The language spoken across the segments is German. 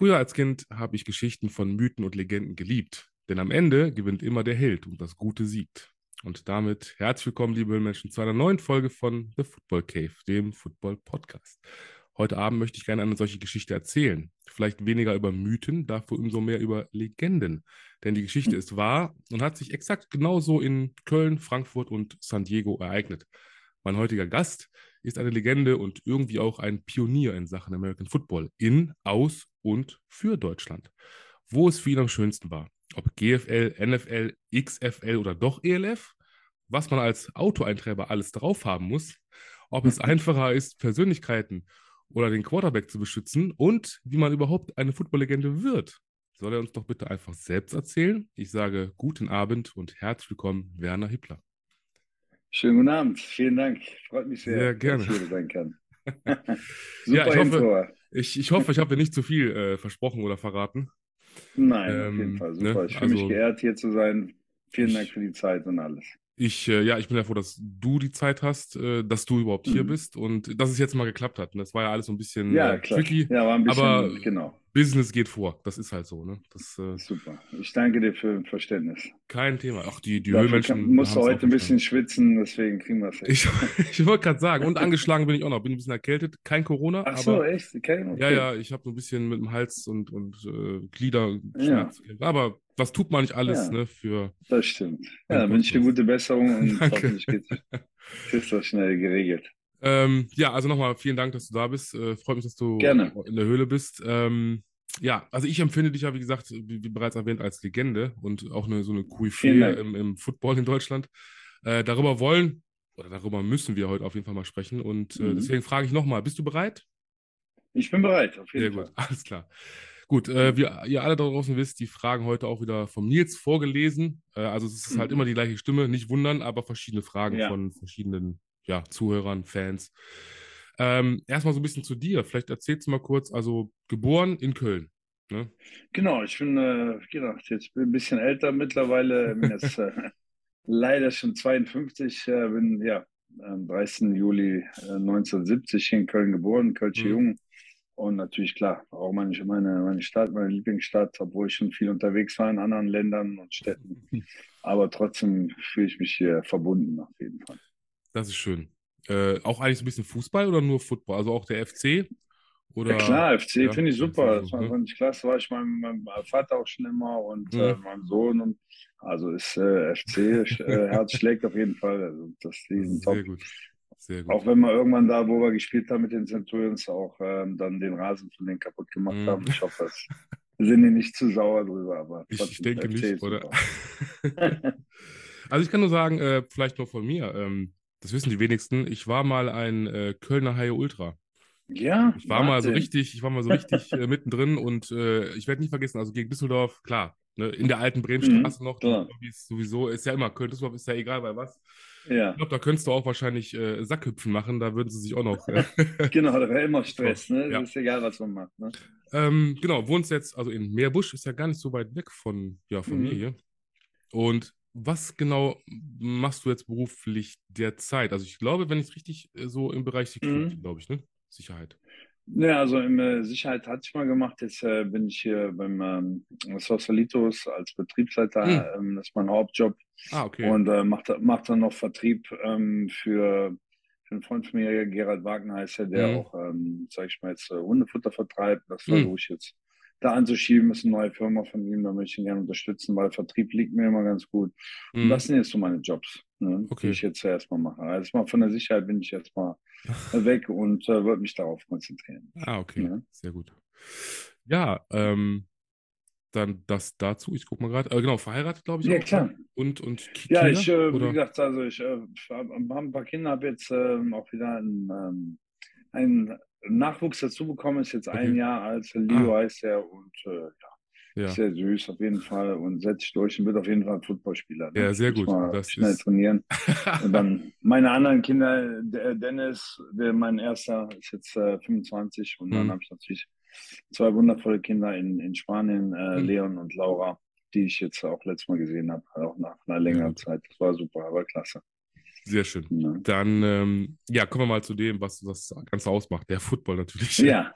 Früher als Kind habe ich Geschichten von Mythen und Legenden geliebt, denn am Ende gewinnt immer der Held und das Gute siegt. Und damit herzlich willkommen, liebe Menschen, zu einer neuen Folge von The Football Cave, dem Football Podcast. Heute Abend möchte ich gerne eine solche Geschichte erzählen. Vielleicht weniger über Mythen, dafür umso mehr über Legenden. Denn die Geschichte ist wahr und hat sich exakt genauso in Köln, Frankfurt und San Diego ereignet. Mein heutiger Gast ist eine Legende und irgendwie auch ein Pionier in Sachen American Football in, aus und für Deutschland. Wo es für ihn am schönsten war. Ob GFL, NFL, XFL oder doch ELF, was man als Autoeintreiber alles drauf haben muss, ob es einfacher ist, Persönlichkeiten oder den Quarterback zu beschützen und wie man überhaupt eine Footballlegende wird. Soll er uns doch bitte einfach selbst erzählen? Ich sage guten Abend und herzlich willkommen, Werner Hippler. Schönen guten Abend, vielen Dank. Freut mich sehr, sehr gerne. dass ich hier sein kann. ja, ich hoffe, ich, ich hoffe, ich habe nicht zu viel äh, versprochen oder verraten. Nein, ähm, auf jeden ähm, Fall super. Ne? Ich fühle also, mich geehrt, hier zu sein. Vielen Dank für die Zeit und alles. Ich, äh, ja, ich bin ja froh, dass du die Zeit hast, äh, dass du überhaupt mhm. hier bist und dass es jetzt mal geklappt hat. Und das war ja alles so ein bisschen ja, äh, tricky. Ja, war ein bisschen, aber genau. Business geht vor. Das ist halt so. Ne? Das, äh, Super. Ich danke dir für Verständnis. Kein Thema. Ach, die, die Höhlenmenschen. Ich muss heute ein bisschen schwitzen, deswegen kriegen wir es. Ich, ich wollte gerade sagen, und angeschlagen bin ich auch noch. Bin ein bisschen erkältet. Kein Corona. Ach so, aber, echt? Okay, okay. Ja, ja, ich habe so ein bisschen mit dem Hals und, und äh, Gliederschmerz. Ja. Aber was tut man nicht alles ja, ne, für. Das stimmt. Ja, dann wünsche ich dir gute Besserung und hoffentlich geht das schnell geregelt. Ähm, ja, also nochmal vielen Dank, dass du da bist. Äh, freut mich, dass du Gerne. in der Höhle bist. Ähm, ja, also ich empfinde dich ja, wie gesagt, wie, wie bereits erwähnt, als Legende und auch eine, so eine Koryphäe im, im Football in Deutschland. Äh, darüber wollen oder darüber müssen wir heute auf jeden Fall mal sprechen. Und äh, mhm. deswegen frage ich nochmal, bist du bereit? Ich bin bereit, auf jeden Sehr Fall. Gut, alles klar. Gut, äh, wie ihr alle da draußen wisst, die Fragen heute auch wieder vom Nils vorgelesen. Äh, also es ist halt mhm. halt immer die gleiche Stimme, nicht wundern, aber verschiedene Fragen ja. von verschiedenen ja, Zuhörern, Fans. Ähm, erstmal so ein bisschen zu dir. Vielleicht erzählst du mal kurz, also geboren in Köln. Ne? Genau, ich bin äh, genau, jetzt bin ein bisschen älter mittlerweile, bin jetzt äh, leider schon 52, äh, bin ja am 30. Juli 1970 hier in Köln geboren, Kölsche mhm. Jung. Und natürlich, klar, auch meine, meine, meine Stadt, meine Lieblingsstadt, obwohl ich schon viel unterwegs war in anderen Ländern und Städten. Aber trotzdem fühle ich mich hier verbunden, auf jeden Fall. Das ist schön. Äh, auch eigentlich so ein bisschen Fußball oder nur Football? Also auch der FC? Oder, ja klar, FC ja, finde ich super. Das war ne? nicht klasse, war ich meinem, meinem, Vater auch schon immer und mhm. äh, meinem Sohn. Und, also ist äh, FC, äh, Herz schlägt auf jeden Fall. Also das ist Sehr gut. Sehr gut. Auch wenn wir irgendwann da, wo wir gespielt haben mit den Centurions, auch ähm, dann den Rasen von denen kaputt gemacht mm. haben. Ich hoffe, das sind die nicht zu sauer drüber. Aber ich, ich denke nicht, oder? also ich kann nur sagen, äh, vielleicht nur von mir, ähm, das wissen die wenigsten, ich war mal ein äh, Kölner Haie Ultra. Ja. Ich war Martin. mal so richtig, ich war mal so richtig äh, mittendrin und äh, ich werde nicht vergessen, also gegen Düsseldorf, klar, ne, in der alten Bremenstraße mhm, noch, klar. sowieso, ist ja immer, Köln, Düsseldorf ist ja egal bei was. Ja. Ich glaube, da könntest du auch wahrscheinlich äh, Sackhüpfen machen, da würden sie sich auch noch. Genau, da wäre immer Stress, ne? Ja. Ist egal, was man macht. Ne? Ähm, genau, wohnst jetzt, also in Meerbusch, ist ja gar nicht so weit weg von, ja, von mhm. mir hier. Und was genau machst du jetzt beruflich derzeit? Also ich glaube, wenn ich es richtig äh, so im Bereich Security, mhm. glaube ich, ne? Sicherheit. Ja, also in äh, Sicherheit hatte ich mal gemacht. Jetzt äh, bin ich hier beim ähm, Sausalitos als Betriebsleiter. Mhm. Ähm, das ist mein Hauptjob. Ah, okay. Und äh, macht, macht dann noch Vertrieb ähm, für, für einen Freund von mir, Gerald Wagner heißt er, der mhm. auch, ähm, sag ich mal, jetzt äh, Hundefutter vertreibt. Das mhm. versuche ich jetzt da anzuschieben. Ist eine neue Firma von ihm, da möchte ich ihn gerne unterstützen, weil Vertrieb liegt mir immer ganz gut. Und mhm. das sind jetzt so meine Jobs, ne, okay. die ich jetzt erstmal mache. Also mal von der Sicherheit bin ich jetzt mal weg und äh, würde mich darauf konzentrieren. Ah, okay. Ja. Sehr gut. Ja, ähm, dann das dazu. Ich gucke mal gerade. Äh, genau, verheiratet, glaube ich. Ja, auch. klar. Und, und Kinder, Ja, ich, äh, wie gesagt, also ich äh, habe ein paar Kinder, habe jetzt ähm, auch wieder ein, ähm, ein Nachwuchs dazu bekommen, ist jetzt okay. ein Jahr alt. Leo ah. heißt er und äh, ja, ja. Sehr süß, auf jeden Fall. Und setzt sich durch und wird auf jeden Fall ein Footballspieler. Ne? Ja, sehr gut. das schnell ist... trainieren. und dann meine anderen Kinder, Dennis, der mein erster, ist jetzt äh, 25. Und mhm. dann habe ich natürlich zwei wundervolle Kinder in, in Spanien, äh, mhm. Leon und Laura, die ich jetzt auch letztes Mal gesehen habe, auch nach einer längeren ja. Zeit. Das war super, aber klasse. Sehr schön. Ja. Dann, ähm, ja, kommen wir mal zu dem, was das Ganze ausmacht. Der Football natürlich. Ja.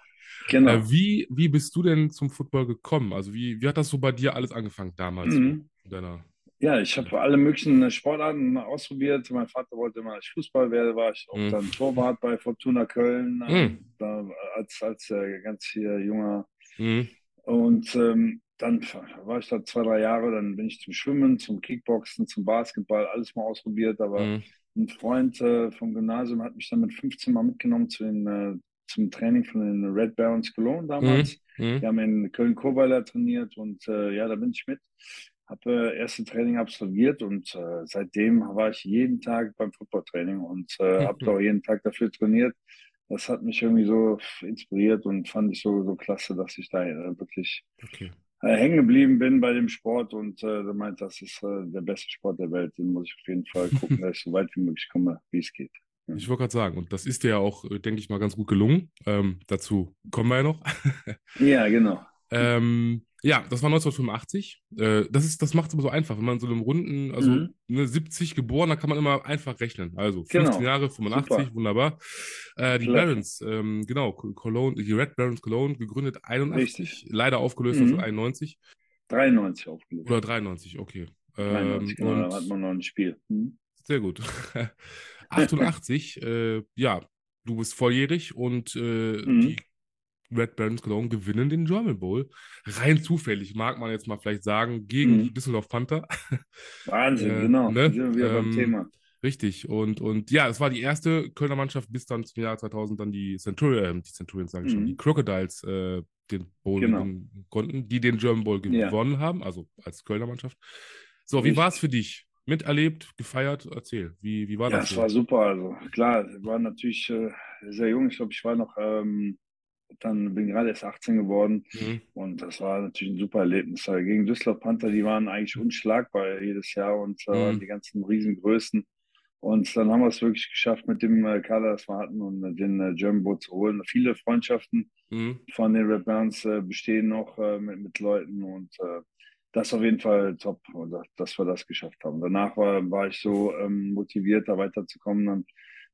genau. Äh, wie, wie bist du denn zum Football gekommen? Also wie, wie hat das so bei dir alles angefangen damals? Mhm. Deiner ja, ich habe alle möglichen Sportarten ausprobiert. Mein Vater wollte ich Fußball werde, war ich auch mhm. dann Torwart bei Fortuna Köln, mhm. da, als, als äh, ganz hier junger. Mhm. Und ähm, dann war ich da zwei, drei Jahre, dann bin ich zum Schwimmen, zum Kickboxen, zum Basketball, alles mal ausprobiert. Aber mhm. ein Freund äh, vom Gymnasium hat mich dann mit 15 Mal mitgenommen zu den, äh, zum Training von den Red Barons Cologne damals. Mhm. mhm. Die haben in Köln-Kobeiler trainiert und äh, ja, da bin ich mit habe äh, erste Training absolviert und äh, seitdem war ich jeden Tag beim Footballtraining und äh, mhm. habe auch jeden Tag dafür trainiert. Das hat mich irgendwie so inspiriert und fand ich so, so klasse, dass ich da wirklich okay. Äh, hängen geblieben bin bei dem Sport und äh, meint, das ist äh, der beste Sport der Welt. Den muss ich auf jeden Fall gucken, dass ich so weit wie möglich komme, wie es geht. Ich wollte gerade sagen, und das ist dir ja auch, äh, denke ich mal, ganz gut gelungen. Ähm, dazu kommen wir ja noch. ja, genau. Ähm, ja, das war 1985. Äh, das, ist, das macht es aber so einfach, wenn man so einem runden, also mhm. ne, 70 geboren, da kann man immer einfach rechnen. Also 15 genau. Jahre, 85, Super. wunderbar. Äh, die Barons, ähm, genau, Cologne, die Red Barons Cologne, gegründet 81, Richtig. leider aufgelöst mhm. 1991. 93 aufgelöst. Oder 93, okay. 93, ähm, genau, da hat man noch ein Spiel. Mhm. Sehr gut. 88, äh, ja, du bist volljährig und äh, mhm. die Red Barons Cologne gewinnen den German Bowl. Rein zufällig, mag man jetzt mal vielleicht sagen, gegen mhm. die Düsseldorf Panther. Wahnsinn, äh, genau. Ne? Sind wir ähm, beim Thema. Richtig. Und, und ja, es war die erste Kölner Mannschaft bis dann zum Jahr 2000 dann die Centurions, äh, die Centurions sage ich mhm. schon, die Crocodiles äh, den Bowl genau. gewinnen konnten, die den German Bowl gewonnen ja. haben, also als Kölner Mannschaft. So, Richtig. wie war es für dich? Miterlebt, gefeiert? Erzähl, wie, wie war ja, das? Ja, es war super. Also klar, war natürlich äh, sehr jung. Ich glaube, ich war noch ähm, dann bin gerade erst 18 geworden mhm. und das war natürlich ein super Erlebnis. Gegen Düsseldorf Panther, die waren eigentlich unschlagbar jedes Jahr und äh, mhm. die ganzen Riesengrößen. Und dann haben wir es wirklich geschafft, mit dem äh, Kader, das wir hatten, und den äh, German Boat zu holen. Viele Freundschaften mhm. von den Red Bands äh, bestehen noch äh, mit, mit Leuten und äh, das ist auf jeden Fall top, dass wir das geschafft haben. Danach war, war ich so ähm, motiviert, da weiterzukommen. Dann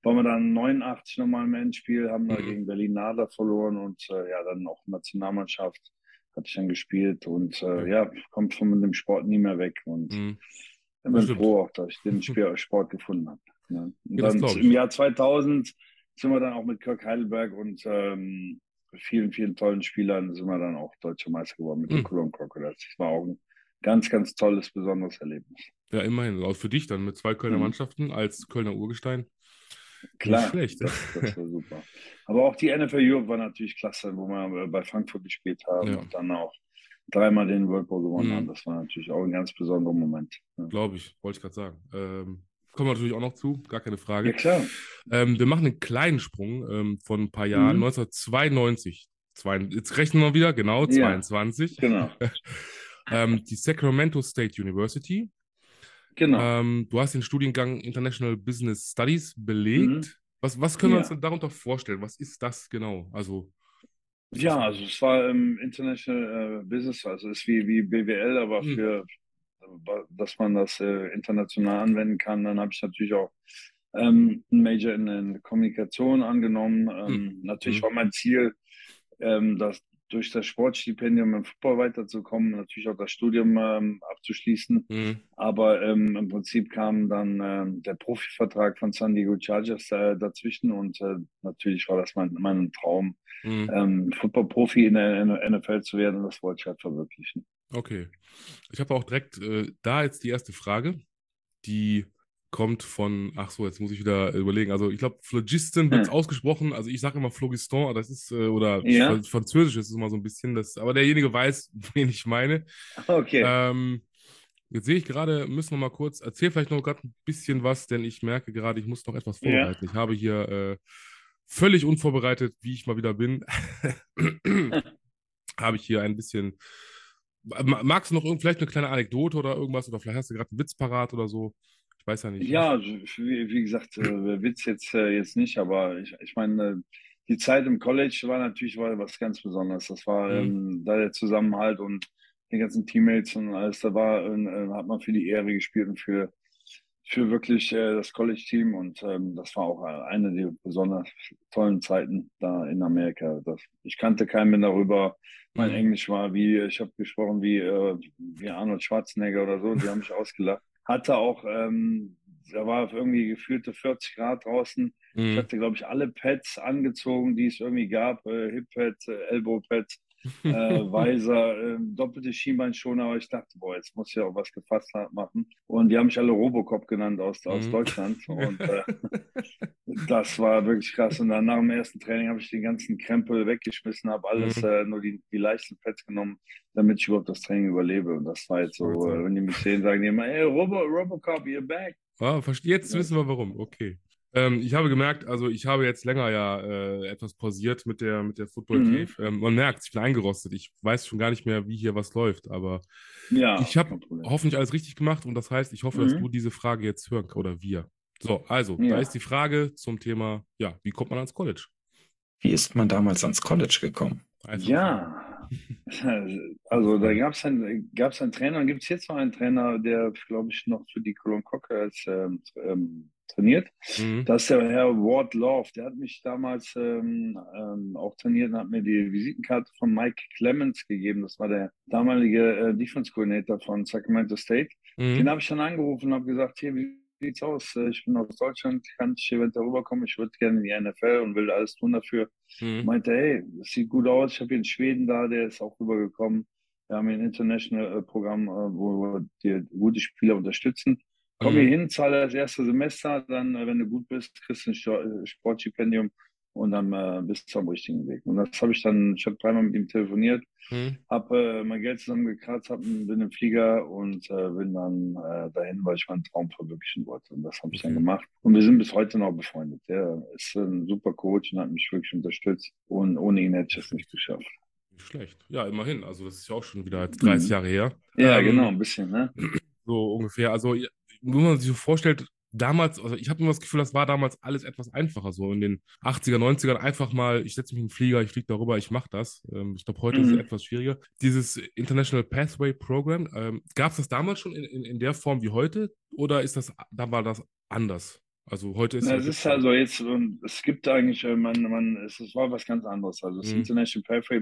waren wir dann 89 nochmal im Endspiel, haben wir mhm. gegen Berlin Nader verloren und äh, ja, dann auch Nationalmannschaft hatte ich dann gespielt und äh, ja, kommt von dem Sport nie mehr weg und mhm. ich bin froh auch, dass ich den Sport gefunden habe. Ne? Und ja, dann im Jahr 2000 sind wir dann auch mit Kirk Heidelberg und ähm, vielen, vielen tollen Spielern sind wir dann auch Deutscher Meister geworden mit mhm. den Cologne Crocodiles. Das war auch ein ganz, ganz tolles, besonderes Erlebnis. Ja, immerhin. Auch für dich dann mit zwei Kölner mhm. Mannschaften als Kölner Urgestein. Klar, Nicht schlecht. Das, das war super. Aber auch die NFL Europe war natürlich klasse, wo wir bei Frankfurt gespielt haben ja. und dann auch dreimal den World Bowl gewonnen mhm. haben. Das war natürlich auch ein ganz besonderer Moment. Ja. Glaube ich, wollte ich gerade sagen. Ähm, kommen wir natürlich auch noch zu, gar keine Frage. Ja, klar. Ähm, wir machen einen kleinen Sprung ähm, von ein paar Jahren. Mhm. 1992, zwei, jetzt rechnen wir wieder, genau, 22. Genau. Ähm, die Sacramento State University Genau. Ähm, du hast den Studiengang International Business Studies belegt. Mhm. Was, was können wir uns denn darunter vorstellen? Was ist das genau? Also ja, also es war ähm, International äh, Business, also es ist wie, wie BWL, aber mhm. für, dass man das äh, international anwenden kann. Dann habe ich natürlich auch ähm, ein Major in, in Kommunikation angenommen. Ähm, mhm. Natürlich mhm. war mein Ziel, ähm, dass durch das Sportstipendium im Fußball weiterzukommen, natürlich auch das Studium ähm, abzuschließen. Mhm. Aber ähm, im Prinzip kam dann ähm, der Profivertrag von San Diego Chargers äh, dazwischen und äh, natürlich war das mein, mein Traum, mhm. ähm, Football-Profi in der NFL zu werden und das wollte ich halt verwirklichen. Okay. Ich habe auch direkt äh, da jetzt die erste Frage, die kommt von, ach so, jetzt muss ich wieder überlegen. Also ich glaube, Phlogiston wird hm. ausgesprochen. Also ich sage immer Phlogiston, das ist, äh, oder ja. Französisch ist es immer so ein bisschen das, aber derjenige weiß, wen ich meine. Okay. Ähm, jetzt sehe ich gerade, müssen wir mal kurz, erzähl vielleicht noch gerade ein bisschen was, denn ich merke gerade, ich muss noch etwas vorbereiten. Ja. Ich habe hier äh, völlig unvorbereitet, wie ich mal wieder bin, habe ich hier ein bisschen. Magst du noch vielleicht eine kleine Anekdote oder irgendwas oder vielleicht hast du gerade einen Witz parat oder so? Ich weiß ja nicht. Ja, wie, gesagt, äh, Witz jetzt, äh, jetzt nicht, aber ich, ich meine, die Zeit im College war natürlich war was ganz Besonderes. Das war mhm. ähm, da der Zusammenhalt und die ganzen Teammates und alles, da war, äh, hat man für die Ehre gespielt und für, für wirklich äh, das College-Team und ähm, das war auch eine der besonders tollen Zeiten da in Amerika. Das, ich kannte keinen mehr darüber. Mein mhm. Englisch war wie, ich habe gesprochen wie, äh, wie Arnold Schwarzenegger oder so, die haben mich ausgelacht. Hatte auch, ähm, da war irgendwie gefühlte 40 Grad draußen. Mhm. Ich hatte, glaube ich, alle Pads angezogen, die es irgendwie gab, äh, Hip-Pads, äh, Elbow-Pads äh, Weiser, äh, doppelte Schienbeinschoner, aber ich dachte, boah, jetzt muss ich ja auch was gefasst machen. Und die haben mich alle Robocop genannt aus, aus mhm. Deutschland. Und äh, das war wirklich krass. Und dann nach dem ersten Training habe ich den ganzen Krempel weggeschmissen, habe alles, mhm. äh, nur die, die leichten Pads genommen, damit ich überhaupt das Training überlebe. Und das war jetzt so, äh, wenn die mich sehen, sagen die immer, hey, Robo, Robocop, you're back. Ah, jetzt wissen wir warum. Okay. Ähm, ich habe gemerkt, also ich habe jetzt länger ja äh, etwas pausiert mit der, mit der Football mhm. Cave. Mhm. Ähm, man merkt, ich bin eingerostet. Ich weiß schon gar nicht mehr, wie hier was läuft, aber ja, ich habe hoffentlich alles richtig gemacht und das heißt, ich hoffe, mhm. dass du diese Frage jetzt hören oder wir. So, also, ja. da ist die Frage zum Thema, ja, wie kommt man ans College? Wie ist man damals ans College gekommen? Einfach ja, also da gab es einen, gab's einen Trainer und gibt es jetzt noch einen Trainer, der, glaube ich, noch für die Cologne Cockers ähm, ähm, trainiert. Mhm. Das ist der Herr Ward Love, der hat mich damals ähm, ähm, auch trainiert und hat mir die Visitenkarte von Mike Clemens gegeben. Das war der damalige äh, Defense Coordinator von Sacramento State. Mhm. Den habe ich dann angerufen und habe gesagt, hier, wie sieht's aus? Äh, ich bin aus Deutschland, kann ich eventuell rüberkommen? Ich würde gerne in die NFL und will alles tun dafür. Mhm. Meinte, hey, das sieht gut aus. Ich habe hier einen Schweden da, der ist auch rübergekommen. Wir haben hier ein International-Programm, äh, wo wir die gute Spieler unterstützen. Komm hier mhm. hin, zahle das erste Semester, dann, äh, wenn du gut bist, kriegst du ein äh, Sportstipendium und dann äh, bist du am richtigen Weg. Und das habe ich dann, ich habe dreimal mit ihm telefoniert, mhm. habe äh, mein Geld zusammengekratzt, hab, bin im Flieger und äh, bin dann äh, dahin, weil ich meinen Traum verwirklichen wollte. Und das habe ich mhm. dann gemacht. Und wir sind bis heute noch befreundet. Er ist ein super Coach und hat mich wirklich unterstützt. Und ohne ihn hätte ich es nicht geschafft. Schlecht. Ja, immerhin. Also das ist ja auch schon wieder 30 mhm. Jahre her. Ja, ähm, genau, ein bisschen, ne? So ungefähr. Also wenn man sich so vorstellt, damals, also ich habe immer das Gefühl, das war damals alles etwas einfacher, so in den 80er, 90ern einfach mal, ich setze mich in den Flieger, ich fliege darüber, ich mache das. Ähm, ich glaube, heute mhm. ist es mhm. etwas schwieriger. Dieses International Pathway Program, ähm, gab es das damals schon in, in, in der Form wie heute oder ist das, da war das anders? Also heute ist Na, es ist also jetzt, es gibt eigentlich, äh, man, man, es, war was ganz anderes. Also das mhm. International Pathway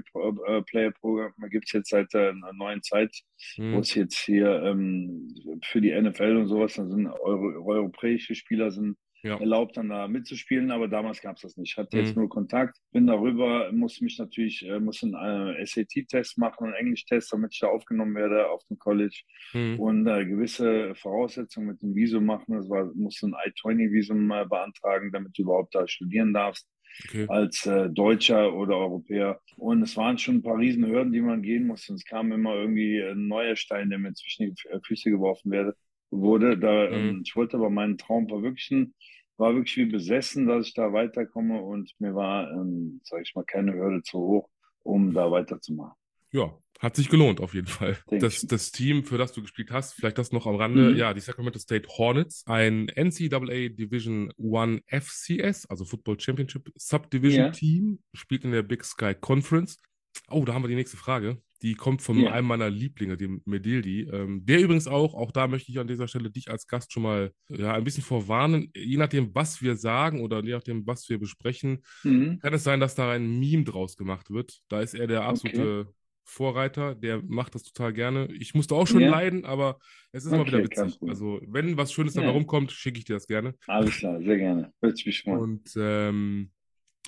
äh, Player Program gibt es jetzt seit äh, einer neuen Zeit, mhm. wo es jetzt hier ähm, für die NFL und sowas, da sind Euro, europäische Spieler sind ja. erlaubt, dann da mitzuspielen, aber damals gab es das nicht. Ich hatte mhm. jetzt nur Kontakt, bin darüber, musste mich natürlich, äh, muss einen äh, SAT-Test machen, einen Englisch-Test, damit ich da aufgenommen werde auf dem College mhm. und äh, gewisse Voraussetzungen mit dem Visum machen. Das war, musste ein I-20-Visum äh, beantragen, damit du überhaupt da studieren darfst. Okay. als äh, Deutscher oder Europäer. Und es waren schon ein paar Riesenhürden, die man gehen musste. Und es kam immer irgendwie ein neuer Stein, der mir zwischen die Füße geworfen werde wurde. Da, mhm. ähm, ich wollte aber meinen Traum verwirklichen, war wirklich wie besessen, dass ich da weiterkomme und mir war, ähm, sage ich mal, keine Hürde zu hoch, um da weiterzumachen. Ja, hat sich gelohnt auf jeden Fall. Das, das Team, für das du gespielt hast, vielleicht das noch am Rande, mhm. ja, die Sacramento State Hornets, ein NCAA Division One FCS, also Football Championship Subdivision ja. Team, spielt in der Big Sky Conference. Oh, da haben wir die nächste Frage. Die kommt von ja. einem meiner Lieblinge, dem Medildi. Ähm, der übrigens auch, auch da möchte ich an dieser Stelle dich als Gast schon mal ja, ein bisschen vorwarnen. Je nachdem, was wir sagen oder je nachdem, was wir besprechen, mhm. kann es sein, dass da ein Meme draus gemacht wird. Da ist er der absolute okay. Vorreiter, der macht das total gerne. Ich musste auch schon ja. leiden, aber es ist okay, mal wieder witzig. Also, wenn was Schönes dabei rumkommt, schicke ich dir das gerne. Alles klar, sehr gerne. Hört mich mal. Und ähm,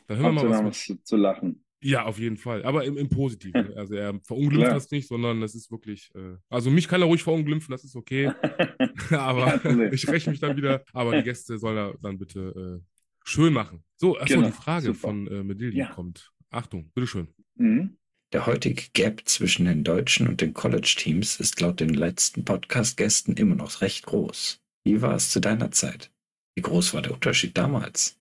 dann hören wir mal was. Zu, zu lachen. Ja, auf jeden Fall. Aber im, im Positiven. Also er verunglimpft Klar. das nicht, sondern das ist wirklich. Äh, also mich kann er ruhig verunglimpfen, das ist okay. aber ich räche mich dann wieder. Aber die Gäste sollen er dann bitte äh, schön machen. So, achso, genau. die Frage Super. von äh, Medilli ja. kommt. Achtung, bitteschön. Mhm. Der heutige Gap zwischen den deutschen und den College-Teams ist laut den letzten Podcast-Gästen immer noch recht groß. Wie war es zu deiner Zeit? Wie groß war der Unterschied damals?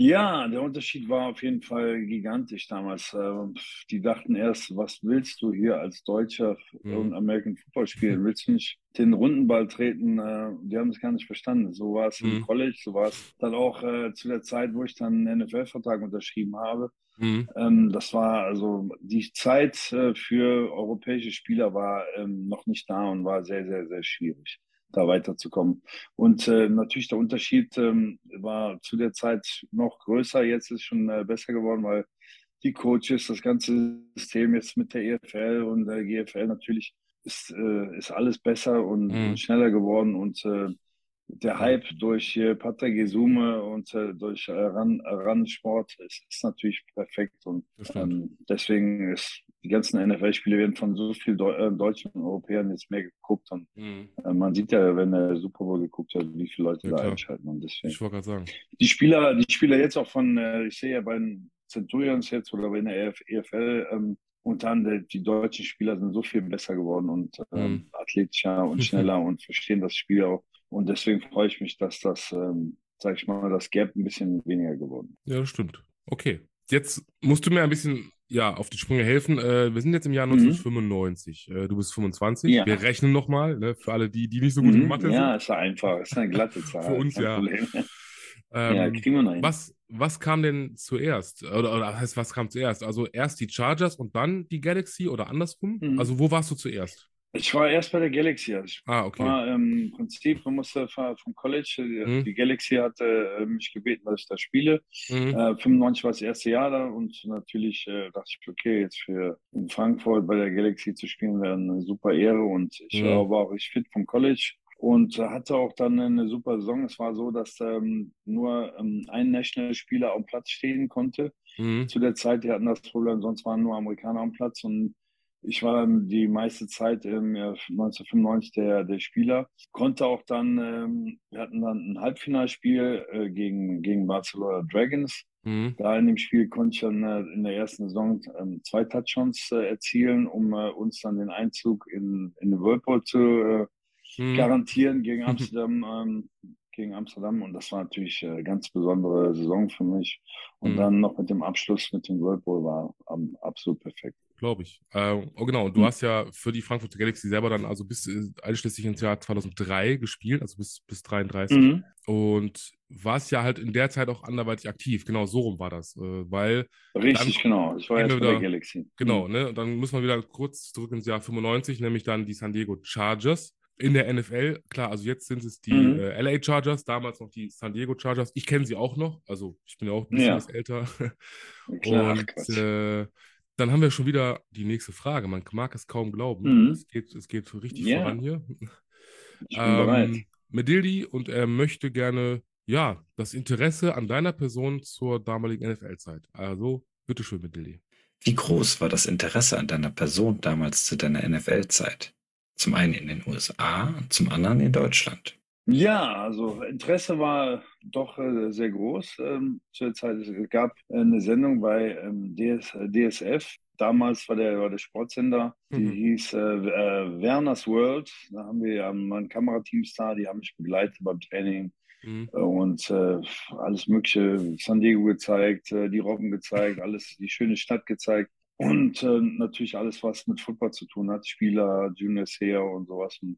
Ja, der Unterschied war auf jeden Fall gigantisch damals. Ähm, die dachten erst, was willst du hier als Deutscher mhm. American Football spielen? Willst du nicht den Rundenball treten? Äh, die haben das gar nicht verstanden. So war es mhm. im College, so war es dann auch äh, zu der Zeit, wo ich dann einen NFL-Vertrag unterschrieben habe. Mhm. Ähm, das war also die Zeit äh, für europäische Spieler war ähm, noch nicht da und war sehr, sehr, sehr schwierig. Da weiterzukommen. Und äh, natürlich der Unterschied ähm, war zu der Zeit noch größer. Jetzt ist es schon äh, besser geworden, weil die Coaches, das ganze System jetzt mit der EFL und der GFL natürlich ist, äh, ist alles besser und, Mhm. und schneller geworden und äh, der Hype durch äh, Patrick Gesume und äh, durch äh, Ran, Ran Sport ist, ist natürlich perfekt und ähm, deswegen ist die ganzen NFL-Spiele werden von so vielen Deu äh, Deutschen und Europäern jetzt mehr geguckt und Mhm. äh, man sieht ja, wenn der Super Bowl geguckt hat, wie viele Leute Ja, da klar. einschalten und deswegen Ich wollte gerade sagen. die Spieler, die Spieler jetzt auch von, äh, ich sehe ja bei den Centurions jetzt oder bei der EF, EFL, ähm, und dann die, die deutschen Spieler sind so viel besser geworden und ähm, Mhm. athletischer und schneller und verstehen das Spiel auch. Und deswegen freue ich mich, dass das, ähm, sag ich mal, das Gap ein bisschen weniger geworden ist. Ja, das stimmt. Okay. Jetzt musst du mir ein bisschen ja, auf die Sprünge helfen. Äh, wir sind jetzt im Jahr Mhm. 1995. Äh, du bist 25. Ja. Wir rechnen nochmal, ne, für alle, die, die nicht so gut in Mhm, Mathe ja, sind. ist ja einfach, ist eine glatte Zahl. Für uns ja. Ähm, ja, kriegen wir noch hin. was, was kam denn zuerst? Oder, oder was heißt, was kam zuerst? Also erst die Chargers und dann die Galaxy oder andersrum? Mhm. Also wo warst du zuerst? Ich war erst bei der Galaxy. Also ich Ah, okay. war ähm, im Prinzip, man musste vom College, Mhm. die Galaxy hatte äh, mich gebeten, dass ich da spiele. Mhm. Äh, 95 war das erste Jahr da und natürlich äh, dachte ich, okay, jetzt für in Frankfurt bei der Galaxy zu spielen wäre eine super Ehre und ich Mhm. war auch richtig fit vom College und hatte auch dann eine super Saison. Es war so, dass ähm, nur ähm, ein National-Spieler am Platz stehen konnte. Mhm. Zu der Zeit, die hatten das Problem, sonst waren nur Amerikaner am Platz und ich war dann die meiste Zeit im Jahr 1995 der, der Spieler, konnte auch dann, ähm, wir hatten dann ein Halbfinalspiel äh, gegen, gegen Barcelona Dragons. Mhm. Da in dem Spiel konnte ich dann äh, in der ersten Saison ähm, zwei Touchdowns äh, erzielen, um äh, uns dann den Einzug in, in den Whirlpool zu äh, Mhm. garantieren gegen Amsterdam, ähm, gegen Amsterdam. Und das war natürlich eine ganz besondere Saison für mich. Und Mhm. dann noch mit dem Abschluss mit dem Whirlpool war ähm, absolut perfekt. Glaube ich. Äh, oh, genau. Und du Mhm. hast ja für die Frankfurt Galaxy selber dann also bis äh, einschließlich ins Jahr 2003 gespielt, also bis, bis 33. Mhm. Und warst ja halt in der Zeit auch anderweitig aktiv. Genau, so rum war das. Äh, weil, Richtig, Dann genau. Ich war wir bei der Galaxy. genau, ne? Und dann müssen wir wieder kurz zurück ins Jahr 95, nämlich dann die San Diego Chargers. In der NFL, klar, also jetzt sind es die Mhm. äh, LA Chargers, damals noch die San Diego Chargers. Ich kenne sie auch noch, also ich bin ja auch ein bisschen Ja. älter. Mhm. Und äh, dann haben wir schon wieder die nächste Frage. Man mag es kaum glauben. Mhm. Es geht, es geht richtig Ja. voran hier. ich bin bereit. Ähm, Medildi und er möchte gerne, ja, das Interesse an deiner Person zur damaligen NFL-Zeit. Also, bitteschön, Medildi. Wie groß war das Interesse an deiner Person damals zu deiner NFL-Zeit? Zum einen in den USA und zum anderen in Deutschland. Ja, also Interesse war doch äh, sehr groß ähm, zu der Zeit. Es gab äh, eine Sendung bei ähm, DS, äh, DSF. Damals war der, war der Sportsender, die Mhm. hieß äh, äh, Werners World. Da haben wir ja mein Kamerateams da, die haben mich begleitet beim Training Mhm. äh, und alles Mögliche, San Diego gezeigt, die Robben gezeigt, alles, die schöne Stadt gezeigt. Und äh, natürlich alles, was mit Football zu tun hat, Spieler, Juniors her und sowas. Und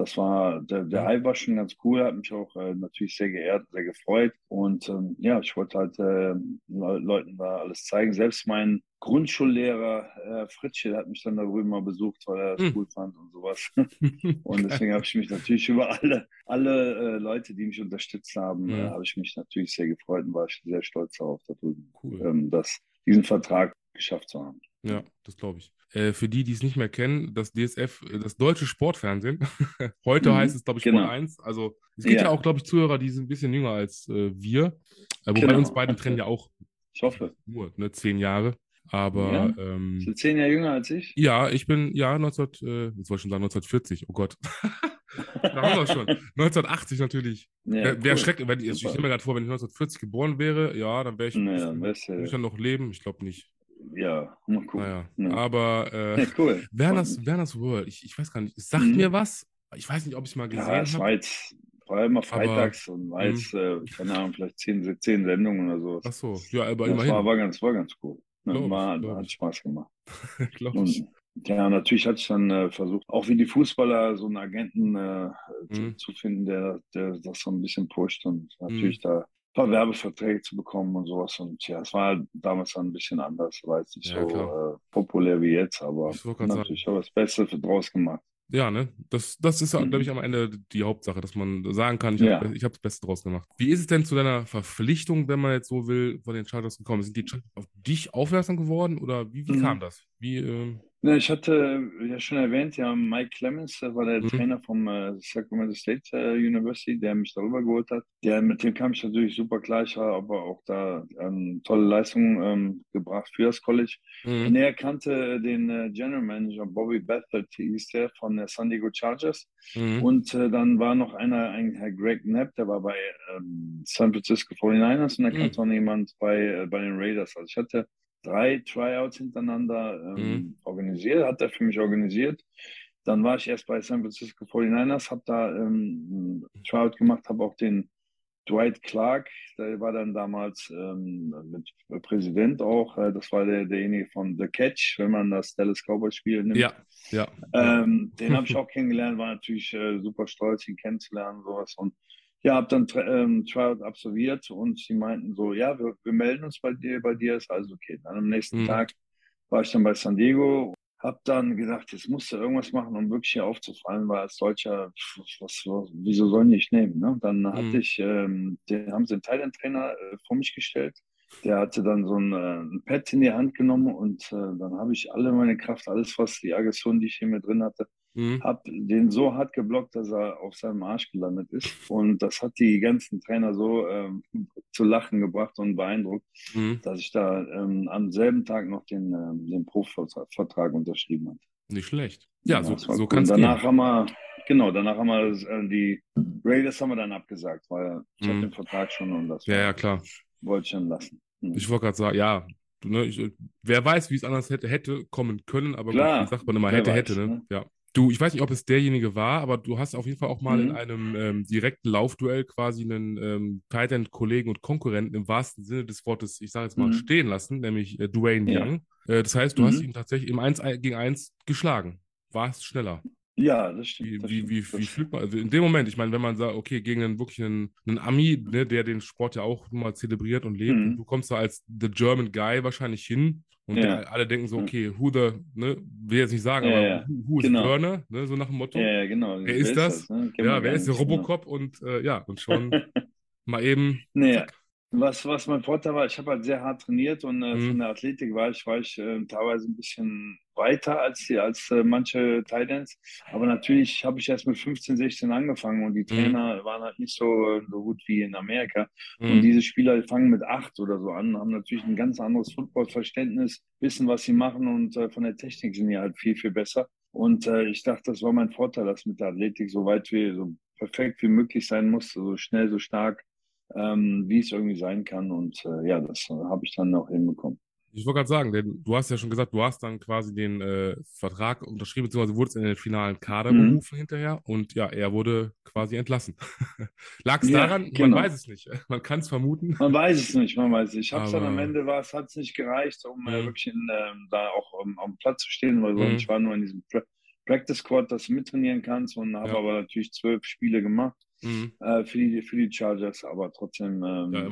das war, der, der. Hype war schon ganz cool, hat mich auch äh, natürlich sehr geehrt, sehr gefreut. Und ähm, ja, ich wollte halt äh, Le Leuten da alles zeigen. Selbst mein Grundschullehrer äh, Fritzsche hat mich dann darüber mal besucht, weil er es Hm. cool fand und sowas. Und deswegen habe ich mich natürlich über alle, alle äh, Leute, die mich unterstützt haben, Mhm. äh, habe ich mich natürlich sehr gefreut und war ich sehr stolz darauf, darüber, Cool. ähm, dass diesen Vertrag geschafft zu haben. Ja, das glaube ich. Äh, für die, die es nicht mehr kennen, das DSF, äh, das deutsche Sportfernsehen, heute Mhm, heißt es, glaube ich, genau. Sport 1. Also es gibt ja, Ja. auch, glaube ich, Zuhörer, die sind ein bisschen jünger als äh, wir. Äh, wobei Genau. uns beiden trennen ja auch Ich hoffe. nur ne, zehn Jahre. Aber Ja? ähm, Sind zehn Jahre jünger als ich? ja, ich bin, ja, 19, äh, jetzt wollte ich schon sagen 1940, oh Gott. da haben wir schon. 1980 natürlich. Ja, Wäre cool. schrecklich, wenn ich, stelle mir gerade vor, wenn ich 1940 geboren wäre, ja, dann wäre ich, dann bisschen- ich dann noch leben? Ich glaube nicht. Ja, mal gucken. Naja, Ja. aber äh, Ja, cool. Werners, Werners World, ich, ich weiß gar nicht, sagt Mhm. mir was. Ich weiß nicht, ob ich es mal gesehen Ja, es habe. war jetzt, war immer freitags und war Mhm. äh, keine Ahnung, vielleicht zehn, zehn Sendungen oder so. Ach so, ja, aber das immerhin. war, war, ganz, war ganz cool. Glaub war, glaub hat. Spaß gemacht. glaub Und ich. ja, natürlich hatte ich dann äh, versucht, auch wie die Fußballer so einen Agenten äh, zu, Mhm. zu finden, der, der das so ein bisschen pusht und natürlich da ein paar Werbeverträge zu bekommen und sowas. Und ja, es war damals dann ein bisschen anders, war jetzt nicht Ja, so äh, populär wie jetzt, aber Ich natürlich habe ich das Beste draus gemacht. Ja, ne? Das, das ist, glaube ich, Mhm. am Ende die Hauptsache, dass man sagen kann, ich Ja. habe ich hab das Beste draus gemacht. Wie ist es denn zu deiner Verpflichtung, wenn man jetzt so will, von den Chargers gekommen? Sind die Chargers auf dich aufmerksam geworden oder wie, wie Mhm. kam das? Wie, ähm, Ne, ich hatte ja schon erwähnt, ja, Mike Clemens, der war der Mhm. Trainer vom äh, Sacramento State äh, University, der mich darüber geholt hat. Der, mit dem kam ich natürlich super klar. Ich habe aber auch da ähm, tolle Leistungen ähm, gebracht für das College. mhm. Und er kannte den äh, General Manager Bobby Bethert, hieß der, von der San Diego Chargers. Mhm. Und äh, dann war noch einer, ein Herr Greg Knapp, der war bei ähm, San Francisco 49ers und da Mhm. kannte noch jemand bei, äh, bei den Raiders. Also ich hatte drei Tryouts hintereinander ähm, Mhm. organisiert, hat er für mich organisiert. Dann war ich erst bei San Francisco 49ers, habe da ähm, ein Tryout gemacht, habe auch den Dwight Clark, der war dann damals ähm, mit Präsident auch, äh, das war der, derjenige von The Catch, wenn man das Dallas Cowboys Spiel nimmt. Ja, ja. ja. Ähm, den habe ich auch kennengelernt, war natürlich äh, super stolz, ihn kennenzulernen, sowas. Und ja, habe dann ähm, Tryout absolviert und sie meinten so, ja, wir, wir melden uns bei dir, bei dir ist alles okay. Dann am nächsten Mhm. Tag war ich dann bei San Diego, habe dann gedacht, jetzt musst du irgendwas machen, um wirklich hier aufzufallen, weil als Deutscher, was, was, wieso sollen die dich nehmen? Ne? Dann hatte Mhm. ich, ähm, den haben sie einen Thailand-Trainer äh, vor mich gestellt. Der hatte dann so ein, äh, ein Pad in die Hand genommen und äh, dann habe ich alle meine Kraft, alles, was die Aggression, die ich hier mit drin hatte, Mhm. hab den so hart geblockt, dass er auf seinem Arsch gelandet ist. Und das hat die ganzen Trainer so ähm, zu lachen gebracht und beeindruckt, Mhm. dass ich da ähm, am selben Tag noch den, ähm, den Profivertrag unterschrieben habe. Nicht schlecht. Ja, so, das war so cool. kann es Danach gehen. haben wir, genau, danach haben wir äh, die Raiders haben wir dann abgesagt, weil ich Mhm. hatte den Vertrag schon und das Ja, ja, klar. wollte ich dann lassen. Mhm. Ich wollte gerade sagen, ja, ne, ich, wer weiß, wie es anders hätte, hätte kommen können, aber Klar, gut, wie sagt man immer, hätte, weiß, hätte, ne? ne? Ja. Du, ich weiß nicht, ob es derjenige war, aber du hast auf jeden Fall auch mal in Mhm. einem ähm, direkten Laufduell quasi einen ähm, Tight End Kollegen und Konkurrenten im wahrsten Sinne des Wortes, ich sage jetzt mal, Mhm. stehen lassen, nämlich äh, Dwayne Ja. Young. Äh, das heißt, du hast Mhm. ihn tatsächlich im 1 gegen 1 geschlagen. Warst schneller. Ja, das stimmt. Wie, das wie, stimmt, wie, das wie stimmt. fühlt man, also in dem Moment, ich meine, wenn man sagt, okay, gegen einen wirklich einen, einen Ami, ne, der den Sport ja auch mal zelebriert und lebt, Mhm. und du kommst da als the German Guy wahrscheinlich hin und Ja. der, alle denken so, Ja. okay, who the, ne, will jetzt nicht sagen, Ja, aber ja. who, who is Genau. Werner, ne, so nach dem Motto. Ja, genau. Wer ist das? ne? Kennen Ja, wer ist der nicht, genau. Robocop? Und äh, ja, und schon mal eben, Nee, zack. Was, was mein Vorteil war, ich habe halt sehr hart trainiert und äh, Mhm. von der Athletik war ich, war ich äh, teilweise ein bisschen weiter als, die, als äh, manche Titans. Aber natürlich habe ich erst mit 15, 16 angefangen und die Trainer waren halt nicht so, äh, so gut wie in Amerika. Und Mhm. diese Spieler fangen mit acht oder so an, haben natürlich ein ganz anderes Footballverständnis, wissen, was sie machen und äh, von der Technik sind die halt viel, viel besser. Und äh, ich dachte, das war mein Vorteil, dass mit der Athletik so weit wie, so perfekt wie möglich sein muss, so schnell, so stark, ähm, wie es irgendwie sein kann. Und äh, ja, das äh, habe ich dann auch hinbekommen. Ich wollte gerade sagen, denn du hast ja schon gesagt, du hast dann quasi den äh, Vertrag unterschrieben, beziehungsweise wurdest in den finalen Kader Mhm. berufen hinterher und ja, er wurde quasi entlassen. Lag es Ja, daran? genau. Man weiß es nicht. Man kann es vermuten. Man weiß es nicht, man weiß es nicht. Ich habe es dann am Ende, war es hat es nicht gereicht, um äh, Mhm. wirklich in, ähm, da auch um, am Platz zu stehen, weil Mhm. ich war nur in diesem pra Practice Squad, dass du mittrainieren kannst und habe Ja. aber natürlich zwölf Spiele gemacht. Mhm. äh, für, die, für die Chargers, aber trotzdem ähm, Ja,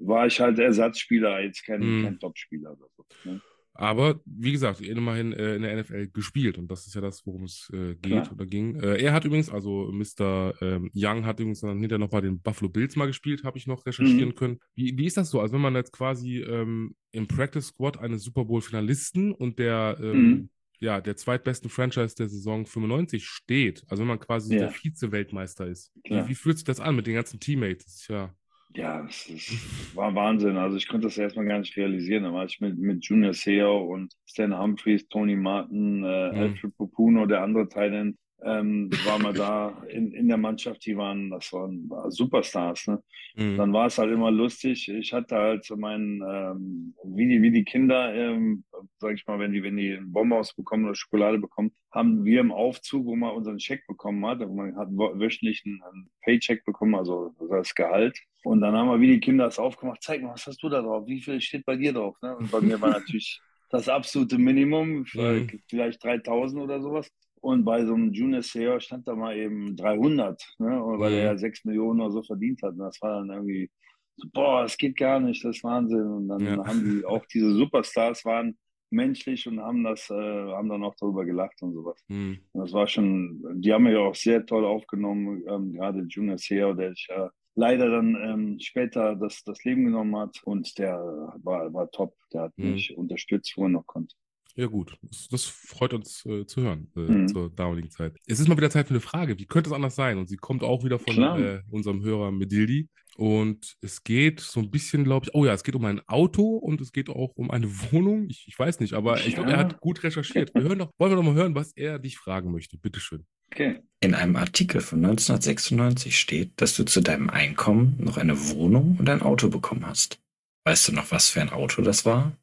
war ich halt Ersatzspieler, jetzt kein, Mhm. kein Topspieler oder so. Ne? Aber wie gesagt, immerhin äh, in der NFL gespielt und das ist ja das, worum es äh, geht Klar. oder ging. Äh, er hat übrigens, also Mr. Ähm, Young hat übrigens dann hinterher noch bei den Buffalo Bills mal gespielt, habe ich noch recherchieren Mhm. können. Wie, wie ist das so? Also wenn man jetzt quasi ähm, im Practice Squad eines Super Bowl Finalisten und der ähm, Mhm. Ja, der zweitbesten Franchise der Saison 95 steht, also wenn man quasi Ja. der Vize-Weltmeister ist. Wie, wie fühlt sich das an mit den ganzen Teammates? Ja. Ja, es ist, war Wahnsinn. Also ich konnte das erstmal gar nicht realisieren. Da war ich mit, mit Junior Seau und Stan Humphries, Tony Martin, äh, Mhm. Alfred Popuno, der andere Thailand, ähm, war mal da in, in der Mannschaft. Die waren, das waren war Superstars. Ne? Mhm. Dann war es halt immer lustig. Ich hatte halt so meinen, ähm, wie die, wie die Kinder, ähm, sag ich mal, wenn die, wenn die einen Bonbons bekommen oder Schokolade bekommen, haben wir im Aufzug, wo man unseren Check bekommen hat, wo man hat wöchentlich einen, Paycheck bekommen, also das Gehalt. Und dann haben wir wie die Kinder das aufgemacht, zeig mal, was hast du da drauf? Wie viel steht bei dir drauf? Ne? Und bei mir war natürlich das absolute Minimum, Mhm. vielleicht 3000 oder sowas. Und bei so einem Junior Senior stand da mal eben 300, ne? weil Mhm. er ja 6 Millionen oder so verdient hat. Und das war dann irgendwie so, boah, das geht gar nicht, das ist Wahnsinn. Und dann Ja. haben die auch diese Superstars waren menschlich und haben das, äh, haben dann auch darüber gelacht und sowas. Mhm. Und das war schon, die haben mich auch sehr toll aufgenommen, ähm, gerade Junior Seo, der sich äh, leider dann ähm, später das, das Leben genommen hat und der war, war top, der hat Mhm. mich unterstützt, wo er noch konnte. Ja, gut. Das, das freut uns äh, zu hören äh, Mhm. zur damaligen Zeit. Es ist mal wieder Zeit für eine Frage. Wie könnte es anders sein? Und sie kommt auch wieder von äh, unserem Hörer Medildi. Und es geht so ein bisschen, glaube ich, oh ja, es geht um ein Auto und es geht auch um eine Wohnung. Ich, ich weiß nicht, aber ich glaube, er Ja. hat gut recherchiert. Wir hören doch, wollen wir doch mal hören, was er dich fragen möchte. Bitteschön. Okay. In einem Artikel von 1996 steht, dass du zu deinem Einkommen noch eine Wohnung und ein Auto bekommen hast. Weißt du noch, was für ein Auto das war?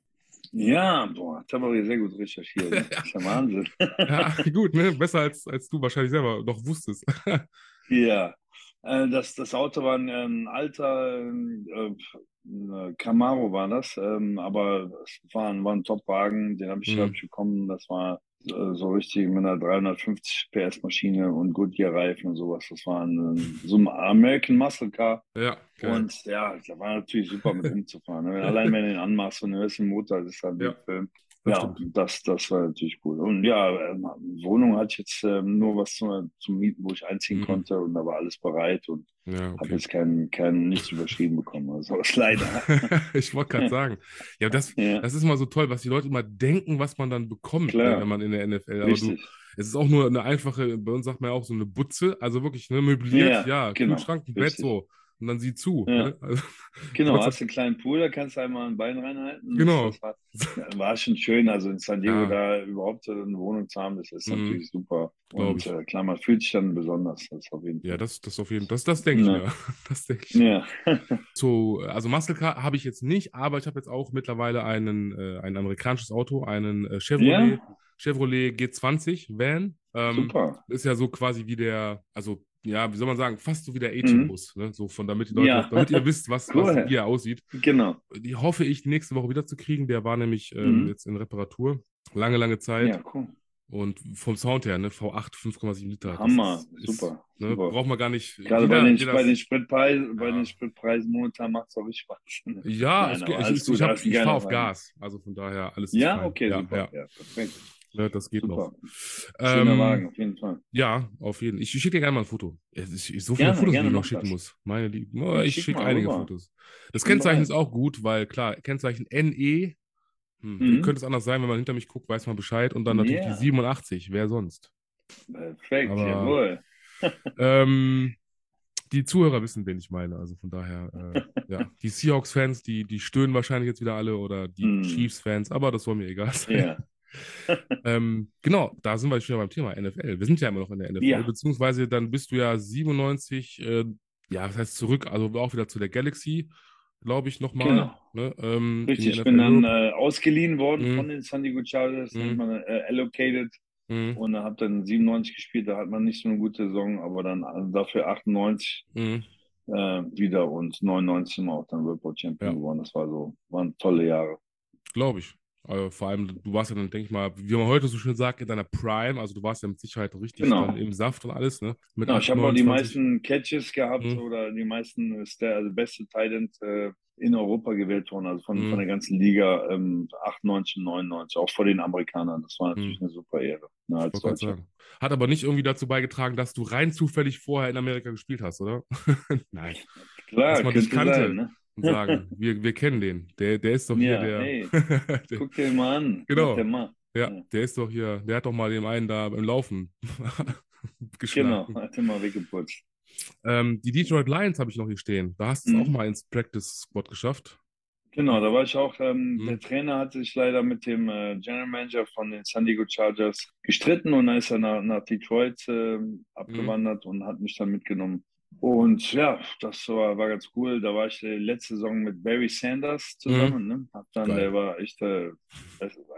Ja, boah, das haben wir sehr gut recherchiert. Das ist ja Wahnsinn. Ja, gut, ne? Besser als, als du wahrscheinlich selber noch wusstest. Ja, äh, das, das Auto war ein, ein alter äh, ein Camaro war das, ähm, aber es war ein, war ein Top-Wagen, den habe ich, Mhm. hab ich bekommen. Das war äh, so richtig mit einer 350 PS Maschine und Goodyear-Reifen und sowas. Das war ein, so ein American Muscle Car. ja, geil. Und ja, da war natürlich super mit rumzufahren. Ne? Allein wenn du den anmachst und du hörst den Motor, das ist halt Ja, ein Film. Das Ja, stimmt. das, das war natürlich cool. Und ja, ähm, Wohnung hatte ich jetzt ähm, nur was zum, zum Mieten, wo ich einziehen Mhm. konnte und da war alles bereit und Ja, habe okay. jetzt kein, kein nichts überschrieben bekommen. Also leider. ich wollte gerade sagen. Ja, das, ja, das ist mal so toll, was die Leute immer denken, was man dann bekommt, ne, wenn man in der NFL. Aber du, es ist auch nur eine einfache, bei uns sagt man ja auch so eine Butze, also wirklich ne, möbliert, ja, Ja, genau, Kühlschrank, ein Bett so. Und dann sieh zu. Ja. Ne? Also, Genau, hast du einen kleinen Pool, da kannst du einmal ein Bein reinhalten. Genau. Das war, war schon schön. Also in San Diego Ja. da überhaupt eine Wohnung zu haben, das ist Mhm. natürlich super. Und ich. äh, klar, man fühlt sich dann besonders. Das auf jeden Fall. ja, das, das auf jeden Fall, das, das denke ich Ja. mir. Das denke ich. Ja. So, also Muscle Car habe ich jetzt nicht, aber ich habe jetzt auch mittlerweile einen, äh, ein amerikanisches Auto, einen äh, Chevrolet. Chevrolet G20 Van. Ähm, Super. Ist ja so quasi wie der, also ja, wie soll man sagen, fast so wie der A-Team-Bus, ne? So von damit die Leute, Ja. damit ihr wisst, was, Cool. was wie er aussieht. Genau. Die hoffe ich nächste Woche wieder zu kriegen. Der war nämlich ähm, Mhm. jetzt in Reparatur. Lange, lange Zeit. Ja, cool. Und vom Sound her, ne, V8 5,7 Liter. Hammer. ist- ist, super. Ne, super. braucht man gar nicht. Gerade jeder- bei, den, bei, den Spritpreisen, bei Ja. den Spritpreisen momentan macht es auch richtig Spaß. Ja, Nein, ich, ich, einen ich fahre auf. Gas. Also von daher alles Ja, okay, ja, super. Ja, perfekt. Ne, das geht Super. noch. Schöner Ähm, Wagen, auf jeden Fall. Ja, auf jeden Fall. Ich, ich schicke dir gerne mal ein Foto. Es ist so viele Gerne, Fotos, die gerne, ich noch schicken das. muss. Meine Lieben. Oh, ich schick schicke mal einige rüber. Fotos. Das Bin Kennzeichen bereit. ist auch gut, weil klar, Kennzeichen NE. Hm, Mhm. könnte es anders sein, wenn man hinter mich guckt, weiß man Bescheid. Und dann natürlich Ja. die 87. Wer sonst? Perfekt, Aber- jawohl. ähm, die Zuhörer wissen, wen ich meine. Also von daher, äh, ja. Die Seahawks-Fans, die, die stöhnen wahrscheinlich jetzt wieder alle oder die Mhm. Chiefs-Fans, aber das soll mir egal sein. Ja. Ähm, genau, da sind wir schon beim Thema NFL. Wir sind ja immer noch in der NFL, Ja. beziehungsweise dann bist du ja 97, äh, ja, was heißt zurück, also auch wieder zu der Galaxy, glaube ich, nochmal. Genau. Ne, ähm, Richtig, ich bin dann äh, ausgeliehen worden Mhm. von den San Diego Chargers, Mhm. nennt man äh, allocated Mhm, und habe dann 97 gespielt, da hat man nicht so eine gute Saison, aber dann äh, dafür 98 mhm. äh, wieder und 99 sind wir auch dann World Bowl Champion Ja. geworden. Das war so, waren tolle Jahre. Glaube ich. Also vor allem, du warst ja dann, denke ich mal, wie man heute so schön sagt, in deiner Prime, also du warst ja mit Sicherheit richtig Genau. im Saft und alles, ne? Mit Genau, ich 8, habe auch die 29. meisten Catches gehabt Mhm. oder die meisten, ist der also beste Titan äh, in Europa gewählt worden, also von, Mhm. von der ganzen Liga ähm, 98, 99, auch vor den Amerikanern. Das war natürlich eine super Ehre. Ne. Hat aber nicht irgendwie dazu beigetragen, dass du rein zufällig vorher in Amerika gespielt hast, oder? Nein. Klar, Dass man dich kannte. sein, ne? Und sagen, wir, wir kennen den. Der, der ist doch hier Ja, der. hey, der guck dir mal an. Genau. Mal. ja, ja. der ist doch hier, der hat doch mal dem einen da beim Laufen Genau, geschlagen. hat dir mal weggeputzt. Ähm, die Detroit Lions habe ich noch hier stehen. Da hast du es Mhm. auch mal ins Practice Squad geschafft. Genau, da war ich auch, ähm, Mhm. der Trainer hatte sich leider mit dem äh, General Manager von den San Diego Chargers gestritten und dann ist er nach, nach Detroit ähm, abgewandert und hat mich dann mitgenommen. Und ja, das war, war ganz cool. Da war ich äh, letzte Saison mit Barry Sanders zusammen. Ne? Hab dann, Geil. der war echt äh,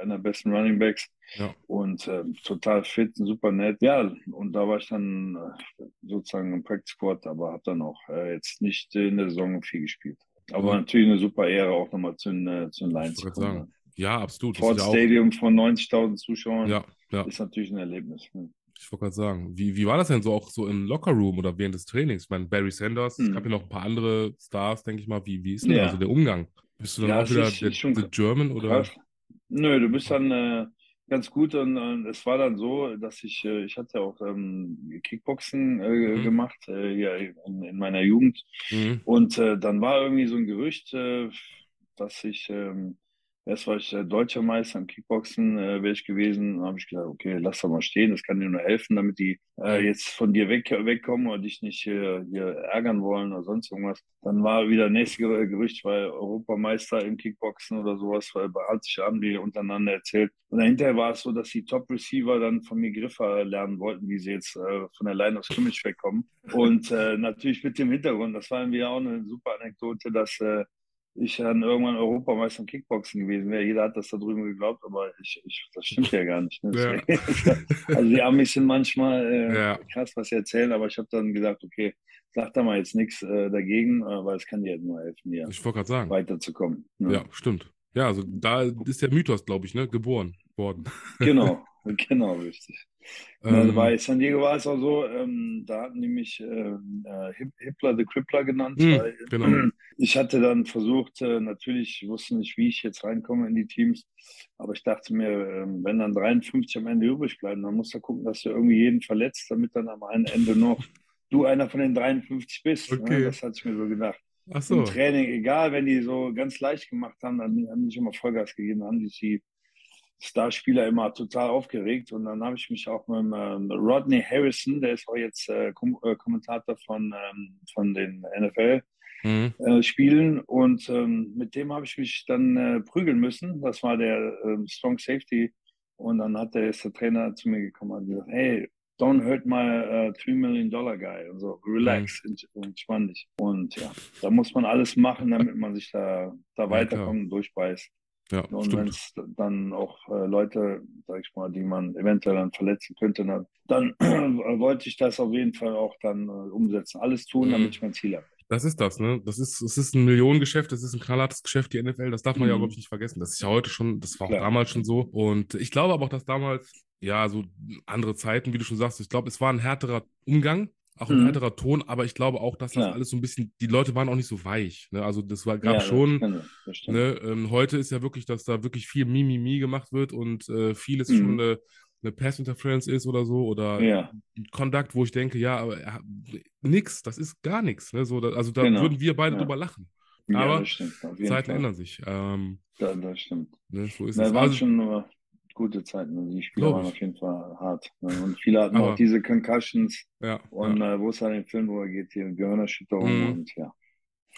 einer der besten Running Backs Ja. und ähm, total fit, super nett. Ja, und da war ich dann äh, sozusagen im Practice Squad, aber habe dann auch äh, jetzt nicht in der Saison viel gespielt. Aber Ja. natürlich eine super Ehre, auch nochmal zu, den, äh, zu den Lions zu kommen. sagen. Ja, absolut. Ford Stadium von 90.000 Zuschauern ja, ja. ist natürlich ein Erlebnis. Ne? Ich wollte gerade sagen, wie, wie war das denn so auch so im Lockerroom oder während des Trainings? Ich meine, Barry Sanders, es Hm. gab ja noch ein paar andere Stars, denke ich mal. Wie, wie ist denn Ja. da so der Umgang? Bist du dann Ja, auch es wieder ist- der, schon der German oder? Krass. Nö, du bist dann äh, ganz gut und, und es war dann so, dass ich, äh, ich hatte auch ähm, Kickboxen äh, Mhm. gemacht, äh, hier in, in meiner Jugend. Mhm. Und äh, dann war irgendwie so ein Gerücht, äh, dass ich, ähm, erst war ich äh, deutscher Meister im Kickboxen, äh, wäre ich gewesen. Dann habe ich gedacht, okay, lass doch mal stehen, das kann dir nur helfen, damit die äh, jetzt von dir weg, wegkommen oder dich nicht äh, hier ärgern wollen oder sonst irgendwas. Dann war wieder nächste Ger- Gerücht, weil Europameister im Kickboxen oder sowas, weil hat sich haben die untereinander erzählt. Und hinterher war es so, dass die Top-Receiver dann von mir Griffe lernen wollten, wie sie jetzt äh, von der Line of Scrimmage wegkommen. Und äh, natürlich mit dem Hintergrund, das war irgendwie auch eine super Anekdote, dass äh, ich dann irgendwann Europameister im Kickboxen gewesen wäre. Jeder hat das da drüben geglaubt, aber ich, ich, das stimmt ja gar nicht. Ne? Ja. Also die Amis sind manchmal äh, Ja. krass, was sie erzählen, aber ich habe dann gesagt, okay, sag da mal jetzt nichts äh, dagegen, weil es kann dir halt nur helfen, hier Ich wollte gerade sagen. weiterzukommen. Ne? Ja, stimmt. Ja, also da ist der Mythos, glaube ich, ne, geboren worden. Genau, genau, richtig. Ähm, Ähm, bei San Diego war es auch so, ähm, da hatten die mich ähm, äh, Hip- Hippler the Crippler genannt. Mhm, weil, genau. Ich hatte dann versucht, äh, natürlich, ich wusste nicht, wie ich jetzt reinkomme in die Teams, aber ich dachte mir, ähm, wenn dann 53 am Ende übrig bleiben, dann musst du gucken, dass du irgendwie jeden verletzt, damit dann am einen Ende noch du einer von den 53 bist. Okay. Ne? Das hatte ich mir so gedacht. Ach so. Im Training, egal, wenn die so ganz leicht gemacht haben, dann haben die sich immer Vollgas gegeben, dann haben die die Starspieler immer total aufgeregt. Und dann habe ich mich auch mit ähm, Rodney Harrison, der ist auch jetzt äh, Kom äh, Kommentator von, ähm, von den NFL. Mhm. Äh, Spielen und ähm, mit dem habe ich mich dann äh, prügeln müssen. Das war der ähm, Strong Safety und dann hat der, der Trainer zu mir gekommen und gesagt, hey, don't hurt my uh, three million dollar guy und so, relax, ent- entspann dich. Und ja, da muss man alles machen, damit man sich da, da weiterkommt und durchbeißt. Ja, Und wenn es dann auch äh, Leute, sag ich mal, die man eventuell dann verletzen könnte, dann, dann wollte ich das auf jeden Fall auch dann äh, umsetzen. Alles tun, Mhm. damit ich mein Ziel habe. Das ist das, ne? Das ist, es ist ein Millionengeschäft, das ist ein knallhartes Geschäft, die NFL, das darf man ja, Mhm. glaube ich, nicht vergessen. Das ist ja heute schon, das war auch Klar. damals schon so. Und ich glaube aber auch, dass damals, ja, so andere Zeiten, wie du schon sagst, ich glaube, es war ein härterer Umgang, auch ein Mhm. Ton, aber ich glaube auch, dass das Klar. alles so ein bisschen, die Leute waren auch nicht so weich, ne? Also das war, gab Ja, schon, das. Ne, ähm, heute ist ja wirklich, dass da wirklich viel Mimimi gemacht wird und äh, vieles Mhm. schon eine, eine Pass-Interference ist oder so oder Ja, Conduct, wo ich denke, ja, aber er hat- nix, das ist gar nichts. Ne? So, da, also da Genau, würden wir beide ja. drüber lachen. ja, Aber Zeiten Fall. ändern sich. Ähm, Ja, das stimmt. ne, so ist Das es. Also, schon nur gute Zeiten. Die Spieler waren auf jeden Fall hart. ne. Und viele hatten Aber- auch diese Concussions. ja, Und ja, äh, wo ist dann den Film, wo er geht, hier Gehirnerschütterung Mhm. und ja.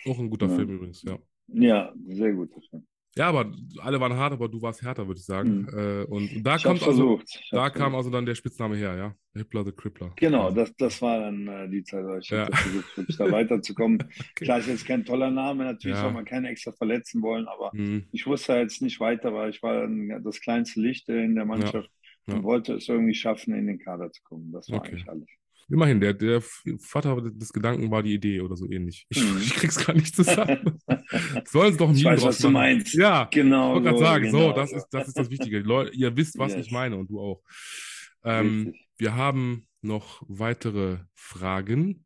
auch ein guter Ja. Film übrigens, ja. Ja, sehr gut. Film. Ja, aber alle waren hart, aber du warst härter, würde ich sagen. Mhm. Und, da kommt also, da kam also dann der Spitzname her, ja. Hippler the Crippler. Genau, Also, das, das war dann äh, die Zeit, ich Ja. versucht, wirklich da weiterzukommen. okay. Klar, ist jetzt kein toller Name, natürlich Ja. soll man keinen extra verletzen wollen, aber Mhm. ich wusste jetzt nicht weiter, weil ich war dann das kleinste Licht in der Mannschaft Ja. und wollte es irgendwie schaffen, in den Kader zu kommen. Das war Okay. eigentlich alles. Immerhin, der, der Vater des Gedanken war die Idee oder so ähnlich. Ich, Mhm. ich krieg's gar nicht zusammen. Sollen sie doch ein Ich weiß, was du meinst. Ja, ich Genau. wollte gerade so, sagen, so, genau das so. ist, das ist das Wichtige. Leute, ihr wisst, was Yes. ich meine und du auch. Ähm, wir haben noch weitere Fragen.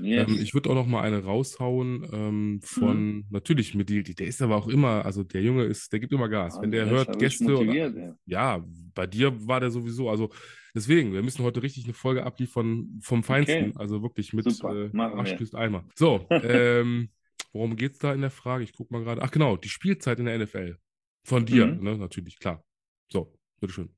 Yes. Ähm, ich würde auch noch mal eine raushauen ähm, von, natürlich, mit die, der ist aber auch immer, also der Junge ist, der gibt immer Gas. Wenn Also der hört ja Gäste motiviert, ey. ja, bei dir war der sowieso, also deswegen, wir müssen heute richtig eine Folge abliefern vom Feinsten, Okay. also wirklich mit Super, äh, Arsch Eimer. So, ähm, worum geht's da in der Frage? Ich guck mal gerade. Ach genau, die Spielzeit in der NFL. Von dir, Mhm. ne, natürlich, klar. So, bitteschön.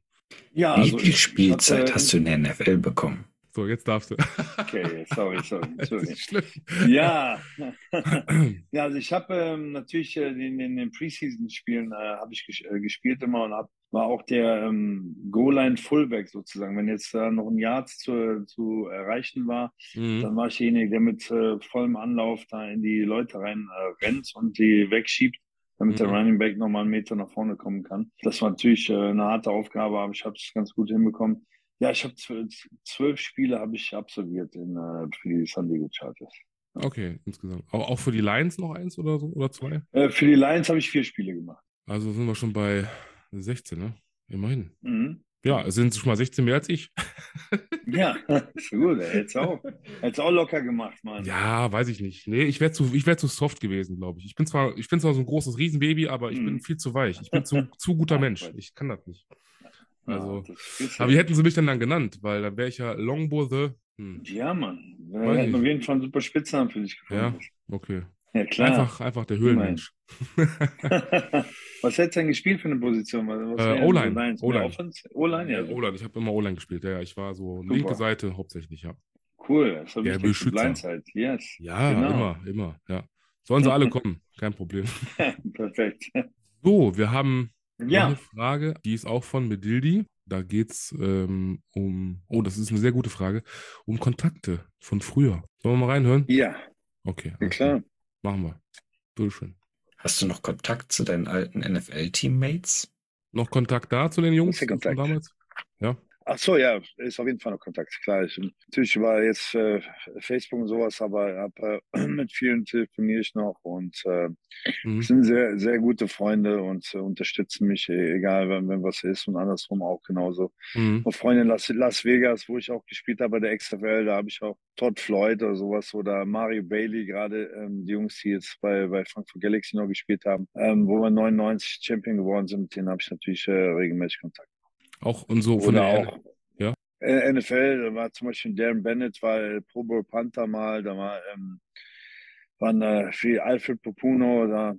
ja, Wie also viel Spielzeit hatte- hast du in der NFL bekommen? So, jetzt darfst du. Okay, sorry, sorry. Das sorry. ist schlimm. Ja, ja, also ich habe ähm, natürlich äh, in, in den Preseason-Spielen äh, habe ich ges äh, gespielt immer und hab, war auch der ähm, Goal-Line-Fullback sozusagen. Wenn jetzt äh, noch ein Yard zu, zu erreichen war, Mhm. dann war ich derjenige, der mit äh, vollem Anlauf da in die Leute rein äh, rennt und die wegschiebt, damit der Mhm. Running Back nochmal einen Meter nach vorne kommen kann. Das war natürlich äh, eine harte Aufgabe, aber ich habe es ganz gut hinbekommen. Ja, ich habe zwölf, zwölf Spiele habe ich absolviert in, äh, für die San Diego Chargers. Okay, insgesamt. Auch, auch für die Lions noch eins oder so oder zwei? Äh, für die Lions habe ich vier Spiele gemacht. Also sind wir schon bei 16, ne? Immerhin. Mhm. Ja, sind schon mal 16 mehr als ich. Ja, ist gut. Hättest auch, auch locker gemacht, Mann. Ja, weiß ich nicht. Nee, ich wäre zu, ich wär zu soft gewesen, glaube ich. Ich bin zwar, ich bin zwar so ein großes Riesenbaby, aber ich Hm. bin viel zu weich. Ich bin zu, zu guter Mensch. Ich kann das nicht. Ja, Also, ist aber wie hätten sie mich denn dann genannt? Weil dann wäre ich ja Longbow the. Hm, ja, Mann. Wir Weiß hätten nicht. auf jeden Fall einen super Spitznamen für dich ja, gefunden. okay. Ja, klar. Einfach, einfach der Höhlenmensch. was hättest du denn gespielt für eine Position? Äh, O-Line, O-Line. O-Line, ja. O-Line, ich habe immer O-Line gespielt. Ja, ja, ich war so Super. linke Seite hauptsächlich, ja. Cool. Das Der wichtig. Beschützer. Blindside. Yes. Ja, Genau. immer, immer, ja. Sollen sie alle kommen, kein Problem. Perfekt. So, wir haben Ja. eine Frage, die ist auch von Medildi. Da geht es ähm, um, oh, das ist eine sehr gute Frage, um Kontakte von früher. Sollen wir mal reinhören? Ja, Okay, ja klar. Machen wir. Bitteschön. Hast du noch Kontakt zu deinen alten NFL-Teammates? Noch Kontakt da zu den Jungs Kontakt. damals? Ach so, ja, ist auf jeden Fall noch Kontakt. Klar, ich, natürlich war jetzt äh, Facebook und sowas, aber hab, äh, mit vielen telefoniere ich noch und äh, Mhm. sind sehr, sehr gute Freunde und äh, unterstützen mich, eh, egal wenn, wenn was ist und andersrum auch genauso. Mhm. Und Freunde in Las, Las Vegas, wo ich auch gespielt habe bei der XFL, da habe ich auch Todd Floyd oder sowas oder Mario Bailey, gerade ähm, die Jungs, die jetzt bei, bei Frankfurt Galaxy noch gespielt haben, ähm, wo wir 99 Champion geworden sind, mit denen habe ich natürlich äh, regelmäßig Kontakt. Auch und so von Oder der auch ja. NFL, da war zum Beispiel Darren Bennett, war Pro Bowl Panther mal, da war ähm, waren äh, viel Alfred Popuno, da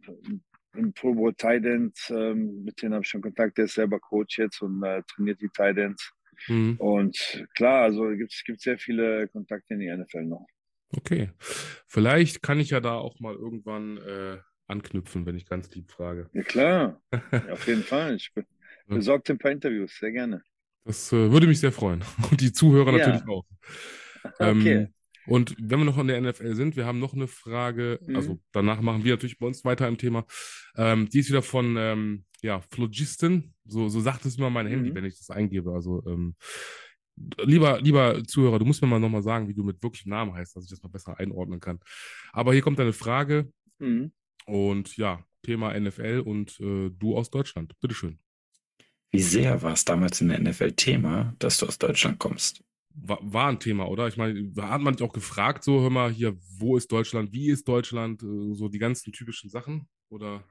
im Pro Bowl Ends, ähm, mit denen habe ich schon Kontakt, der ist selber Coach jetzt und äh, trainiert die Ends. Mhm. Und klar, also gibt es gibt sehr viele Kontakte in die NFL noch. Okay. Vielleicht kann ich ja da auch mal irgendwann äh, anknüpfen, wenn ich ganz lieb frage. Ja klar, ja, auf jeden Fall. Ich be besorgt ein paar Interviews, sehr gerne. Das äh, würde mich sehr freuen. Und die Zuhörer Ja. natürlich auch. Okay. Ähm, und wenn wir noch in der NFL sind, wir haben noch eine Frage, Mhm. also danach machen wir natürlich bei uns weiter im Thema. Ähm, die ist wieder von ähm, ja, Phlogistin, so, so sagt es immer mein Handy, Mhm. wenn ich das eingebe. Also ähm, lieber, lieber Zuhörer, du musst mir mal nochmal sagen, wie du mit wirklichem Namen heißt, dass ich das mal besser einordnen kann. Aber hier kommt eine Frage Mhm. und ja, Thema NFL und äh, du aus Deutschland. Bitteschön. Wie sehr war es damals in der NFL Thema, dass du aus Deutschland kommst? War, war ein Thema, oder? Ich meine, hat man dich auch gefragt, so, hör mal, hier, wo ist Deutschland, wie ist Deutschland, äh, so die ganzen typischen Sachen, oder?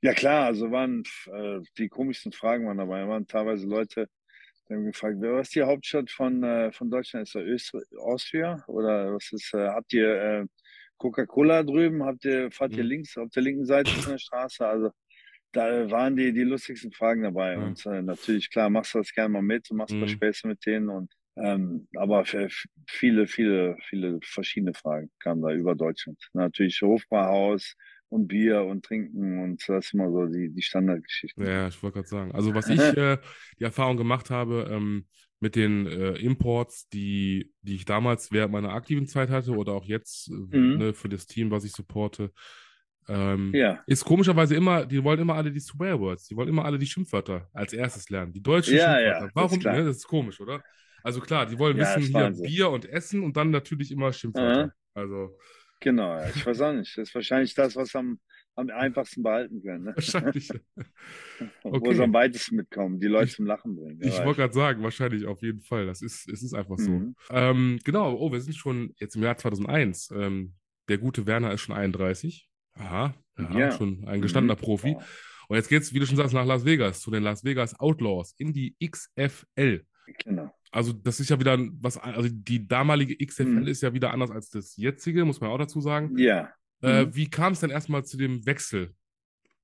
Ja klar, also waren äh, die komischsten Fragen waren dabei. Da waren teilweise Leute, die haben gefragt, wer was ist die Hauptstadt von, äh, von Deutschland? Ist das Österreich, Austria? Oder was ist, äh, habt ihr äh, Coca-Cola drüben? Habt ihr, fahrt ihr Mhm. links auf der linken Seite von der Straße? Also da waren die, die lustigsten Fragen dabei. Ja. Und äh, natürlich, klar, machst du das gerne mal mit und machst Mhm. Späße mit denen und ähm, aber viele, viele, viele verschiedene Fragen kamen da über Deutschland. Natürlich Hofbrauhaus und Bier und Trinken und das ist immer so die, die Standardgeschichten. Ja, ich wollte gerade sagen. Also, was ich äh, die Erfahrung gemacht habe ähm, mit den äh, Imports, die, die ich damals während meiner aktiven Zeit hatte oder auch jetzt äh, Mhm. ne, für das Team, was ich supporte, ähm, Ja, ist komischerweise immer, die wollen immer alle die Swear Words, die wollen immer alle die Schimpfwörter als erstes lernen, die deutschen Ja, ja, Schimpfwörter. das ist Warum? Ne, das ist komisch, oder? Also klar, die wollen wissen hier. Bier und Essen und dann natürlich immer Schimpfwörter. Aha. Also genau. Ja. Ich weiß auch nicht. Das ist wahrscheinlich das, was am, am einfachsten behalten können. Ne? wahrscheinlich. Wo Okay. sie am weitesten mitkommen, die Leute Ich- zum Lachen bringen. Ich wollte gerade sagen, wahrscheinlich auf jeden Fall. Das ist, es ist einfach so. Mhm. Ähm, genau, oh, wir sind schon jetzt im Jahr 2001. Ähm, der gute Werner ist schon 31. Aha, ja, Ja. schon ein gestandener Mhm. Profi. Und jetzt geht's, wie du schon sagst, nach Las Vegas, zu den Las Vegas Outlaws in die XFL. genau. Also das ist ja wieder was, also die damalige XFL Mhm. ist ja wieder anders als das jetzige, muss man auch dazu sagen. Ja. Äh, Mhm. wie kam es denn erstmal zu dem Wechsel?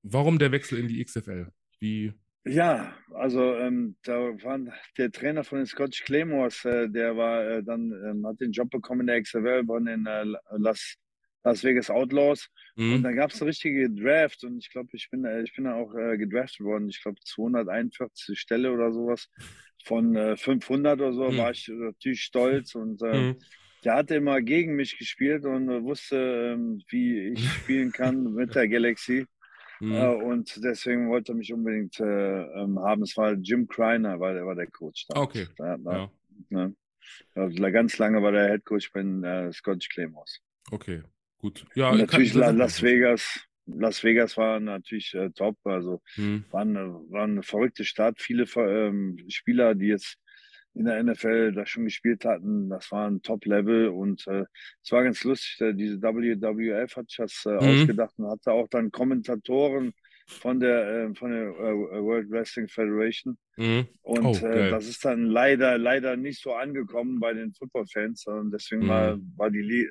Warum der Wechsel in die XFL? Wie, Ja, also ähm, da war der Trainer von den Scottish Claymores, äh, der war äh, dann, ähm, hat den Job bekommen in der XFL von den Las, Las Vegas Outlaws. Und hm? dann gab es eine richtige Draft und ich glaube, ich bin, äh, ich bin da auch äh, gedraftet worden. Ich glaube 241 Stelle oder sowas von äh, 500 oder so Hm. war ich natürlich stolz und äh, Hm. der hatte immer gegen mich gespielt und äh, wusste, ähm, wie ich spielen kann mit der Galaxy. Hm. Äh, und deswegen wollte er mich unbedingt äh, ähm, haben. Es war Jim Kreiner, weil er war der Coach da. Okay. Da, da, Ja, ne? Also ganz lange war der Head Coach bei den Scottish Claymores. okay, gut. Ja, und kann- natürlich ist Las Vegas, Las Vegas war natürlich äh, top. Also Mhm. war eine, war eine verrückte Stadt. Viele ähm, Spieler, die jetzt in der NFL da schon gespielt hatten, das war ein Top-Level und äh, es war ganz lustig. äh, Diese WWF hat sich das äh, Mhm. ausgedacht und hatte auch dann Kommentatoren von der, äh, von der äh, World Wrestling Federation. Mhm. Und Oh, äh, das ist dann leider, leider nicht so angekommen bei den Football-Fans. Und deswegen war, Mhm. war die Li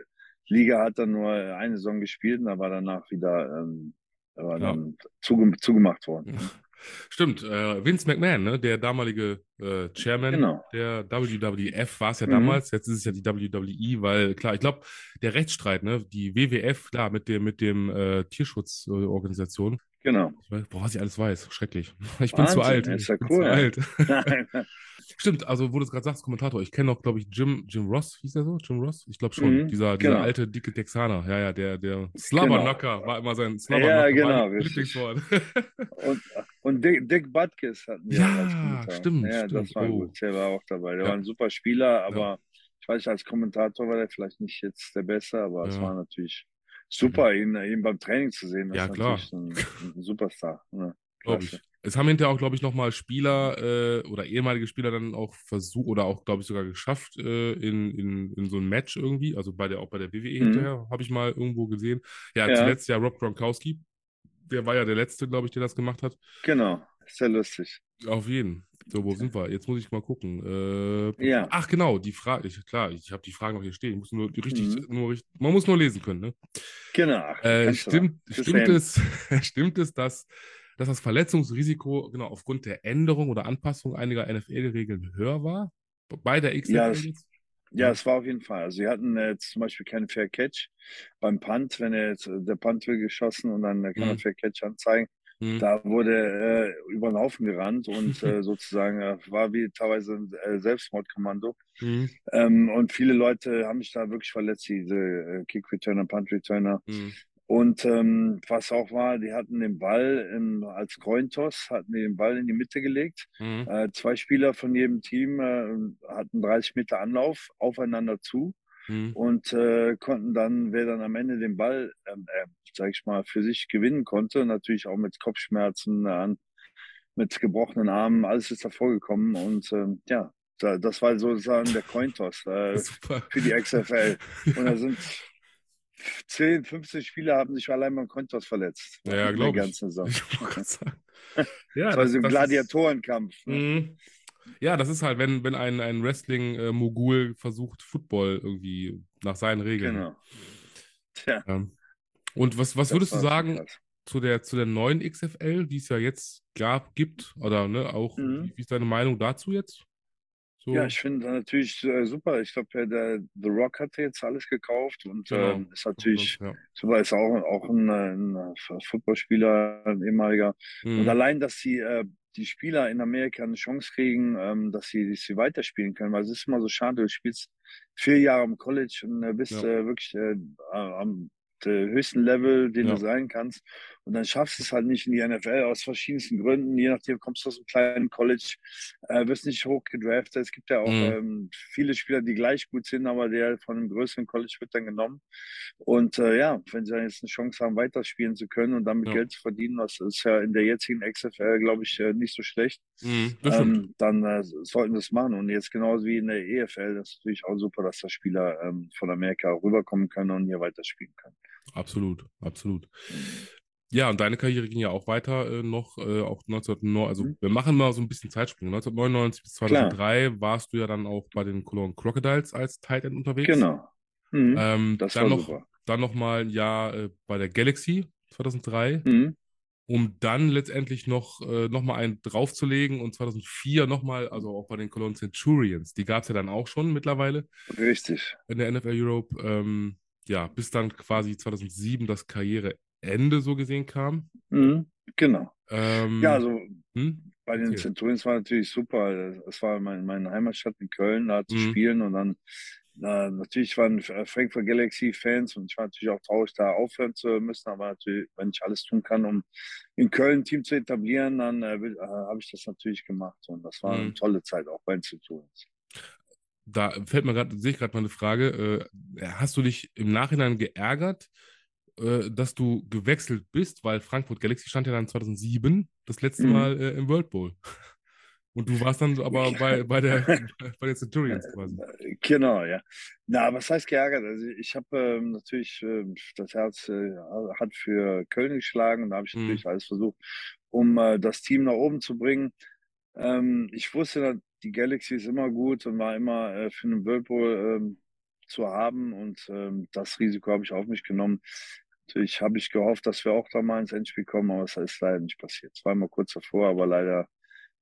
Liga hat dann nur eine Saison gespielt und da war danach wieder ähm, war Ja. dann zuge zugemacht worden. Stimmt, äh, Vince McMahon, ne, der damalige äh, Chairman Genau. der WWF war es ja Mhm. damals, jetzt ist es ja die WWE, weil klar, ich glaube, der Rechtsstreit, ne, die WWF, klar, mit dem, mit dem äh, Tierschutzorganisation, Genau. ich weiß, boah, was ich alles weiß, schrecklich. Ich bin zu Wahnsinn, alt. ist ja cool, zu ja. alt. Stimmt, also wo du es gerade sagst, Kommentator, ich kenne auch, glaube ich, Jim, Jim Ross, hieß der so? Jim Ross? Ich glaube schon. Mhm, dieser, dieser genau. alte, dicke Texaner. Ja, ja, der, der Slobberknocker war immer sein Ja, Slobberknocker. genau, mein richtig. Lieblingswort. und und Dick, Dick Butkus hatten wir Ja, stimmt, Ja, das war Oh. gut. Der war auch dabei. Der Ja. war ein super Spieler, aber ich weiß, als Kommentator war der vielleicht nicht jetzt der Beste, aber es Ja. war natürlich super, ihn, ihn beim Training zu sehen. Das Ja, ist klar. ein, ein Superstar. Ja, Glaube ich. Es haben hinterher auch, glaube ich, nochmal Spieler äh, oder ehemalige Spieler dann auch versucht oder auch, glaube ich, sogar geschafft äh, in, in, in so ein Match irgendwie. Also bei der, auch bei der WWE Mhm. hinterher, habe ich mal irgendwo gesehen. Ja, Ja. zuletzt ja Rob Gronkowski. Der war ja der Letzte, glaube ich, der das gemacht hat. Genau, sehr lustig. Auf jeden. So, wo sind wir? Jetzt muss ich mal gucken. Äh, Ja. Ach, genau, die Frage. Ich, klar, ich habe die Fragen noch hier stehen. Ich muss nur richtig, Mhm. nur richtig, man muss nur lesen können, ne? Genau. Äh, stimmt, stimmt, es, stimmt es, dass, dass das Verletzungsrisiko genau aufgrund der Änderung oder Anpassung einiger NFL-Regeln höher war? Bei der XFL Ja, jetzt? Ja, es war auf jeden Fall. Also sie hatten äh, jetzt zum Beispiel keinen Fair Catch beim Punt, wenn er jetzt äh, der Punt wird geschossen und dann äh, kann er Mhm. Fair Catch anzeigen. Hm. Da wurde äh, über den Haufen gerannt und äh, sozusagen äh, war wie teilweise ein äh, Selbstmordkommando. Hm. Ähm, und viele Leute haben sich da wirklich verletzt, diese äh, Kick-Returner, Punt-Returner. Hm. Und ähm, was auch war, die hatten den Ball im, als Cointoss, hatten den Ball in die Mitte gelegt. Hm. Äh, zwei Spieler von jedem Team hatten 30 Meter Anlauf aufeinander zu Hm. und äh, konnten dann, wer dann am Ende den Ball, ähm, äh, sag ich mal, für sich gewinnen konnte, natürlich auch mit Kopfschmerzen, äh, mit gebrochenen Armen, alles ist davor gekommen und ähm, ja, da, das war sozusagen der Cointoss äh, für die XFL. Und da sind 10, 15 Spieler haben sich allein beim Cointoss verletzt. Ja, ja in glaub der ich. ganzen Saison. Ich. Ja, Das war so ein das ist- Gladiatorenkampf. Ne? Ja, das ist halt, wenn, wenn ein, ein Wrestling-Mogul versucht, Football irgendwie nach seinen Regeln. Genau. Tja, Ja. Und was, was das würdest du sagen zu der, zu der neuen XFL, die es ja jetzt gab, gibt? Oder ne, auch, Mhm. wie, wie ist deine Meinung dazu jetzt? So, Ja, ich finde natürlich äh, super. Ich glaube, der, The Rock hat jetzt alles gekauft und Genau. ähm, ist natürlich ja. super. Ist auch, auch ein, äh, ein Footballspieler, ein ehemaliger. Und Mhm. allein, dass die, äh, die Spieler in Amerika eine Chance kriegen, ähm, dass sie, dass sie weiterspielen können, weil es ist immer so schade, du spielst vier Jahre im College und äh, bist Ja. äh, wirklich äh, am höchsten Level, den Ja. du sein kannst. Und dann schaffst du es halt nicht in die NFL aus verschiedensten Gründen. Je nachdem, kommst du aus einem kleinen College, äh, wirst nicht hoch gedraftet. Es gibt ja auch Mhm. ähm, viele Spieler, die gleich gut sind, aber der von einem größeren College wird dann genommen. Und äh, ja, wenn sie dann jetzt eine Chance haben, weiterspielen zu können und damit Ja. Geld zu verdienen, das ist ja in der jetzigen XFL, glaube ich, äh, nicht so schlecht, Mhm. Ähm, dann äh, sollten das machen. Und jetzt genauso wie in der EFL, das ist natürlich auch super, dass da Spieler ähm, von Amerika rüberkommen können und hier weiterspielen können. Absolut, absolut. Ja, und deine Karriere ging ja auch weiter äh, noch, äh, auch 1909, also Mhm. wir machen mal so ein bisschen Zeitsprung. 1999 bis Klar. 2003 warst du ja dann auch bei den Cologne Crocodiles als Tight End unterwegs. Genau. Mhm. Ähm, das dann war noch, super. dann noch mal ein Jahr äh, bei der Galaxy 2003, Mhm. um dann letztendlich noch, äh, noch mal einen draufzulegen und 2004 noch mal, also auch bei den Cologne Centurions, die gab es ja dann auch schon mittlerweile Richtig. in der NFL Europe, ähm, ja, bis dann quasi 2007 das Karriereende so gesehen kam. Mhm. Genau. Ähm, Ja, also hm? bei den Erzähl. Centurions war natürlich super. Es war mein, meine Heimatstadt in Köln, da zu Mhm. spielen und dann äh, natürlich waren Frankfurt Galaxy Fans und ich war natürlich auch traurig, da aufhören zu müssen, aber natürlich, wenn ich alles tun kann, um in Köln ein Team zu etablieren, dann äh, äh, habe ich das natürlich gemacht und das war Mhm. eine tolle Zeit auch bei den Centurions. Da fällt mir gerade, sehe ich gerade mal eine Frage. Äh, hast du dich im Nachhinein geärgert, äh, dass du gewechselt bist, weil Frankfurt Galaxy stand ja dann 2007 das letzte Mhm. Mal äh, im World Bowl. Und du warst dann aber bei, bei, der, bei den Centurions quasi. Genau, ja. Na, was heißt geärgert? Also ich habe ähm, natürlich ähm, das Herz äh, hat für Köln geschlagen und da habe ich Mhm. natürlich alles versucht, um äh, das Team nach oben zu bringen. Ähm, ich wusste, dass die Galaxy ist immer gut und war immer äh, für einen Whirlpool ähm, zu haben und ähm, das Risiko habe ich auf mich genommen. Natürlich habe ich gehofft, dass wir auch da mal ins Endspiel kommen, aber es ist leider nicht passiert. Zweimal kurz davor, aber leider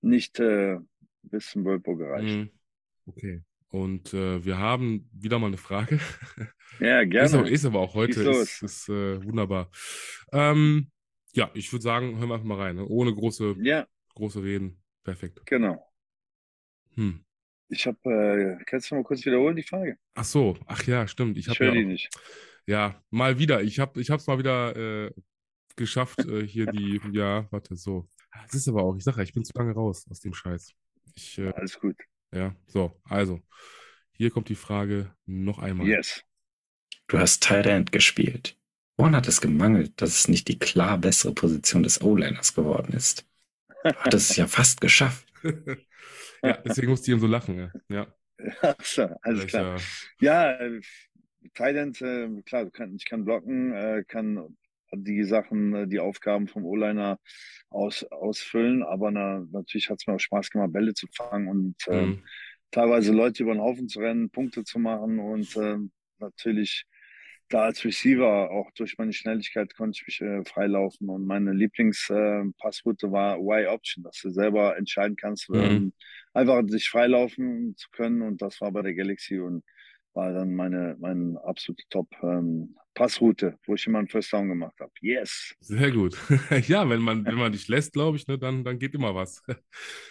nicht äh, bis zum Whirlpool gereicht. Mhm. Okay. Und äh, wir haben wieder mal eine Frage. Ja, Ist aber, gerne. ist aber auch heute ist, ist äh, wunderbar. Ähm, ja, ich würde sagen, hören wir einfach mal rein. Ne? Ohne große, Ja, große Reden. Perfekt. genau. Hm. Ich habe, äh, kannst du mal kurz wiederholen, die Frage? Ach so, ach ja, stimmt. Ich Ich habe höre ja die auch, nicht. ja, mal wieder. Ich habe, ich habe es mal wieder äh, geschafft, äh, hier die, ja, warte, so. Das ist aber auch, ich sage ja, ich bin zu lange raus aus dem Scheiß. Ich, äh, Alles gut. ja, so, also, hier kommt die Frage noch einmal. Yes. Du hast Tight End gespielt. Woran hat es gemangelt, dass es nicht die klar bessere Position des O-Liners geworden ist? Du hattest es ja fast geschafft. ja, deswegen musste ich eben so lachen, ja. Ja, so, alles klar. ja, Ja, äh, Thailand, äh, klar, kann, ich kann blocken, äh, kann die Sachen, äh, die Aufgaben vom O-Liner aus, ausfüllen, aber na, natürlich hat es mir auch Spaß gemacht, Bälle zu fangen und ähm, mhm. teilweise Leute über den Haufen zu rennen, Punkte zu machen und ähm, natürlich da als Receiver auch durch meine Schnelligkeit konnte ich mich äh, freilaufen und meine Lieblingspassroute äh, war Y-Option, dass du selber entscheiden kannst, Mhm. ähm, einfach sich freilaufen zu können und das war bei der Galaxy und war dann meine, meine absolute Top ähm, wo ich immer einen First Down gemacht habe. Yes! Sehr gut. Ja, wenn man, wenn man dich lässt, glaube ich, ne, dann, dann geht immer was.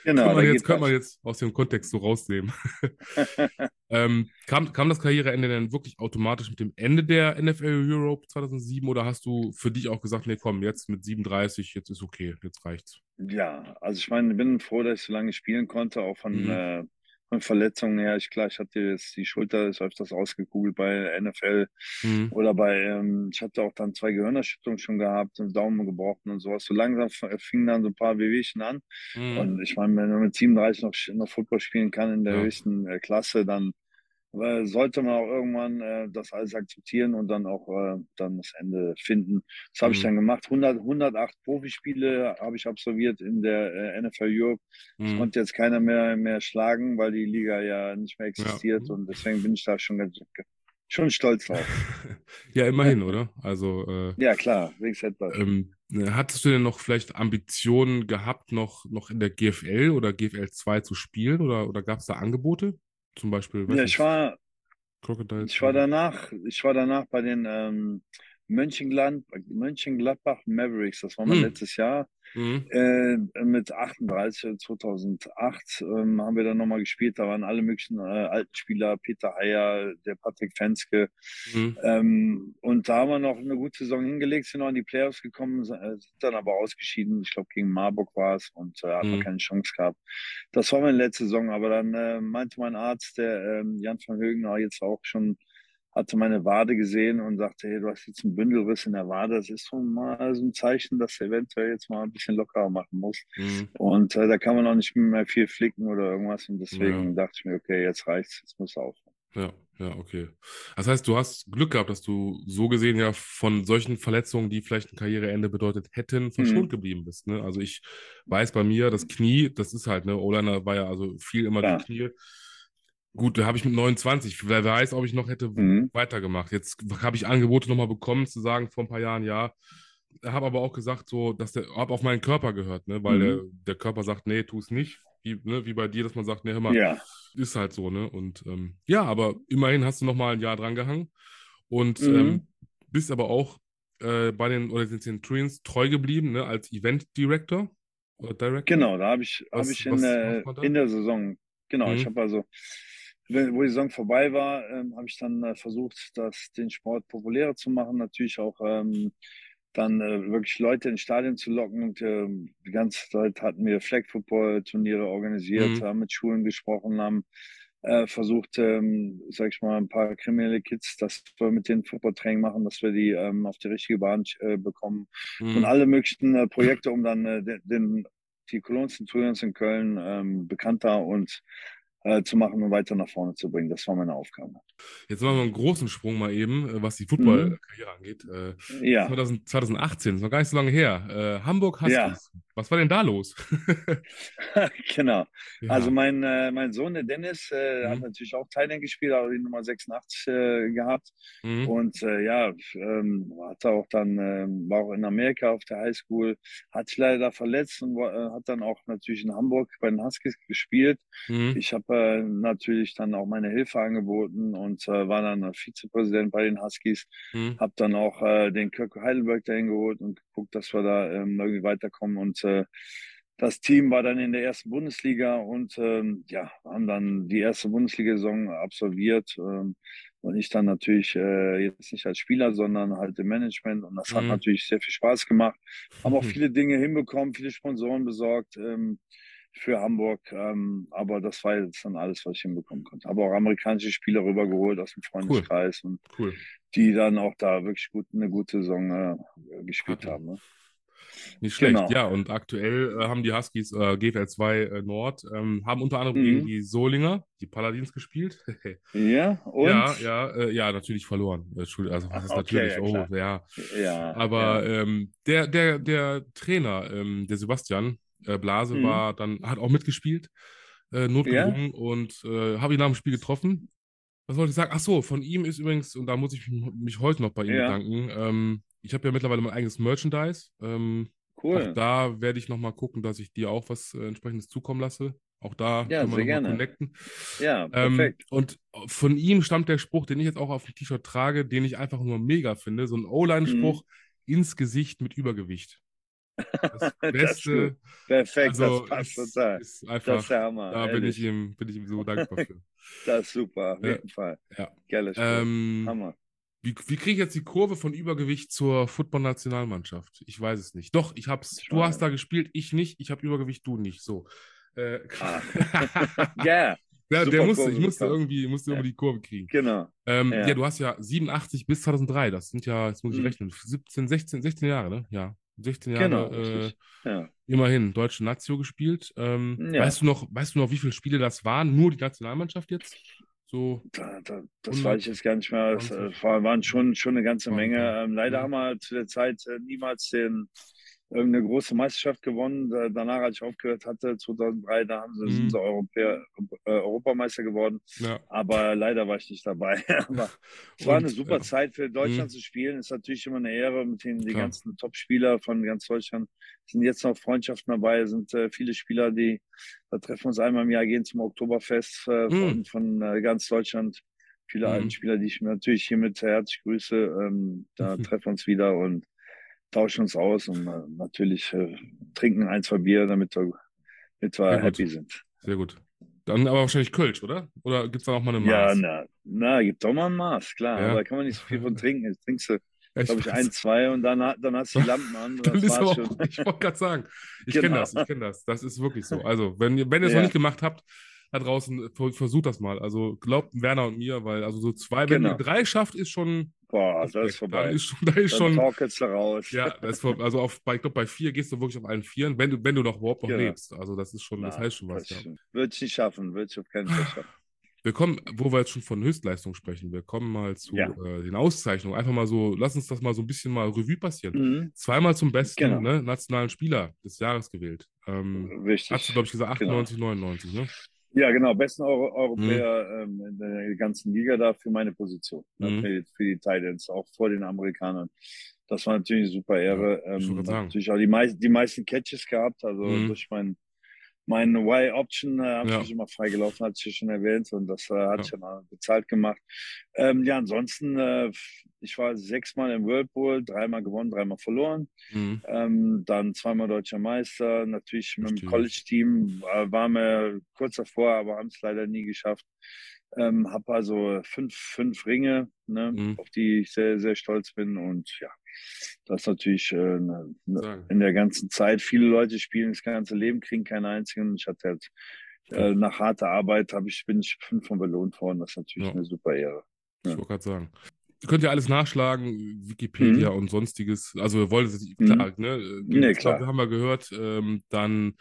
Genau, da man jetzt, könnte man was. jetzt aus dem Kontext so rausnehmen. Ähm, kam, kam das Karriereende denn wirklich automatisch mit dem Ende der NFL Europe 2007 oder hast du für dich auch gesagt, nee, komm, jetzt mit 37, jetzt ist okay, jetzt reicht's? Ja, also ich meine, ich bin froh, dass ich so lange spielen konnte, auch von, Mhm. äh, von Verletzungen her. Ich, klar, ich hatte jetzt die Schulter ist öfters ausgekugelt bei NFL Mhm. oder bei, ähm, ich hatte auch dann zwei Gehirnerschütterungen schon gehabt und Daumen gebrochen und sowas. So langsam f- fingen dann so ein paar Wehwehchen an. Mhm. Und ich meine, wenn man mit 37 noch, noch Football spielen kann in der Ja. höchsten äh, Klasse, dann äh, sollte man auch irgendwann äh, das alles akzeptieren und dann auch äh, dann das Ende finden. Das habe ich Mhm. dann gemacht. 100, 108 Profispiele habe ich absolviert in der äh, NFL Europe. Das Mhm. konnte jetzt keiner mehr, mehr schlagen, weil die Liga ja nicht mehr existiert Ja. und deswegen bin ich da schon, ganz- schon stolz drauf. Ja, immerhin, oder? Also, äh, Ja, klar, Headbutt. ähm, hattest du denn noch vielleicht Ambitionen gehabt, noch, noch in der GFL oder GFL 2 zu spielen oder, oder gab es da Angebote? Zum Beispiel, Ja, nicht, ich war, Crocodiles? Ich war danach, ich war danach bei den ähm, Mönchengladbach, Mönchengladbach Mavericks, das war mein Hm. letztes Jahr. Mhm. Äh, mit 38, 2008 ähm, haben wir dann nochmal gespielt. Da waren alle möglichen äh, alten Spieler, Peter Heyer, der Patrick Fenske. Mhm. Ähm, und da haben wir noch eine gute Saison hingelegt, sind noch in die Playoffs gekommen, sind äh, sind dann aber ausgeschieden. Ich glaube, gegen Marburg war es und äh, hat Mhm. keine Chance gehabt. Das war meine letzte Saison, aber dann äh, meinte mein Arzt, der ähm, Jan van Högener, jetzt auch schon, hatte meine Wade gesehen und sagte, hey, du hast jetzt einen Bündelriss in der Wade. Das ist so mal so ein Zeichen, dass du eventuell jetzt mal ein bisschen lockerer machen musst. Mhm. Und äh, da kann man auch nicht mehr viel flicken oder irgendwas. Und deswegen Ja. dachte ich mir, okay, jetzt reicht's, jetzt muss aufhören. Ja, ja, okay. Das heißt, du hast Glück gehabt, dass du so gesehen ja von solchen Verletzungen, die vielleicht ein Karriereende bedeutet hätten, verschont Mhm. geblieben bist. Ne? Also ich weiß bei mir, das Knie, das ist halt, ne, O-Liner war ja also viel immer Klar. die Knie. Gut, da habe ich mit 29, wer weiß, ob ich noch hätte Mhm. weitergemacht. Jetzt habe ich Angebote nochmal bekommen, zu sagen, vor ein paar Jahren, ja. Habe aber auch gesagt, so, dass der, habe auf meinen Körper gehört, ne? Weil Mhm. der, der Körper sagt, nee, tu es nicht. Wie, ne, wie bei dir, dass man sagt, nee, hör mal, Ja. ist halt so, ne? Und ähm, ja, aber immerhin hast du noch mal ein Jahr dran gehangen und Mhm. ähm, bist aber auch äh, bei den oder den Centurions treu geblieben, ne? Als Event Director oder Director. Genau, da habe ich, Was- hab ich in, in der Saison, genau, ich Mhm. habe also, wo die Saison vorbei war, ähm, habe ich dann äh, versucht, das, den Sport populärer zu machen, natürlich auch ähm, dann äh, wirklich Leute ins Stadion zu locken und ähm, die ganze Zeit hatten wir Flag Football Turniere organisiert, Mhm. haben mit Schulen gesprochen, haben äh, versucht, ähm, sag ich mal, ein paar kriminelle Kids, dass wir mit denen Footballtraining machen, dass wir die ähm, auf die richtige Bahn äh, bekommen mhm. und alle möglichen äh, Projekte, um dann äh, den, den die Cologne Centurions in Köln ähm, bekannter und äh, zu machen und weiter nach vorne zu bringen. Das war meine Aufgabe. Jetzt machen wir einen großen Sprung mal eben, äh, was die Football-Karriere mhm. angeht. Äh, ja. 2000, 2018, ist noch gar nicht so lange her. Äh, Hamburg Huskies. Ja. Was war denn da los? genau. Ja. Also mein, äh, mein Sohn, der Dennis, mhm. hat natürlich auch Thailand gespielt, aber die Nummer 86 äh, gehabt. Mhm. Und ja, ähm, hat auch dann, ähm, war auch in Amerika auf der Highschool, hat sich leider verletzt und äh, hat dann auch natürlich in Hamburg bei den Huskies gespielt. Mhm. Ich habe äh, natürlich dann auch meine Hilfe angeboten und war dann Vizepräsident bei den Huskies. Mhm. Habe dann auch den Kirk Heidelberg dahin geholt und geguckt, dass wir da ähm, irgendwie weiterkommen und äh, das Team war dann in der ersten Bundesliga und ähm, ja, haben dann die erste Bundesliga-Saison absolviert. Ähm, und ich dann natürlich äh, jetzt nicht als Spieler, sondern halt im Management. Und das mhm. hat natürlich sehr viel Spaß gemacht. Haben auch viele Dinge hinbekommen, viele Sponsoren besorgt ähm, für Hamburg. Ähm, aber das war jetzt dann alles, was ich hinbekommen konnte. Aber auch amerikanische Spieler rübergeholt aus dem Freundeskreis cool. und cool. die dann auch da wirklich gut, eine gute Saison äh, gespielt okay. haben. Ne? Nicht schlecht, genau. ja. Und aktuell äh, haben die Huskies äh, GFL 2 äh, Nord, ähm, haben unter anderem mhm. gegen die Solinger, die Paladins gespielt. ja, und? Ja, ja, äh, ja, natürlich verloren. Also, was ist okay, natürlich, ja, oh, ja. ja Aber ja. Ähm, der, der, der Trainer, ähm, der Sebastian äh, Blase, mhm. war dann, hat auch mitgespielt, äh, notgedrungen und habe ihn nach dem Spiel getroffen. Was wollte ich sagen? Ach so, von ihm ist übrigens, und da muss ich mich, heute noch bei ihm bedanken, ähm, ich habe ja mittlerweile mein eigenes Merchandise. Ähm, cool. Auch da werde ich nochmal gucken, dass ich dir auch was äh, entsprechendes zukommen lasse. Auch da ja, können wir nochmal connecten. Ja, ähm, perfekt. Ähm, und von ihm stammt der Spruch, den ich jetzt auch auf dem T-Shirt trage, den ich einfach nur mega finde. So ein O-Line-Spruch mhm. ins Gesicht mit Übergewicht. Das Beste. Das perfekt, also das passt ist, total. Ist einfach, das ist der Hammer. Da bin ich, ihm, bin ich ihm so dankbar für. das ist super, auf jeden Fall. Ja. Geiler ähm, Hammer. Wie, wie kriege ich jetzt die Kurve von Übergewicht zur Football-Nationalmannschaft? Ich weiß es nicht. Doch, ich hab's. Du hast da gespielt, ich nicht. Ich habe Übergewicht, du nicht. So. Äh, ah. yeah. Ja, der musste, Kurve ich musste irgendwie, musste ja. irgendwie die Kurve kriegen. Genau. Ähm, ja. ja. du hast ja 87 bis 2003, das sind ja, jetzt muss ich mhm. rechnen, 17, 16, 16 Jahre, ne? Ja, 16 Jahre. Genau, äh, ja. Immerhin deutsche Nazio gespielt. Ähm, weißt du noch, weißt du noch, wie viele Spiele das waren? Nur die Nationalmannschaft jetzt? So da, da, das weiß ich jetzt gar nicht mehr. Es äh, waren schon, schon eine ganze Menge. Ähm, leider haben wir zu der Zeit äh, niemals den, irgendeine große Meisterschaft gewonnen. danach, als ich aufgehört hatte, 2003, da haben sie, mhm. sind sie Europäer, äh, Europameister geworden. Ja. Aber leider war ich nicht dabei. Aber es war eine super äh, Zeit für Deutschland mh. zu spielen. Ist natürlich immer eine Ehre, mit denen die Klar. ganzen Top-Spieler von ganz Deutschland sind jetzt noch Freundschaften dabei. Sind äh, viele Spieler, die da treffen uns einmal im Jahr, gehen zum Oktoberfest äh, von, mhm. von äh, ganz Deutschland viele mhm. Spieler, die ich natürlich hiermit herzlich grüße. Ähm, da mhm. treffen wir uns wieder und tauschen uns aus und äh, natürlich äh, trinken ein, zwei Bier, damit wir, damit wir happy sind. Sehr gut. Dann aber wahrscheinlich Kölsch, oder? Oder gibt es da auch mal eine Maß? Ja, na, na gibt doch mal ein Maß, klar. Ja. Aber da kann man nicht so viel von trinken. Jetzt trinkst du, glaube ich, ein, zwei und dann, dann hast du die Lampen an. dann ist schon. ich wollte gerade sagen, ich genau. kenne das, ich kenne das. Das ist wirklich so. Also, wenn, wenn ihr es ja. noch nicht gemacht habt, da draußen, versucht das mal. Also glaubt Werner und mir, weil also so zwei, genau. wenn ihr drei schafft, ist schon. Boah, das ist vorbei. Da ist schon, da ist schon raus. Ja, das ist also auf, bei, ich glaube, bei vier gehst du wirklich auf allen Vieren, wenn du, wenn du noch überhaupt noch genau. lebst. Also das ist schon, das heißt schon was. Ja. Würde ich nicht schaffen, würde ich auf keinen Fall schaffen. Wir kommen, wo wir jetzt schon von Höchstleistung sprechen, wir kommen mal zu ja. äh, den Auszeichnungen. Einfach mal so, lass uns das mal so ein bisschen mal Revue passieren. Mhm. Zweimal zum besten genau. ne, nationalen Spieler des Jahres gewählt. Ähm, Richtig. Hast du, glaube ich, gesagt, 98, genau. 99, ne? Ja, genau, besten Euro Europäer mhm. ähm, in der ganzen Liga da für meine Position, ne, mhm. für, für, die Titans, auch vor den Amerikanern. Das war natürlich eine super Ehre. Ja, ähm, natürlich auch die, mei die meisten Catches gehabt, also mhm. durch mein mein Y-Option äh, habe ja. ich immer freigelaufen, hatte ich schon erwähnt, und das äh, hat ja. schon bezahlt gemacht. Ähm, ja, ansonsten, äh, ich war sechsmal im Whirlpool, dreimal gewonnen, dreimal verloren. Mhm. Ähm, dann zweimal deutscher Meister, natürlich mit dem College-Team äh, waren wir kurz davor, aber haben es leider nie geschafft. Ähm, habe also fünf, fünf Ringe, ne, mhm. auf die ich sehr, sehr stolz bin und ja, das ist natürlich äh, ne, ne, in der ganzen Zeit. Viele Leute spielen das ganze Leben, kriegen keinen einzigen. Ich hatte halt äh, nach harter Arbeit ich, bin ich fünfmal belohnt worden. Das ist natürlich Ja. eine super Ehre. Ich Ja. wollte gerade sagen. Ihr könnt ja alles nachschlagen, Wikipedia Mhm. und sonstiges. Also ihr wollt es, Mhm. klar, ne? äh, Nee, klar. glaub, haben wir gehört. Ähm, dann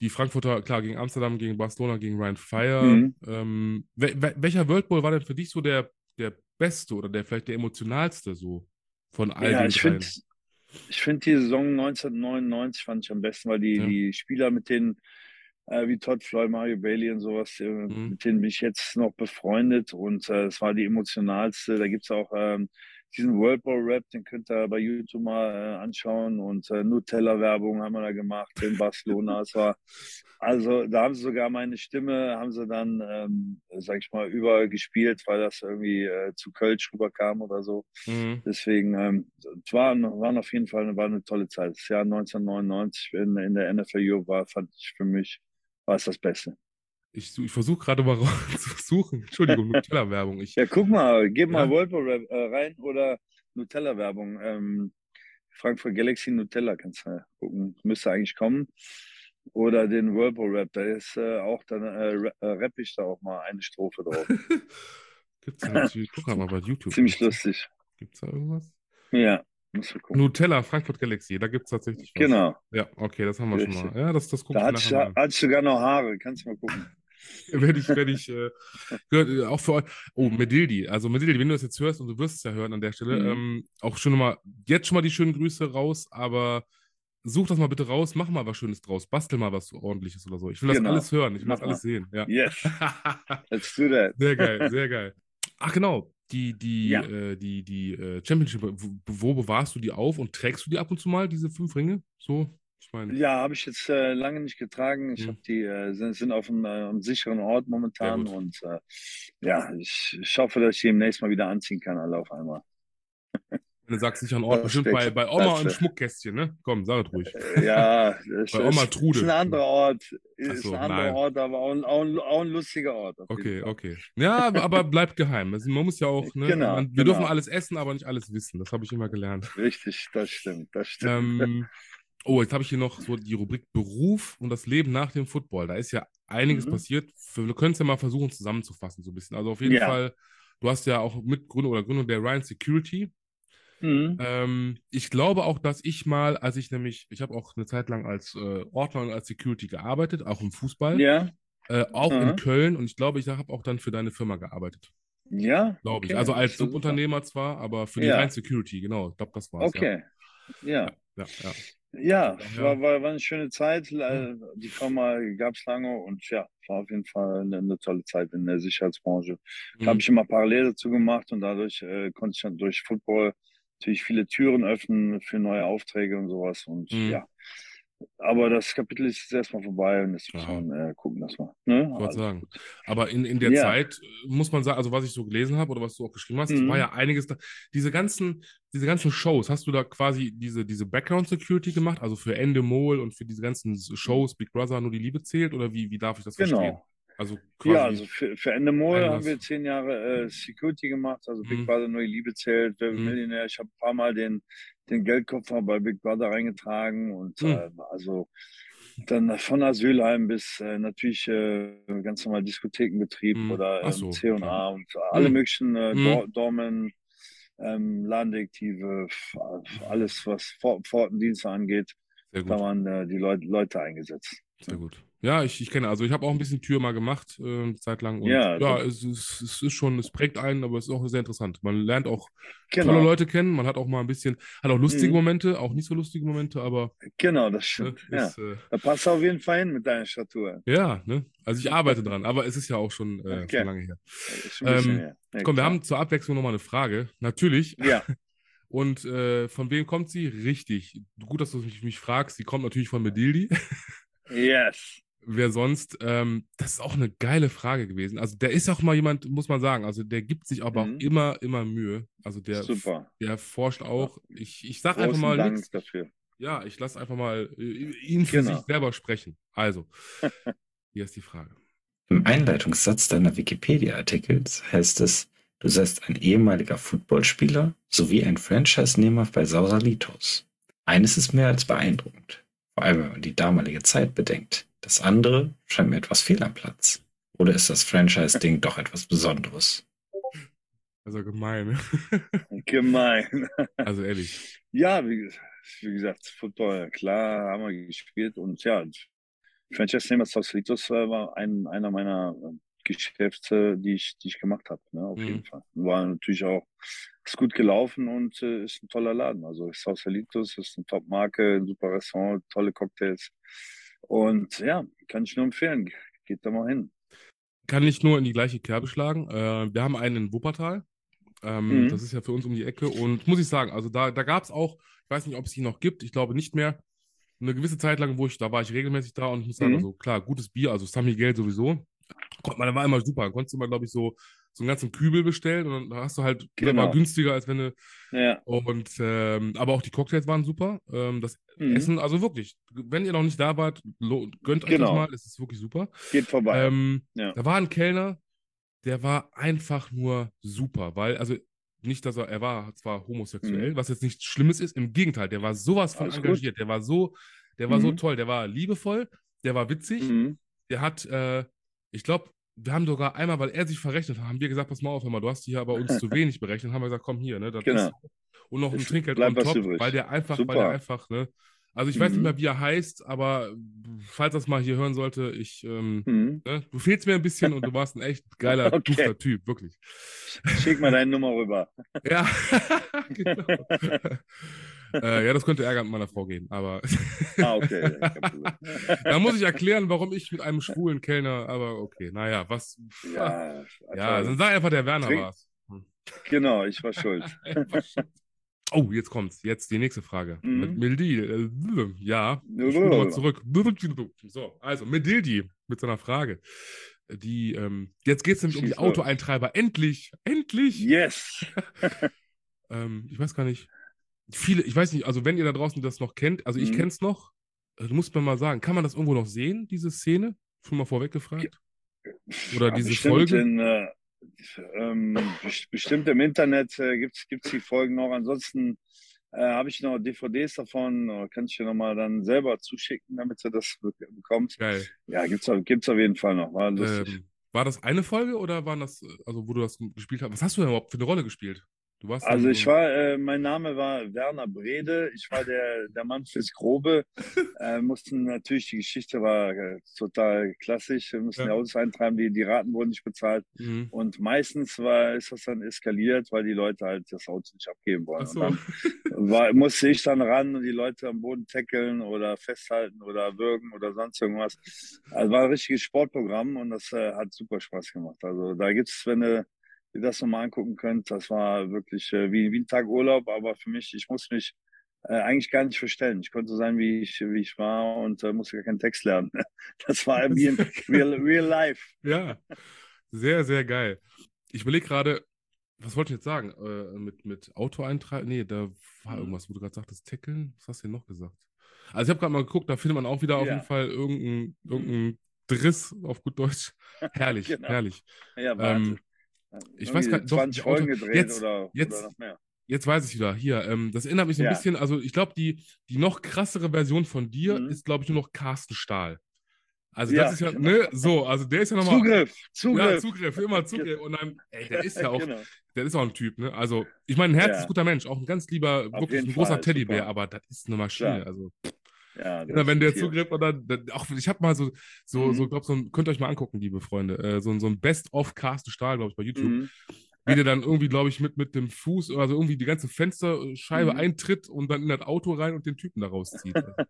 die Frankfurter, klar, gegen Amsterdam, gegen Barcelona, gegen Ryan Fire. Mhm. Ähm, wel- wel- welcher World Bowl war denn für dich so der, der beste oder der vielleicht der emotionalste so von all Ja, den ich finde ich find die Saison 1999 fand ich am besten, weil die, Ja. die Spieler mit denen, äh, wie Todd Floyd, Mario Bailey und sowas, äh, Mhm. mit denen bin ich jetzt noch befreundet und äh, es war die emotionalste. Da gibt's auch ähm, diesen World Bowl Rap, den könnt ihr bei YouTube mal äh, anschauen und äh, Nutella-Werbung haben wir da gemacht in Barcelona. es war, also da haben sie sogar meine Stimme, haben sie dann, ähm, sag ich mal, übergespielt, weil das irgendwie äh, zu Kölsch rüberkam oder so. Mhm. Deswegen, ähm, es waren, waren auf jeden Fall war eine tolle Zeit. Das Jahr 1999 in, in der NFL Europe war, fand ich für mich, war es das Beste. Ich, ich versuche gerade mal rauszusuchen. Entschuldigung, Nutella-Werbung. Ja, guck mal, gib mal Ja. Rap, äh, rein oder Nutella-Werbung. Ähm, Frankfurt Galaxy Nutella kannst du gucken. Müsste eigentlich kommen. Oder den Bowl Rap, da ist äh, auch dann äh, äh, rapp ich da auch mal eine Strophe drauf. Gibt's da natürlich, guck mal bei YouTube. Ziemlich lustig. Gibt's da irgendwas? Ja. Nutella, Frankfurt Galaxy, da gibt es tatsächlich was. Genau. Ja, okay, das haben wir schon Richtig. mal. Ja, das, das gucke Da mal. hatte ich sogar noch Haare. Kannst du mal gucken. Werde ich, werde ich, äh, gehört, äh, auch für euch. Oh, Medildi. Also Medildi, wenn du das jetzt hörst und du wirst es ja hören an der Stelle, Mhm. ähm, auch schon mal, jetzt schon mal die schönen Grüße raus, aber such das mal bitte raus, mach mal was Schönes draus, bastel mal was ordentliches oder so. Ich will das Genau. alles hören, ich will Mach das alles sehen. Ja. Yes, let's do that. Sehr geil, sehr geil. Ach genau, die, die, Ja. äh, die, die äh, Championship, wo, wo bewahrst du die auf und trägst du die ab und zu mal, diese fünf Ringe? So, ich meine. Ja, habe ich jetzt äh, lange nicht getragen. Ich Mhm. habe die äh, sind, sind auf einem, äh, einem sicheren Ort momentan und äh, ja, ich, ich hoffe, dass ich die demnächst mal wieder anziehen kann, alle auf einmal. Wenn du sagst, nicht an Ort, Das bestimmt bei, bei Oma das, im äh, Schmuckkästchen, ne? Komm, sag es ruhig. Äh, Ja, das Bei Oma Trude. ist ein anderer Ort, ist so, ein anderer nein. Ort, aber auch ein, auch ein, auch ein lustiger Ort. Okay, okay. Ja, aber- bleibt geheim. Also man muss ja auch, ne? Genau, man, wir dürfen genau. alles essen, aber nicht alles wissen. Das habe ich immer gelernt. Richtig, das stimmt, das stimmt. Ähm, oh, jetzt habe ich hier noch so die Rubrik Beruf und das Leben nach dem Football. Da ist ja einiges Mhm. passiert. Wir können es ja mal versuchen zusammenzufassen, so ein bisschen. Also auf jeden Ja. Fall, du hast ja auch Mitgründung oder Gründung der Ryan Security. Mhm. Ähm, ich glaube auch, dass ich mal, als ich nämlich, ich habe auch eine Zeit lang als äh, Ordner und als Security gearbeitet, auch im Fußball, Ja, äh, auch in Aha. Köln und ich glaube, ich habe auch dann für deine Firma gearbeitet. ja. Glaube ich. okay, Also das als. Subunternehmer zwar, aber für die Ja. Rhein Security, genau. Ich glaube, das war's. Okay, ja. Ja, ja, ja. Ja, war, war, war eine schöne Zeit. Äh, Die Firma gab es lange und ja, war auf jeden Fall eine, eine tolle Zeit in der Sicherheitsbranche. Da habe Mhm. ich immer parallel dazu gemacht und dadurch äh, konnte ich dann durch Football natürlich viele Türen öffnen für neue Aufträge und sowas. Und Mhm. ja, aber das Kapitel ist jetzt erstmal vorbei und jetzt muss man äh, gucken, dass man. Ne? Ich Also, sagen. Aber in, in der Ja. Zeit äh, muss man sagen, also was ich so gelesen habe oder was du auch geschrieben hast, Mhm. war ja einiges da. Diese ganzen, diese ganzen Shows, hast du da quasi diese, diese Background Security gemacht, also für Endemol und für diese ganzen Shows, Big Brother, nur die Liebe zählt oder wie, wie darf ich das verstehen? Also. Ja, also für, für Endemol haben wir zehn Jahre äh, Security gemacht, also Big Mhm. Brother Neue Liebe zählt, Wer Mhm. Millionär. Ich habe ein paar Mal den, den Geldkoffer bei Big Brother reingetragen und Mhm. äh, also dann von Asylheim bis äh, natürlich äh, ganz normal Diskothekenbetrieb Mhm. oder ähm, so, C&A klar. und alle Mhm. möglichen äh, Mhm. Dor Dormen, ähm, Ladendetektive, alles was For Pfortendienste angeht, da waren äh, die Leut Leute eingesetzt. Sehr gut. Ja, ich, ich kenne, also ich habe auch ein bisschen Tür mal gemacht, äh, eine Zeit lang. Und ja, Ja, es, es, es ist schon, es prägt einen, aber es ist auch sehr interessant. Man lernt auch Genau, tolle Leute kennen, man hat auch mal ein bisschen, hat auch lustige Mhm. Momente, auch nicht so lustige Momente, aber genau, das ne, stimmt. Ja. ist, äh, Da passt auf jeden Fall hin mit deiner Statur. ja, ne? Also ich arbeite dran, aber es ist ja auch schon, äh, Okay. schon lange her. Ähm, her. Ja, Komm, wir klar. haben zur Abwechslung nochmal eine Frage. Natürlich. Ja, Und äh, von wem kommt sie? Richtig. Gut, dass du mich, mich fragst. Sie kommt natürlich von Medildi. yes. Wer sonst? Ähm, das ist auch eine geile Frage gewesen. Also der ist auch mal jemand, muss man sagen, also der gibt sich aber Mhm. auch immer, immer Mühe. Also der, Super. der forscht auch. Ich, ich sag einfach Großen mal Dank nichts. dafür. Ja, ich lasse einfach mal äh, ihn für Genau. sich selber sprechen. Also, hier ist die Frage. Im Einleitungssatz deiner Wikipedia-Artikels heißt es, du seist ein ehemaliger Footballspieler sowie ein Franchise-Nehmer bei Sausalitos. Eines ist mehr als beeindruckend, vor allem wenn man die damalige Zeit bedenkt. Das andere scheint mir etwas fehl am Platz. Oder ist das Franchise-Ding doch etwas Besonderes? Also gemein. Gemein. Also ehrlich. Ja, wie, wie gesagt, Football, klar, haben wir gespielt und ja, Franchise Nehmer Sausalito's war ein, einer meiner äh, Geschäfte, die ich, die ich gemacht habe, ne, auf Mhm. jeden Fall. War natürlich auch, ist gut gelaufen und äh, ist ein toller Laden. Also Sausalitos ist eine Top-Marke, ein super Restaurant, tolle Cocktails. Und ja, kann ich nur empfehlen. Geht da mal hin. Kann nicht nur in die gleiche Kerbe schlagen. Äh, wir haben einen in Wuppertal. Ähm, Mhm. Das ist ja für uns um die Ecke. Und muss ich sagen, also da, da gab es auch, ich weiß nicht, ob es ihn noch gibt, ich glaube nicht mehr, eine gewisse Zeit lang, wo ich, da war ich regelmäßig da und ich muss sagen, Mhm. also klar, gutes Bier, also San Miguel sowieso. Konnte man, war immer super. Konntest du mal, glaube ich, so, so einen ganzen Kübel bestellen und dann hast du halt, der war Genau. günstiger, als wenn du, Ja. und, ähm, aber auch die Cocktails waren super. Ähm, das Mhm. Essen, also wirklich, wenn ihr noch nicht da wart, gönnt euch das Genau. mal, es ist wirklich super. Geht vorbei. Ähm, Ja. Da war ein Kellner, der war einfach nur super, weil, also nicht, dass er, er war zwar homosexuell, was jetzt nichts Schlimmes ist, im Gegenteil, der war sowas von Mhm. Alles gut. engagiert, der war so, der war so Mhm. toll, der war liebevoll, der war witzig, Mhm. der hat, äh, ich glaube, wir haben sogar einmal, weil er sich verrechnet hat, haben wir gesagt, pass mal auf, hör mal, du hast hier bei uns zu wenig berechnet, haben wir gesagt, komm hier, ne, das Genau. ist, und noch ein Trinkgeld on top, übrig. weil der einfach, weil Super. der einfach, ne, also ich weiß nicht Mhm. mehr, wie er heißt, aber falls das mal hier hören sollte, ich, ähm, Mhm. Ne? Du fehlst mir ein bisschen und du warst ein echt geiler, Okay. Typ, wirklich. Schick mal deine Nummer rüber. Ja, genau. Äh, ja, das könnte Ärger mit meiner Frau geben, aber Ah, okay. ja, da muss ich erklären, warum ich mit einem schwulen Kellner, aber okay, naja, was. Ja, Ja, also, dann sag einfach, der Werner Trink- war's. genau, ich war schuld. Oh, jetzt kommt's. Jetzt die nächste Frage. Mhm. Mit Mildi. Äh, ja, ich mal zurück. So, also Medildi mit seiner Frage. Die, ähm, jetzt geht es nämlich um die Schieß. Autoeintreiber. Endlich! Endlich! Yes. Ähm, ich weiß gar nicht. Viele, ich weiß nicht, also wenn ihr da draußen das noch kennt, also ich Mhm. kenn's noch, äh, du musst mir mal sagen, kann man das irgendwo noch sehen, diese Szene? Schon mal vorweg gefragt? Oder Ja, diese Folge? In, äh, ähm, best- bestimmt im Internet äh, gibt's gibt's die Folgen noch. Ansonsten äh, habe ich noch DVDs davon. Oder kann ich dir nochmal dann selber zuschicken, damit du das be- bekommst. Geil. Ja, gibt's, auf- gibt's auf jeden Fall noch. War. Ähm, war das eine Folge oder waren das, äh, also wo du das gespielt hast? Was hast du denn überhaupt für eine Rolle gespielt? Also ich war, äh, mein Name war Werner Brede, ich war der, der Mann fürs Grobe. Äh, mussten natürlich, die Geschichte war äh, total klassisch, wir mussten Ja. die Autos eintreiben, die, die Raten wurden nicht bezahlt. Mhm. Und meistens war, ist das dann eskaliert, weil die Leute halt das Auto nicht abgeben wollen. So. Dann war, musste ich dann ran und die Leute am Boden tackeln oder festhalten oder würgen oder sonst irgendwas. Also war ein richtiges Sportprogramm und das äh, hat super Spaß gemacht. Also da gibt's, wenn du ihr das nochmal angucken könnt, das war wirklich äh, wie, wie ein Tag Urlaub, aber für mich, ich muss mich äh, eigentlich gar nicht verstellen. Ich konnte so sein, wie ich, wie ich war und äh, musste gar keinen Text lernen. Das war wie in real, real life. Ja, sehr, sehr geil. Ich überlege gerade, was wollte ich jetzt sagen? Äh, mit, mit Auto eintreiben? Nee, da war Mhm. irgendwas, wo du gerade sagtest, tackeln? Was hast du denn noch gesagt? Also ich habe gerade mal geguckt, da findet man auch wieder auf Ja. jeden Fall irgendeinen irgendein Driss auf gut Deutsch. Herrlich, Genau. herrlich. Ja, warte. Ähm, ich weiß gar- doch, 20 die Auto- Folgen gedreht jetzt- oder, jetzt- oder noch mehr. Jetzt weiß ich wieder. Hier, ähm, das erinnert mich so ein Ja. bisschen, also ich glaube, die, die noch krassere Version von dir Mhm. ist, glaube ich, nur noch Carsten Stahl. Also Ja, das ist ja, genau. ne, so, also der ist ja nochmal. Zugriff, Ja, Zugriff. Zugriff, immer Zugriff. Und dann, ey, der ist ja auch, Genau. der ist auch ein Typ, ne? Also, ich meine, ein Ja. herzensguter Mensch, auch ein ganz lieber, wirklich jeden ein großer Teddybär, aber das ist eine Maschine. Klar. Also, Ja, wenn der. Zugriff oder dann, auch ich habe mal so, so, Mhm. so, glaub, so ein, könnt ihr euch mal angucken, liebe Freunde, äh, so, ein- so ein Best-of Carsten Stahl, glaube ich, bei YouTube, Mhm. wie der dann irgendwie, glaube ich, mit, mit dem Fuß, also irgendwie die ganze Fensterscheibe Mhm. eintritt und dann in das Auto rein und den Typen da rauszieht.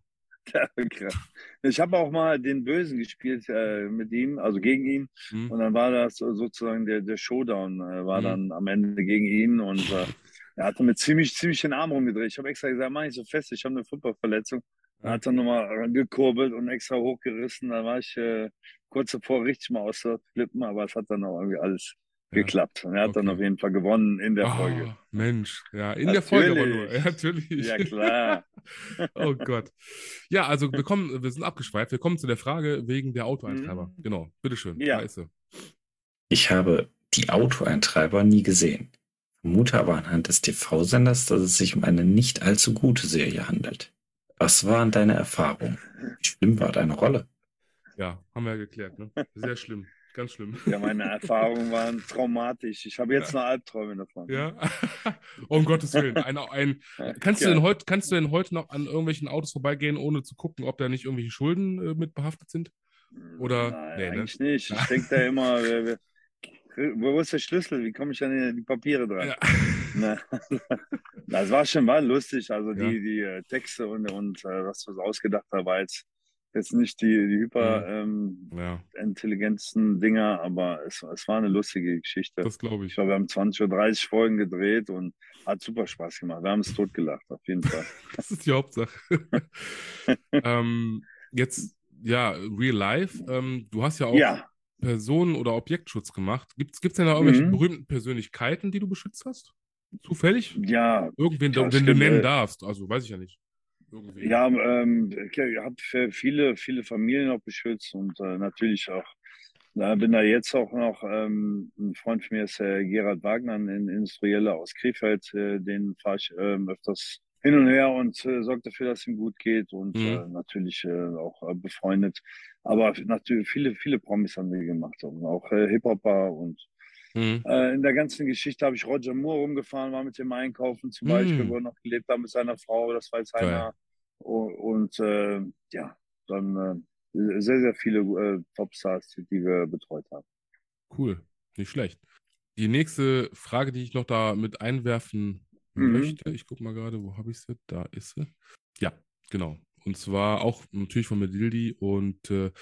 Ja, krass. Ich habe auch mal den Bösen gespielt äh, mit ihm, also gegen ihn. Mhm. Und dann war das so- sozusagen der, der Showdown, äh, war Mhm. dann am Ende gegen ihn und äh, er hatte mir ziemlich, ziemlich den Arm rumgedreht. Ich habe extra gesagt, mach nicht so fest, ich habe eine Footballverletzung. Dann hat er nochmal gekurbelt und extra hochgerissen. Dann war ich äh, kurz davor richtig mal aus der Flippen, aber es hat dann auch irgendwie alles Ja. geklappt. Und er hat dann Okay. auf jeden Fall gewonnen in der Ah, Folge. Mensch, ja, in der Folge aber nur. Natürlich. Ja, natürlich. Ja, klar. Oh Gott. Ja, also wir kommen, wir sind abgeschweift. Wir kommen zu der Frage wegen der Autoeintreiber. Mhm. Genau, bitteschön. Ja. Sie. Ich habe die Autoeintreiber nie gesehen. Vermute aber anhand des TV-Senders, dass es sich um eine nicht allzu gute Serie handelt. Was waren deine Erfahrungen? Wie schlimm war deine Rolle? Ja, haben wir ja geklärt. Ne? Sehr schlimm. Ganz schlimm. Ja, meine Erfahrungen waren traumatisch. Ich habe jetzt noch Albträume davon. Ja, um Gottes Willen. Ein, ein, kannst, Ja. du denn heute, kannst du denn heute noch an irgendwelchen Autos vorbeigehen, ohne zu gucken, ob da nicht irgendwelche Schulden äh, mit behaftet sind? Oder- Nein, nee, ne? eigentlich nicht. Ich denke da immer, wer- wer- wo ist der Schlüssel? Wie komme ich an die, die Papiere dran? Ja. Das war schon mal lustig. Also Ja. die, die äh, Texte und, und äh, was wir so ausgedacht haben, war jetzt, jetzt nicht die, die hyper ähm, ja, intelligentesten Dinger, aber es, es war eine lustige Geschichte. das glaube Ich ich. glaube, wir haben 20 oder 30 Folgen gedreht und hat super Spaß gemacht. Wir haben es totgelacht, auf jeden Fall. Das ist die Hauptsache. ähm, jetzt, ja, Real Life. Ähm, du hast ja auch Ja, Personen- oder Objektschutz gemacht. Gibt es denn da irgendwelche Mhm. berühmten Persönlichkeiten, die du beschützt hast? Zufällig? ja, Irgendwen, den du nennen darfst. Also, weiß ich ja nicht. Irgendwie. Ja, ähm, ich habe viele, viele Familien auch beschützt und äh, natürlich auch, da bin da jetzt auch noch, ähm, ein Freund von mir ist äh, Gerhard Wagner, ein Industrieller aus Krefeld, äh, den fahre ich ähm, öfters hin und her und äh, sorge dafür, dass ihm gut geht und Mhm. äh, natürlich äh, auch äh, befreundet. Aber natürlich viele, viele Promis haben wir gemacht und auch äh, Hip-Hopper und Mhm. äh, in der ganzen Geschichte habe ich Roger Moore rumgefahren, war mit dem einkaufen zum Mm. Beispiel, wo er noch gelebt hat mit seiner Frau. Das war jetzt einer. Und äh, ja, dann äh, sehr, sehr viele äh, Topstars, die wir betreut haben. Cool, nicht schlecht. Die nächste Frage, die ich noch da mit einwerfen Mhm. möchte, ich gucke mal gerade, wo habe ich sie? Da ist sie. Ja, genau. Und zwar auch natürlich von Medildi und äh,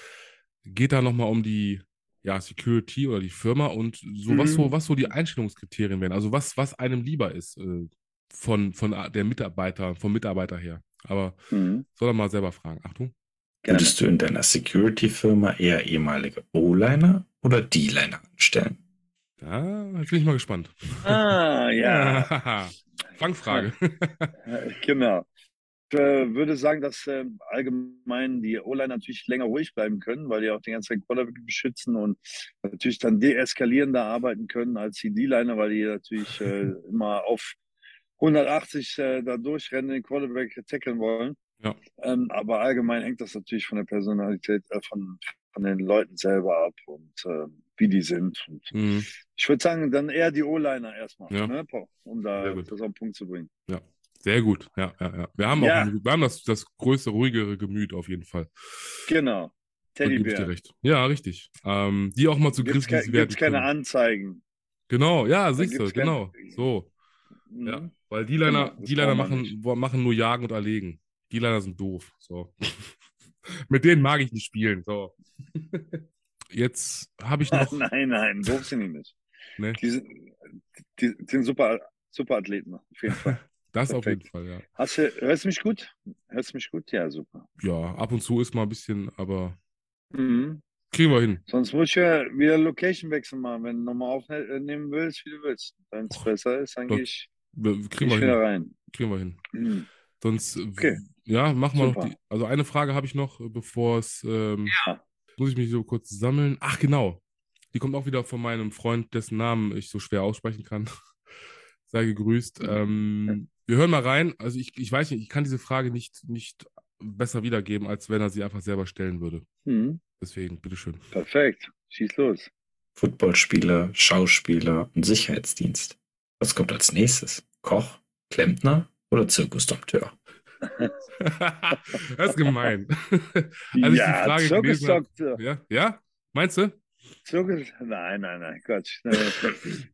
geht da nochmal um die ja, Security oder die Firma und so, was Mhm. so, was so die Einstellungskriterien wären. Also was, was einem lieber ist äh, von, von der Mitarbeiter, vom Mitarbeiter her. Aber Mhm. soll er mal selber fragen. Achtung. Würdest du in deiner Security-Firma eher ehemalige O-Liner oder D-Liner anstellen? Ja, jetzt bin ich mal gespannt. Ah, ja, Fangfrage. genau. Äh, würde sagen, dass äh, allgemein die O-Line natürlich länger ruhig bleiben können, weil die auch den ganzen Quarterback beschützen und natürlich dann deeskalierender arbeiten können als die D-Liner, weil die natürlich äh, immer auf 180 äh, da durchrennen, den Quarterback tackeln wollen. Ja. Ähm, aber allgemein hängt das natürlich von der Personalität, äh, von, von den Leuten selber ab und äh, wie die sind. Und Mhm. ich würde sagen, dann eher die O-Liner erstmal, Ja. ne, Paul, um da das auf den Punkt zu bringen. Sehr gut, ja, ja, ja. Wir haben Ja. auch wir haben das, das größte, ruhigere Gemüt auf jeden Fall. Genau. Teddybär. recht. Ja, richtig. Ähm, die auch mal zu Gibt's, Grizzlies ke werden gibt's keine können. Anzeigen. Genau, ja, siehst du, genau. So, Mhm. ja. Weil die Liner, Genau, die Liner machen, machen nur Jagen und Erlegen. Die Liner sind doof. So. Mit denen mag ich nicht spielen. So. Jetzt habe ich noch. nein, nein, doof sind die nicht. Ne? Die sind, die, die sind super, super Athleten, auf jeden Fall. Das auf jeden Perfekt. Fall, ja. Hast du, hörst du mich gut? Hörst du mich gut? Ja, super. Ja, ab und zu ist mal ein bisschen, aber Mhm. kriegen wir hin. Sonst muss ich ja wieder Location wechseln machen, wenn du nochmal aufnehmen willst, wie du willst. Wenn es besser ist, dann gehe ich, kriegen wir wieder hin. rein. Kriegen wir hin. Mhm. Sonst, äh, Okay. ja, machen wir noch die. Also eine Frage habe ich noch, äh, bevor es. Ähm, Ja. Muss ich mich so kurz sammeln. Ach, genau. Die kommt auch wieder von meinem Freund, dessen Namen ich so schwer aussprechen kann. Sei gegrüßt. Ähm, wir hören mal rein. Also ich, ich weiß nicht, ich kann diese Frage nicht, nicht besser wiedergeben, als wenn er sie einfach selber stellen würde. Mhm. Deswegen, bitteschön. Perfekt. Schieß los. Footballspieler, Schauspieler und Sicherheitsdienst. Was kommt als nächstes? Koch, Klempner oder Zirkusdompteur? das ist gemein. Als ich die Frage gelesen habe. Ja? ja? Meinst du? Zirkus? Nein, nein, nein, Quatsch.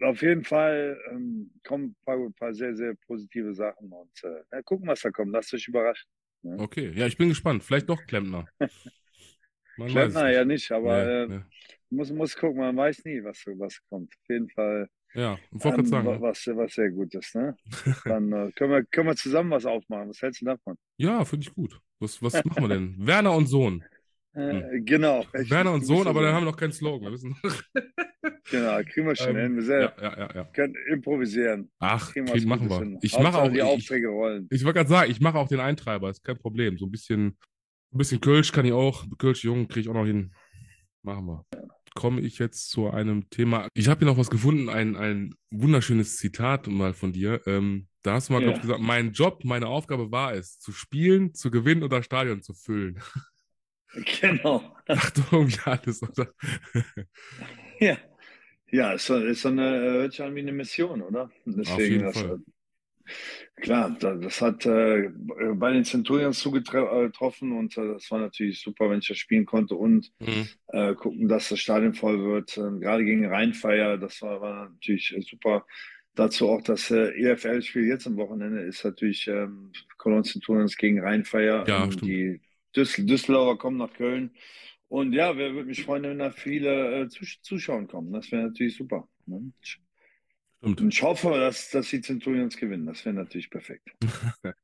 Auf jeden Fall ähm, kommen ein paar, paar sehr, sehr positive Sachen und äh, na, gucken, was da kommt. Lasst euch überraschen. Okay, ja, ich bin gespannt. Vielleicht doch Klempner. Man Klempner ja nicht, aber Nee, äh, nee. muss, muss gucken, man weiß nie, was, was kommt. Auf jeden Fall Ja, ähm, sagen. ne? was, was sehr gut ist. Ne? Dann äh, können, wir, können wir zusammen was aufmachen. Was hältst du davon? Ja, finde ich gut. Was, was machen wir denn? Werner und Sohn. Äh, Genau. Hm. Werner und Sohn, aber dann haben wir noch keinen Slogan. Genau, kriegen wir schon Ähm, hin. Wir ja, ja, ja, können improvisieren. Ach, Kriegen machen wir. hin. Ich mache auch, die ich, Aufträge rollen. ich wollte gerade sagen, ich mache auch den Eintreiber, ist kein Problem. So ein bisschen, ein bisschen Kölsch kann ich auch, Kölsch Jung kriege ich auch noch hin. Machen wir. Komme ich jetzt zu einem Thema. Ich habe hier noch was gefunden, ein, ein wunderschönes Zitat mal von dir. Ähm, da hast du mal, Ja. ich, gesagt, mein Job, meine Aufgabe war es, zu spielen, zu gewinnen oder Stadion zu füllen. Genau. Macht doch irgendwie alles, oder? Ja. Ja, ist, so- ist so eine, hört sich an wie eine Mission, oder? Deswegen, jeden das, Fall. Klar, da- das hat äh, bei den Centurions zugetroffen und äh, das war natürlich super, wenn ich das spielen konnte und Mhm. äh, gucken, dass das Stadion voll wird. Äh, gerade gegen Rheinfeier, das war, war natürlich äh, super. Dazu auch das äh, EFL-Spiel jetzt am Wochenende ist natürlich ähm, Cologne Centurions gegen Rheinfeier. Ja, Ähm, stimmt. die Düssel Düsseldorfer kommen nach Köln. Und ja, wer würde mich freuen, wenn da viele äh, Zus Zuschauer kommen. Das wäre natürlich super. Ne? Stimmt. und ich hoffe, dass, dass die Centurions gewinnen. Das wäre natürlich perfekt.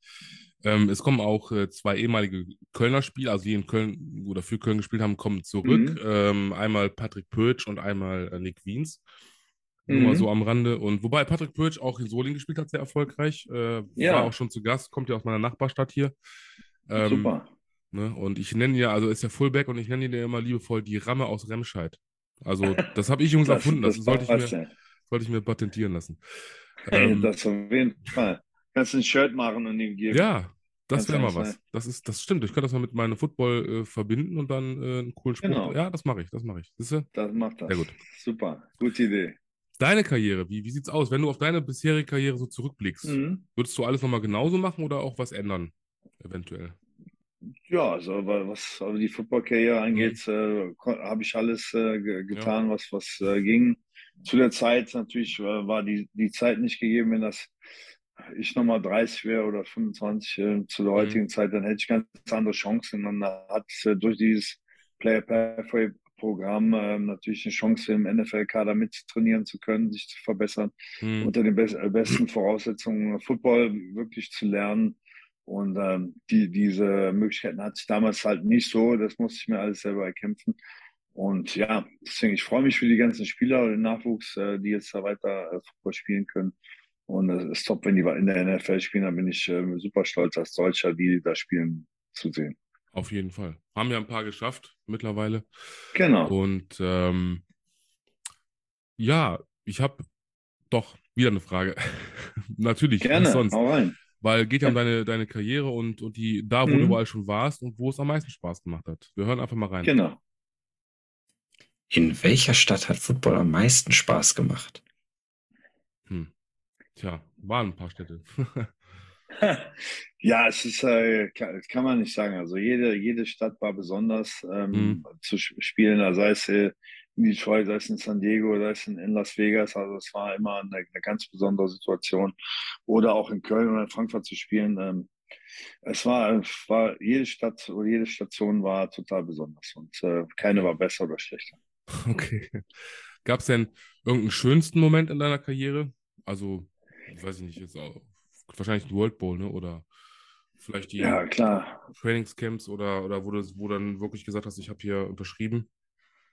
Ähm, es kommen auch äh, zwei ehemalige Kölner Spieler, also die in Köln oder für Köln gespielt haben, kommen zurück. Mhm. Ähm, einmal Patrick Pötsch und einmal äh, Nick Wiens. Nur mal Mhm. so am Rande. Und wobei Patrick Pötsch auch in Solingen gespielt hat, sehr erfolgreich. Äh, Ja. War auch schon zu Gast, kommt ja aus meiner Nachbarstadt hier. Ähm, super. Ne? Und ich nenne ja, also ist ja Fullback und ich nenne ihn ja immer liebevoll die Ramme aus Remscheid. Also das habe ich übrigens erfunden, das, sollte, ich mir, sollte ich mir patentieren lassen. Ähm, das auf jeden Fall. Kannst du ein Shirt machen und ihm geben. ja, das wäre mal was. Das ist, das stimmt. Ich könnte das mal mit meinem Football äh, verbinden und dann äh, einen coolen Spruch. Genau. Ja, das mache ich, das mache ich. Siehst du? Das macht das. Sehr gut. Super. Gute Idee. Deine Karriere, wie, wie sieht's aus? Wenn du auf deine bisherige Karriere so zurückblickst, Mhm. würdest du alles nochmal genauso machen oder auch was ändern? Eventuell. Ja, also was aber die Football-Karriere angeht, äh, ko- habe ich alles äh, ge getan, was, was äh, ging. Zu der Zeit natürlich äh, war die, die Zeit nicht gegeben, wenn das ich nochmal 30 wäre oder 25 äh, zu der Mhm. heutigen Zeit, dann hätte ich ganz andere Chancen. Und dann hat äh, durch dieses Player Pathway Programm äh, natürlich eine Chance im NFL-Kader mittrainieren zu können, sich zu verbessern. Hm. unter den äh, besten Voraussetzungen Football wirklich zu lernen. Und ähm, die, diese Möglichkeiten hatte ich damals halt nicht so. Das musste ich mir alles selber erkämpfen. Und ja, deswegen, ich freue mich für die ganzen Spieler und den Nachwuchs, äh, die jetzt da weiter äh, Football spielen können. Und es ist top, wenn die in der NFL spielen. Da bin ich äh, super stolz als Deutscher, die da spielen, zu sehen. Auf jeden Fall. Haben ja ein paar geschafft mittlerweile. Genau. Und ähm, ja, ich habe doch wieder eine Frage. Natürlich, Gerne, sonst? hau rein. Weil geht ja um deine, deine Karriere und, und die, da, wo du Mhm. überall schon warst und wo es am meisten Spaß gemacht hat. Wir hören einfach mal rein. Genau. In welcher Stadt hat Football am meisten Spaß gemacht? Hm. Tja, waren ein paar Städte. Ja, es ist, äh, kann, kann man nicht sagen. Also jede, jede Stadt war besonders ähm, Mhm. zu spielen, also sei es äh, in Detroit, sei es in San Diego, sei es in, in Las Vegas. Also es war immer eine, eine ganz besondere Situation. Oder auch in Köln oder in Frankfurt zu spielen. Ähm, es war, war, jede Stadt oder jede Station war total besonders und äh, keine war besser oder schlechter. Okay. Gab es denn irgendeinen schönsten Moment in deiner Karriere? Also, ich weiß nicht, jetzt auch, wahrscheinlich ein World Bowl, ne? Oder vielleicht die Ja, klar. Trainingscamps oder, oder wo du wo dann wirklich gesagt hast, ich habe hier unterschrieben.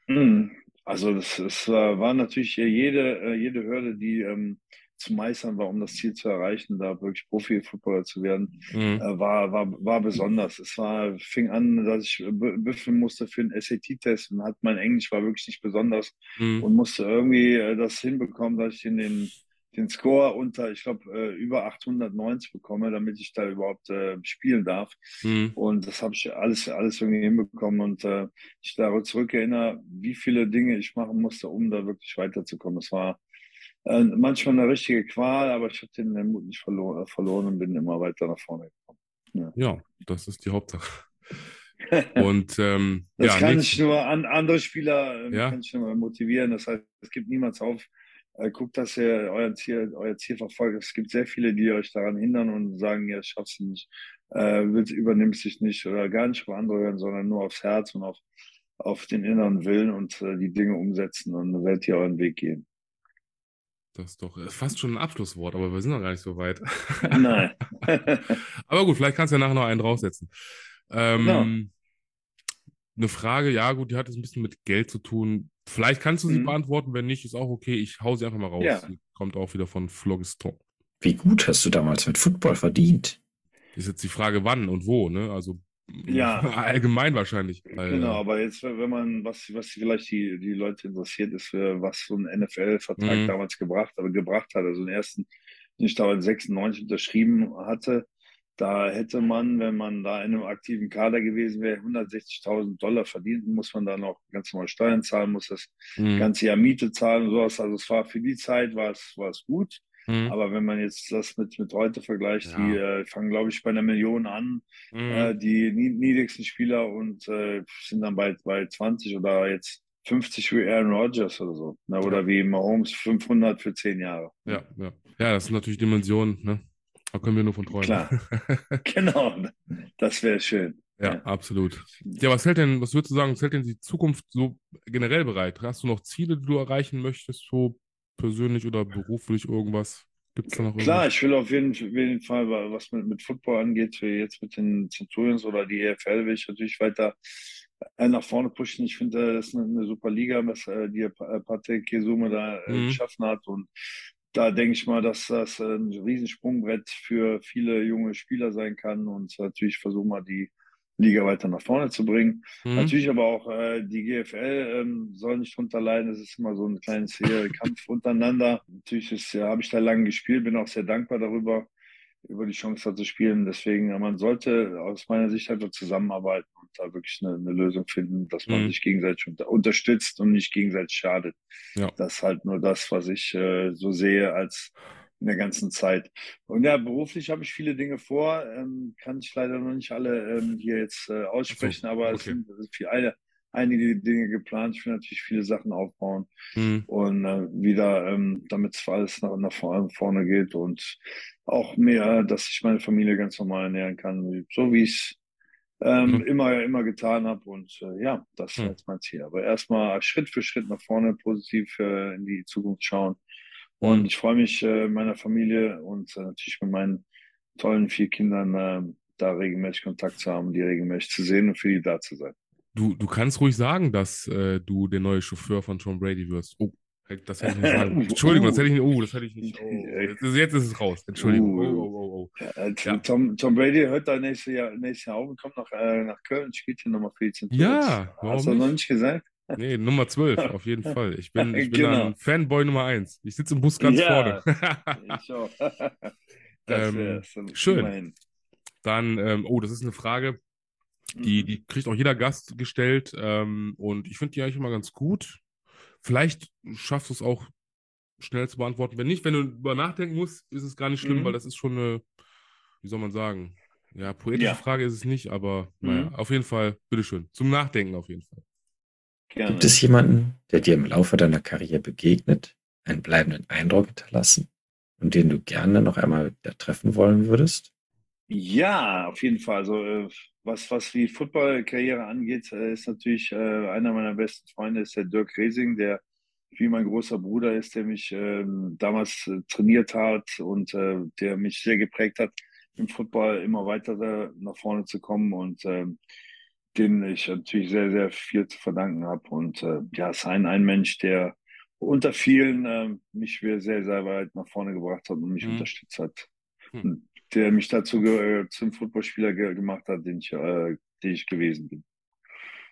Mhm. Also das, es äh, war natürlich äh, jede, äh, jede Hürde, die ähm, zu meistern war, um das Ziel zu erreichen, da wirklich Profi-Footballer zu werden, Mhm. äh, war, war, war besonders. Es war, fing an, dass ich bü- büffeln musste für einen SAT-Test und hat mein Englisch war wirklich nicht besonders Mhm. und musste irgendwie äh, das hinbekommen, dass ich in den, den Score unter, ich glaube, äh, über 890 bekomme, damit ich da überhaupt äh, spielen darf. Mhm. Und das habe ich alles, alles irgendwie hinbekommen. Und äh, ich daran zurückerinnere, wie viele Dinge ich machen musste, um da wirklich weiterzukommen. Es war äh, manchmal eine richtige Qual, aber ich habe den Mut nicht verlo äh, verloren und bin immer weiter nach vorne gekommen. Ja, das ist die Hauptsache. Und ähm, Das ja, kann ich nur an andere Spieler äh, Ja. kann ich nur motivieren. Das heißt, es gibt niemals auf. Äh, guckt, dass ihr euer Ziel, euer Ziel verfolgt. Es gibt sehr viele, die euch daran hindern und sagen, ja, schaffst du nicht, äh, übernimmst dich nicht oder gar nicht auf andere hören, sondern nur aufs Herz und auf, auf den inneren Willen und äh, die Dinge umsetzen und dann werdet ihr euren Weg gehen. das ist doch äh, fast schon ein Abschlusswort, aber wir sind noch gar nicht so weit. Nein. Aber gut, vielleicht kannst du ja nachher noch einen draufsetzen. Ähm, Genau. Eine Frage, ja gut, die hat jetzt ein bisschen mit Geld zu tun. Vielleicht kannst du sie Mhm. beantworten, wenn nicht, ist auch okay. Ich hau sie einfach mal raus. Ja. Sie kommt auch wieder von Phlogiston. Wie gut hast du damals mit Football verdient? Ist jetzt die Frage, wann und wo, ne? Also Ja. allgemein wahrscheinlich. Weil, Genau, aber jetzt, wenn man, was, was vielleicht die, die Leute interessiert, ist, äh, was so ein NFL-Vertrag Mhm. damals gebracht, aber gebracht hat. Also den ersten, den ich damals 96 unterschrieben hatte, da hätte man, wenn man da in einem aktiven Kader gewesen wäre, 160.000 Dollar verdient, muss man dann auch ganz normal Steuern zahlen, muss das mhm. ganze Jahr Miete zahlen und sowas. Also es war für die Zeit war es, war es gut. Mhm. Aber wenn man jetzt das mit, mit heute vergleicht, ja. die äh, fangen, glaube ich, bei einer Million an, mhm. äh, die niedrigsten Spieler und äh, sind dann bei, bei 20 oder jetzt 50 wie Aaron Rodgers oder so. Ne? Oder ja. wie Mahomes 500 für 10 Jahre. Ja, ja. ja, das sind natürlich Dimensionen. Ne? Da können wir nur von träumen. Klar. genau, das wäre schön. Ja, ja, absolut. Ja, was hält denn, was würdest du sagen, was hält denn die Zukunft so generell bereit? Hast du noch Ziele, die du erreichen möchtest, so persönlich oder beruflich irgendwas? Gibt es da noch irgendwas? Klar, ich will auf jeden, jeden Fall, was mit, mit Football angeht, jetzt mit den Centurions oder die EFL, will ich natürlich weiter äh, nach vorne pushen. Ich finde, äh, das ist eine, eine, super Liga, was äh, die Patrick Kesume da mhm. geschaffen hat. Und da denke ich mal, dass das ein Riesensprungbrett für viele junge Spieler sein kann. Und natürlich versuchen wir die Liga weiter nach vorne zu bringen. Mhm. Natürlich aber auch äh, die GFL ähm, soll nicht drunter leiden. Es ist immer so ein kleines Kampf untereinander. Natürlich ist, ja, habe ich da lange gespielt, bin auch sehr dankbar darüber, über die Chance zu spielen. Deswegen, man sollte aus meiner Sicht einfach zusammenarbeiten und da wirklich eine, eine Lösung finden, dass man mhm. sich gegenseitig unter, unterstützt und nicht gegenseitig schadet. Ja. Das ist halt nur das, was ich äh, so sehe als in der ganzen Zeit. Und ja, beruflich habe ich viele Dinge vor, ähm, kann ich leider noch nicht alle ähm, hier jetzt äh, aussprechen, so, aber okay. es sind, es sind viele, einige Dinge geplant. Ich will natürlich viele Sachen aufbauen mhm. und äh, wieder, ähm, damit es alles nach, nach vorne geht und auch mehr, dass ich meine Familie ganz normal ernähren kann, so wie ich es ähm, mhm. immer, immer getan habe. Und äh, ja, das ist mhm. jetzt mein Ziel. Aber erstmal Schritt für Schritt nach vorne positiv äh, in die Zukunft schauen und ich freue mich, äh, meiner Familie und äh, natürlich mit meinen tollen vier Kindern äh, da regelmäßig Kontakt zu haben, die regelmäßig zu sehen und für die da zu sein. Du, du kannst ruhig sagen, dass äh, du der neue Chauffeur von Tom Brady wirst. Oh, das hätte ich nicht sagen. Entschuldigung, das hätte ich nicht. Oh, das hätte ich nicht. Oh, jetzt, jetzt ist es raus. Entschuldigung. Uh, oh, oh, oh, oh. Ja, Tom, Tom Brady hört da nächstes Jahr, nächstes Jahr auf und kommt nach, äh, nach Köln, spielt hier nochmal die Zentur. Ja, warum Hast du noch nicht gesagt? Nee, Nummer 12, auf jeden Fall. Ich bin, ich bin genau. Fanboy Nummer 1. Ich sitze im Bus ganz ja, vorne. ich auch. ähm, schön. Immerhin. Dann, ähm, oh, das ist eine Frage, die, mhm. die kriegt auch jeder Gast gestellt. Ähm, und ich finde die eigentlich immer ganz gut. Vielleicht schaffst du es auch schnell zu beantworten. Wenn nicht, wenn du über nachdenken musst, ist es gar nicht schlimm, mhm. weil das ist schon eine, wie soll man sagen, ja, poetische ja. Frage ist es nicht, aber mhm. naja, auf jeden Fall, bitteschön. Zum Nachdenken auf jeden Fall. Gerne. Gibt es jemanden, der dir im Laufe deiner Karriere begegnet, einen bleibenden Eindruck hinterlassen und den du gerne noch einmal wieder treffen wollen würdest? Ja, auf jeden Fall. Also äh, was, was die Footballkarriere angeht, äh, ist natürlich äh, einer meiner besten Freunde ist der Dirk Resing, der wie mein großer Bruder ist, der mich ähm, damals trainiert hat und der mich sehr geprägt hat, im Football immer weiter nach vorne zu kommen und ähm, denen ich natürlich sehr, sehr viel zu verdanken habe. Und ja, es ist ein, ein Mensch, der unter vielen äh, mich sehr, sehr weit nach vorne gebracht hat und mich mhm. unterstützt hat. Mhm. Der mich dazu äh, zum Footballspieler ge gemacht hat, den ich, äh, den ich gewesen bin.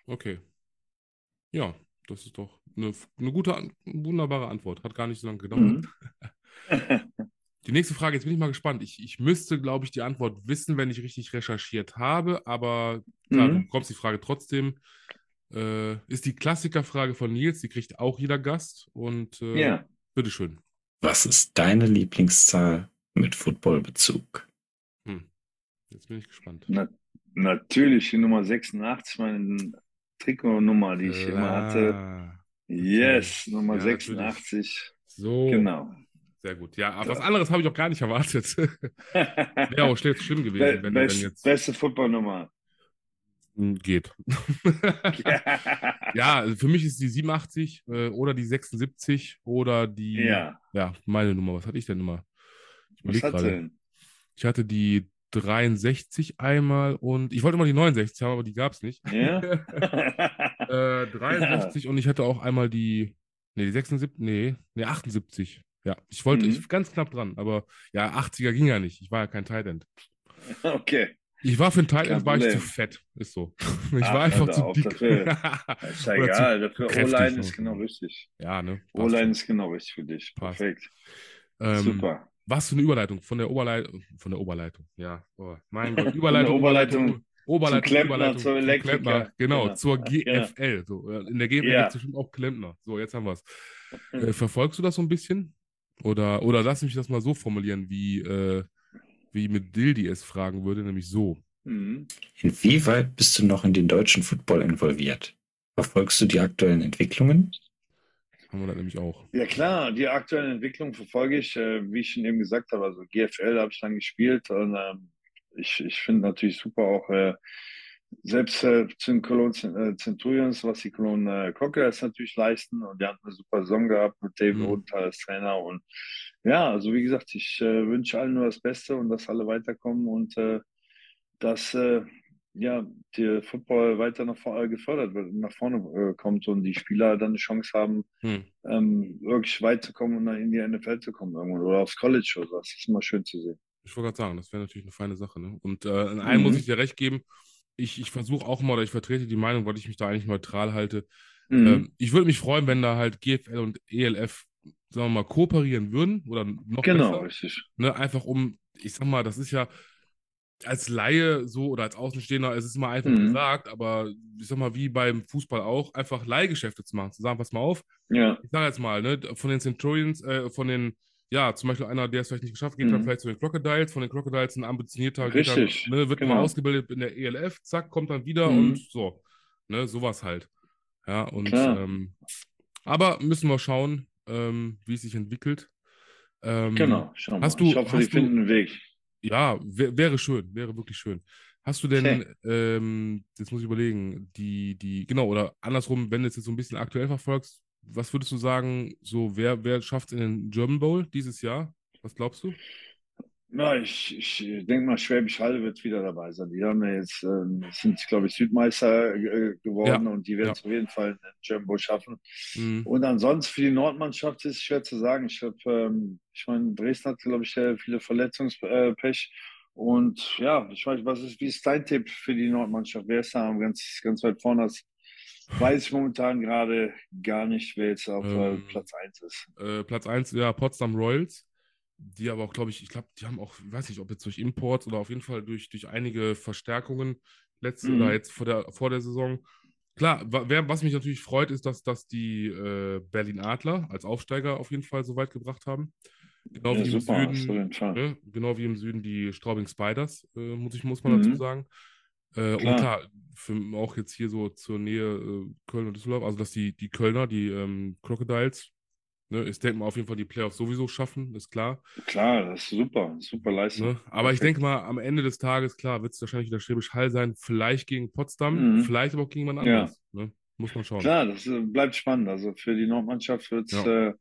Okay. Ja, das ist doch eine, eine gute, wunderbare Antwort. Hat gar nicht so lange gedauert. Mhm. Die nächste Frage, jetzt bin ich mal gespannt. Ich, ich müsste, glaube ich, die Antwort wissen, wenn ich richtig recherchiert habe, aber klar, mhm. du bekommst die Frage trotzdem. Äh, ist die Klassikerfrage von Nils, die kriegt auch jeder Gast und äh, ja. bitteschön. Was ist deine Lieblingszahl mit Footballbezug? Jetzt bin ich gespannt. Na, natürlich die Nummer 86, meine Trikotnummer, die ich äh, immer hatte. Yes, Nummer ja, 86. Natürlich. So. Genau. Sehr gut. Ja, was anderes habe ich auch gar nicht erwartet. Wäre auch schlimm gewesen, wenn, Best, wenn jetzt. Beste Footballnummer. Hm, geht. ja, für mich ist die 87 äh, oder die 76 oder die. Ja. Ja, meine Nummer. Was hatte ich denn immer? Ich was hat gerade. Ich hatte die 63 einmal und ich wollte immer die 69 haben, aber die gab es nicht. Ja? äh, 63 ja. und ich hatte auch einmal die. Nee, die 76. Nee, nee, 78. Ja, ich wollte, mhm. ich ganz knapp dran, aber ja, 80er ging ja nicht. Ich war ja kein Tight End. Okay. Ich war für ein Tight End war ich zu fett, ist so. Ich Ach, war einfach Alter, zu dick. Dafür, ist ja egal, dafür O-Line ist genau richtig. Ja, ne? O-Line ist genau richtig für dich. Passt. Perfekt. Ähm, Super. Was für eine Überleitung von der Oberleitung, von der Oberleitung, ja, oh, mein Gott, Überleitung, Oberleitung, Oberleitung, zum Klempner, Überleitung, zur Elektriker. Klempner, genau, Genau. zur. GFL. So, äh, in der GFL Ja. gibt es bestimmt auch Klempner. So, jetzt haben wir es. Äh, verfolgst du das so ein bisschen? Oder, oder lass mich das mal so formulieren, wie, äh, wie mit Dildi es fragen würde, nämlich so. Mhm. Inwieweit bist du noch in den deutschen Football involviert? Verfolgst du die aktuellen Entwicklungen? Haben wir das nämlich auch. Ja klar, die aktuellen Entwicklungen verfolge ich, äh, wie ich schon eben gesagt habe. Also GFL habe ich dann gespielt und ähm, ich, ich finde natürlich super auch äh, selbst äh, zu den Cologne äh, Centurions, was die Cologne äh, Crocodiles natürlich leisten und die hatten eine super Saison gehabt mit David Mhm. Roth als Trainer und ja, also wie gesagt, ich äh, wünsche allen nur das Beste und dass alle weiterkommen und dass ja, der Football weiter nach vorne gefördert wird, nach vorne äh, kommt und die Spieler dann eine Chance haben, Hm. ähm, wirklich weit zu kommen und dann in die NFL zu kommen irgendwann oder aufs College oder so. Das ist immer schön zu sehen. Ich wollte gerade sagen, das wäre natürlich eine feine Sache. Ne? Und äh, in einem Mhm. muss ich dir recht geben. Ich, ich versuche auch mal, oder ich vertrete die Meinung, weil ich mich da eigentlich neutral halte. Mhm. Ähm, ich würde mich freuen, wenn da halt GFL und ELF, sagen wir mal, kooperieren würden oder noch genau, besser. richtig. Ne? Einfach um, ich sag mal, das ist ja als Laie so oder als Außenstehender, es ist immer einfach Mhm. gesagt, aber ich sag mal, wie beim Fußball auch, einfach Leihgeschäfte zu machen, zu sagen, pass mal auf, Ja, ich sage jetzt mal, ne, von den Centurions, äh, von den, ja, zum Beispiel einer, der es vielleicht nicht geschafft, geht dann Mhm. vielleicht zu den Crocodiles, von den Crocodiles ein ambitionierter, geht Richtig, dann, ne, wird mal genau. ausgebildet in der ELF, zack, kommt dann wieder Mhm. und so, ne, sowas halt. Ja, und, ähm, aber müssen wir schauen, ähm, wie es sich entwickelt. Ähm, genau. Schau mal. hast du- ich hoffe, du- finden einen Weg. Ja, wär, wäre schön, wäre wirklich schön. Hast du denn, ähm, jetzt muss ich überlegen, die, die, genau, oder andersrum, wenn du es jetzt so ein bisschen aktuell verfolgst, was würdest du sagen, so, wer, wer schafft es in den German Bowl dieses Jahr? Was glaubst du? Ja, ich, ich denke mal, Schwäbisch Hall wird wieder dabei sein. Die haben ja jetzt, ähm, sind, glaube ich, Südmeister äh, geworden und die werden ja. es auf jeden Fall in Jumbo schaffen. Mhm. Und ansonsten für die Nordmannschaft ist es schwer zu sagen. Ich glaube, ähm, ich meine, Dresden hat, glaube ich, sehr viele Verletzungspech. Und ja, ich weiß, was ist, wie ist dein Tipp für die Nordmannschaft? Wer ist da ganz, ganz weit vorne? Das weiß ich momentan gerade gar nicht, wer jetzt auf äh, Ähm, Platz 1 ist. Äh, Platz 1, ja, Potsdam Royals, die aber auch, glaube ich, ich glaube, die haben auch, ich weiß nicht, ob jetzt durch Imports oder auf jeden Fall durch, durch einige Verstärkungen letzte Mhm. oder jetzt vor der, vor der Saison. Klar, wer, was mich natürlich freut, ist, dass, dass die äh, Berlin Adler als Aufsteiger auf jeden Fall so weit gebracht haben. Genau Ja, wie im super, Süden, ne? genau wie im Süden die Straubing Spiders, äh, muss, ich, muss man Mhm. dazu sagen. Äh, und Klar. klar, für, auch jetzt hier so zur Nähe äh, Köln und Düsseldorf, also dass die, die Kölner, die ähm, Crocodiles, ne, ich denke mal auf jeden Fall die Playoffs sowieso schaffen, ist klar. Klar, das ist super, super Leistung. Ne? Aber ich denke mal, am Ende des Tages, klar, wird es wahrscheinlich wieder Schwäbisch Hall sein, vielleicht gegen Potsdam, Mhm. vielleicht aber auch gegen jemand Ja. anderes. Ne? Muss man schauen. Klar, das äh, bleibt spannend. Also für die Nordmannschaft wird es äh,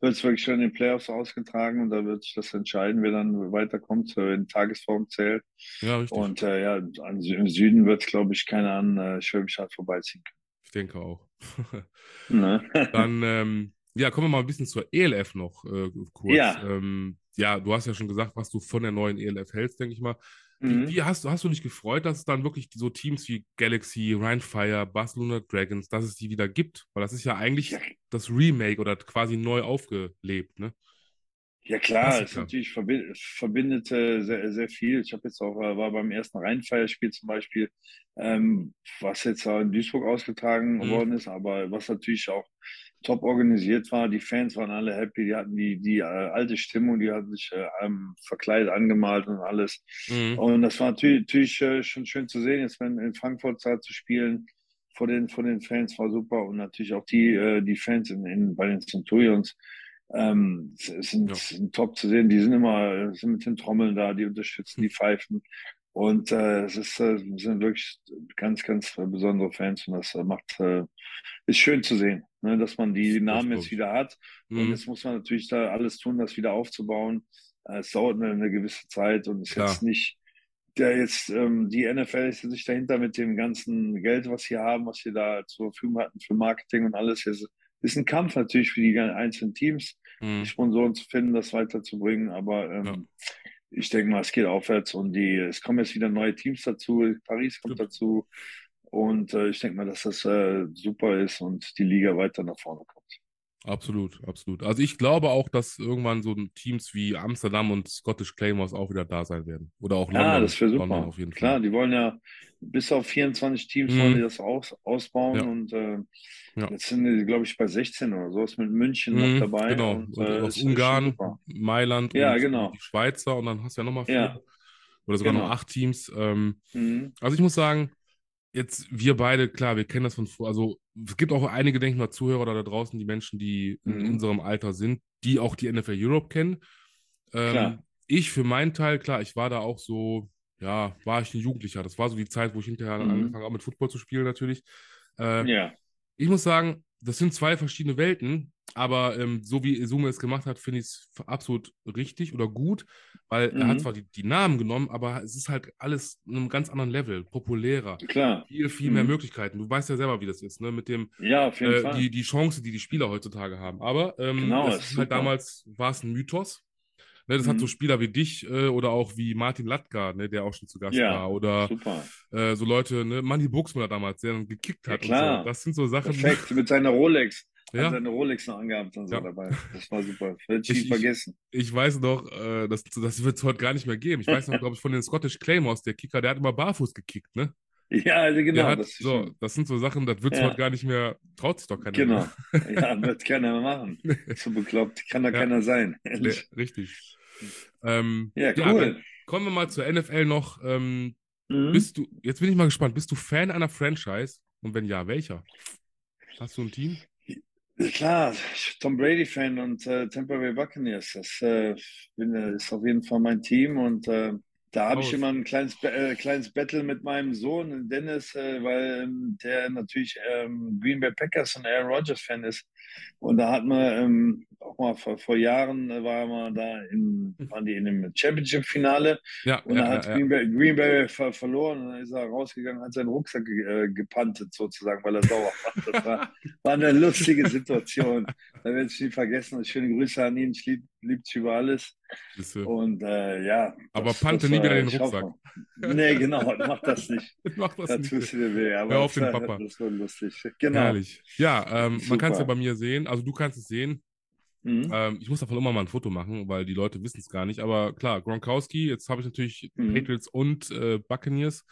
wird's wirklich schon in den Playoffs ausgetragen und da wird sich das entscheiden, wer dann weiterkommt, äh, in Tagesform zählt. Ja, richtig. Und äh, ja, im Süden wird es, glaube ich, keiner an äh, Schwäbisch Hall vorbeiziehen Ich denke auch. können. Ne? Dann, ähm, ja, kommen wir mal ein bisschen zur ELF noch äh, kurz. Ja. Ähm, ja, du hast ja schon gesagt, was du von der neuen ELF hältst, denke ich mal. Wie, Mhm. wie hast, du- hast du dich gefreut, dass es dann wirklich so Teams wie Galaxy, Rheinfire, Barcelona Dragons, dass es die wieder gibt? Weil das ist ja eigentlich das Remake oder quasi neu aufgelebt, ne? Ja klar, es natürlich verbindet sehr, sehr viel. Ich habe jetzt auch, äh, war beim ersten Rheinfeierspiel zum Beispiel, ähm, was jetzt in Duisburg ausgetragen Mhm. worden ist, aber was natürlich auch top organisiert war. Die Fans waren alle happy, die hatten die, die äh, alte Stimmung, die hatten sich äh, verkleidet, angemalt und alles. Mhm. Und das war natürlich, natürlich äh, schon schön zu sehen, jetzt wenn in Frankfurt zu spielen vor den, vor den Fans war super und natürlich auch die, äh, die Fans in, in, bei den Centurions ähm, sind, Ja. sind top zu sehen. Die sind immer äh, sind mit den Trommeln da, die unterstützen die Pfeifen. Und äh, es ist, äh, sind wirklich ganz, ganz besondere Fans und das äh, macht, äh, ist schön zu sehen, ne, dass man die Namen jetzt wieder hat. Und Mhm. jetzt muss man natürlich da alles tun, das wieder aufzubauen. Äh, Es dauert eine, eine gewisse Zeit und ist Klar. jetzt nicht der jetzt, ähm, die NFL ist jetzt nicht dahinter mit dem ganzen Geld, was sie haben, was sie da zur Verfügung hatten für Marketing und alles. Es ist ein Kampf natürlich für die einzelnen Teams, Mhm. die Sponsoren zu finden, das weiterzubringen. Aber ähm, Ja. Ich denke mal, es geht aufwärts und die, es kommen jetzt wieder neue Teams dazu. Paris kommt Stimmt. dazu. Und äh, ich denke mal, dass das äh, super ist und die Liga weiter nach vorne kommt. Absolut, absolut. Also ich glaube auch, dass irgendwann so Teams wie Amsterdam und Scottish Claymores auch wieder da sein werden. Oder auch London. Ja, das wäre super. London auf jeden Klar, Fall. die wollen ja bis auf 24 Teams Mhm. wollen die das aus, ausbauen Ja. und äh, Ja. jetzt sind die, glaube ich, bei 16 oder so, ist mit München Mhm, noch dabei. genau. Und, Und äh, aus Ungarn. Mailand Ja, und genau. die Schweizer und dann hast du ja nochmal vier. Ja. Oder sogar Genau. noch acht Teams. Ähm, Mhm. Also ich muss sagen, jetzt wir beide, klar, wir kennen das von vor, also es gibt auch einige, denke ich mal, Zuhörer da draußen, die Menschen, die in Mhm. unserem Alter sind, die auch die NFL Europe kennen. Ähm, ich für meinen Teil, klar, ich war da auch so, ja, war ich ein Jugendlicher. Das war so die Zeit, wo ich hinterher Mhm. angefangen habe, mit Football zu spielen natürlich. Äh, Ja, ich muss sagen, das sind zwei verschiedene Welten, aber ähm, so wie Izume es gemacht hat, finde ich es absolut richtig oder gut, weil er hat Mhm. zwar die, die Namen genommen, aber es ist halt alles in einem ganz anderen Level, populärer, klar. viel, viel mehr Mhm. Möglichkeiten. Du weißt ja selber, wie das ist, ne? Mit dem, Ja, auf jeden äh, Fall. die, die Chance, die die Spieler heutzutage haben. Aber ähm, Genau, das ist ist halt super. damals, war es ein Mythos. Ne, das hat so Mhm. Spieler wie dich äh, oder auch wie Martin Latka, ne, der auch schon zu Gast Ja, war. Oder Super. äh, so Leute, ne, Manny Buxmüller damals, der dann gekickt Ja, hat und klar. so. Das sind so Sachen. Perfekt. Mit seiner Rolex. Ja. Hat seine Rolex noch angehabt und so Ja. dabei. Das war super. Hätte ich Ich- vergessen. Ich weiß noch, äh, das, das wird es heute gar nicht mehr geben. Ich weiß noch, glaube ich, von den Scottish Claymores, der Kicker, der hat immer barfuß gekickt, ne? Ja, also Der genau. hat, das so, das sind so Sachen, das wird es Ja. heute gar nicht mehr, traut sich doch keiner Genau. mehr. Ja, wird keiner mehr machen. So bekloppt kann da Ja. keiner sein. Ehrlich. richtig. Ähm, Ja, cool. kommen wir mal zur NFL noch. Ähm, Mhm. bist du, jetzt bin ich mal gespannt, bist du Fan einer Franchise? Und wenn ja, welcher? Hast du ein Team? Klar, Tom Brady-Fan und äh, Tampa Bay Buccaneers. Das äh, bin, ist auf jeden Fall mein Team und äh, da habe ich immer ein kleines, äh, kleines Battle mit meinem Sohn Dennis, äh, weil ähm, der natürlich ähm, Green Bay Packers und Aaron Rodgers-Fan ist. Und da hat man ähm, auch mal vor, vor Jahren äh, war man da in, waren die in dem Championship-Finale Ja, und ja, dann hat ja. Green Bay, Green Bay ver verloren und dann ist er rausgegangen, hat seinen Rucksack ge äh, gepantet sozusagen, weil er sauer war. Das war, war eine lustige Situation. Da werde ich nie vergessen. Schöne Grüße an ihn. Ich liebe lieb dich über alles. Und äh, ja. Aber pante nie war- wieder den Rucksack. hoffe- Nee, genau, mach das nicht. Mach das Da nicht. tust du dir weh. Aber Hör auf das den Papa. Das war lustig. Genau. Herrlich. Ja, ähm, man kann es ja bei mir sehen. Also du kannst es sehen. Mhm. Ähm, ich muss davon immer mal ein Foto machen, weil die Leute wissen es gar nicht. Aber klar, Gronkowski, jetzt habe ich natürlich Mhm. Patriots und äh, Buccaneers.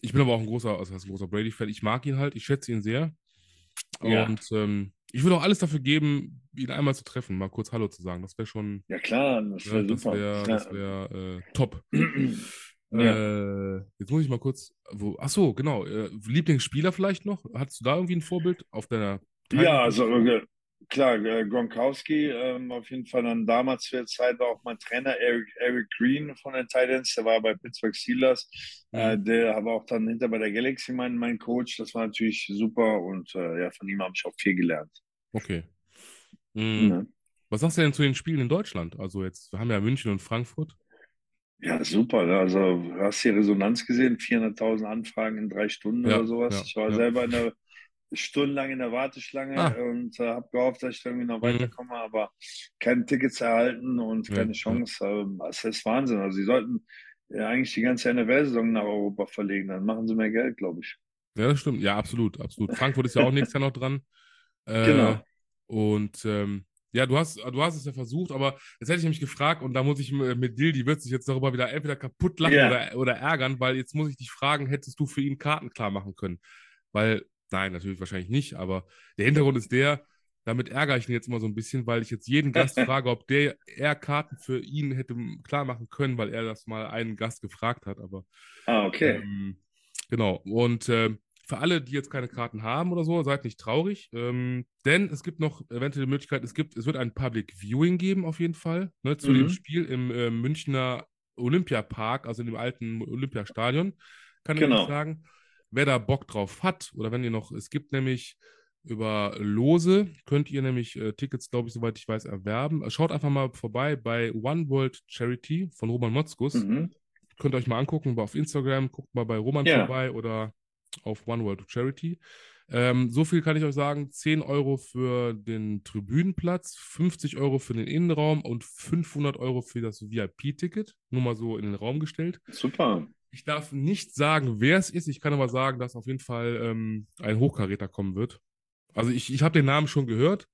Ich bin aber auch ein großer, also ein großer Brady-Fan. Ich mag ihn halt, ich schätze ihn sehr. Ja. Und ähm, ich würde auch alles dafür geben, ihn einmal zu treffen, mal kurz Hallo zu sagen. Das wäre schon, Ja, klar, das ja, wäre das super. wäre das wär, äh, top. Ja. Äh, jetzt muss ich mal kurz, wo, ach so, genau, äh, Lieblingsspieler vielleicht noch? Hattest du da irgendwie ein Vorbild auf deiner Ja, also äh, klar, äh, Gronkowski ähm, auf jeden Fall dann damals zu der Zeit war auch mein Trainer Eric, Eric Green von den Titans, der war bei Pittsburgh Steelers, äh, der aber auch dann hinter bei der Galaxy mein, mein Coach, das war natürlich super und äh, ja, von ihm habe ich auch viel gelernt. Okay. Mhm. Ja. Was sagst du denn zu den Spielen in Deutschland? Also jetzt, wir haben ja München und Frankfurt. Ja, super. ne? Also, du hast die Resonanz gesehen, 400.000 Anfragen in drei Stunden Ja, oder sowas. ja, ich war ja. selber in der, stundenlang in der Warteschlange Ah. und äh, habe gehofft, dass ich irgendwie noch Mhm. weiterkomme, aber keine Tickets erhalten und keine ja. Chance. Ähm, Das ist Wahnsinn. Also, sie sollten ja eigentlich die ganze NFL-Saison nach Europa verlegen. Dann machen sie mehr Geld, glaube ich. Ja, das stimmt. Ja, absolut, absolut. Frankfurt ist ja auch nächstes Jahr noch dran. Äh, Genau. Und ähm, ja, du hast, du hast es ja versucht, aber jetzt hätte ich mich gefragt, und da muss ich m- mit Dil, die wird sich jetzt darüber wieder entweder kaputt lachen Ja. oder, oder ärgern, weil jetzt muss ich dich fragen, hättest du für ihn Karten klar machen können? Weil, nein, natürlich wahrscheinlich nicht, aber der Hintergrund ist der, damit ärgere ich ihn jetzt immer so ein bisschen, weil ich jetzt jeden Gast frage, ob der er Karten für ihn hätte klar machen können, weil er das mal einen Gast gefragt hat, aber Ah, okay. ähm, genau. Und ähm, für alle, die jetzt keine Karten haben oder so, seid nicht traurig, ähm, denn es gibt noch eventuell die Möglichkeit, es gibt, es wird ein Public Viewing geben auf jeden Fall, ne, zu dem Mhm. Spiel im äh, Münchner Olympiapark, also in dem alten Olympiastadion, kann ich Genau. euch sagen. Wer da Bock drauf hat, oder wenn ihr noch, es gibt nämlich über Lose, könnt ihr nämlich äh, Tickets, glaube ich, soweit ich weiß, erwerben. Schaut einfach mal vorbei bei One World Charity von Roman Motzkus Mhm. könnt ihr euch mal angucken auf Instagram, guckt mal bei Roman Ja. vorbei oder auf One World Charity. Ähm, so viel kann ich euch sagen: 10 Euro für den Tribünenplatz, 50 Euro für den Innenraum und 500 Euro für das VIP-Ticket. Nur mal so in den Raum gestellt. Super. Ich darf nicht sagen, wer es ist. Ich kann aber sagen, dass auf jeden Fall ähm, ein Hochkaräter kommen wird. Also ich, ich habe den Namen schon gehört.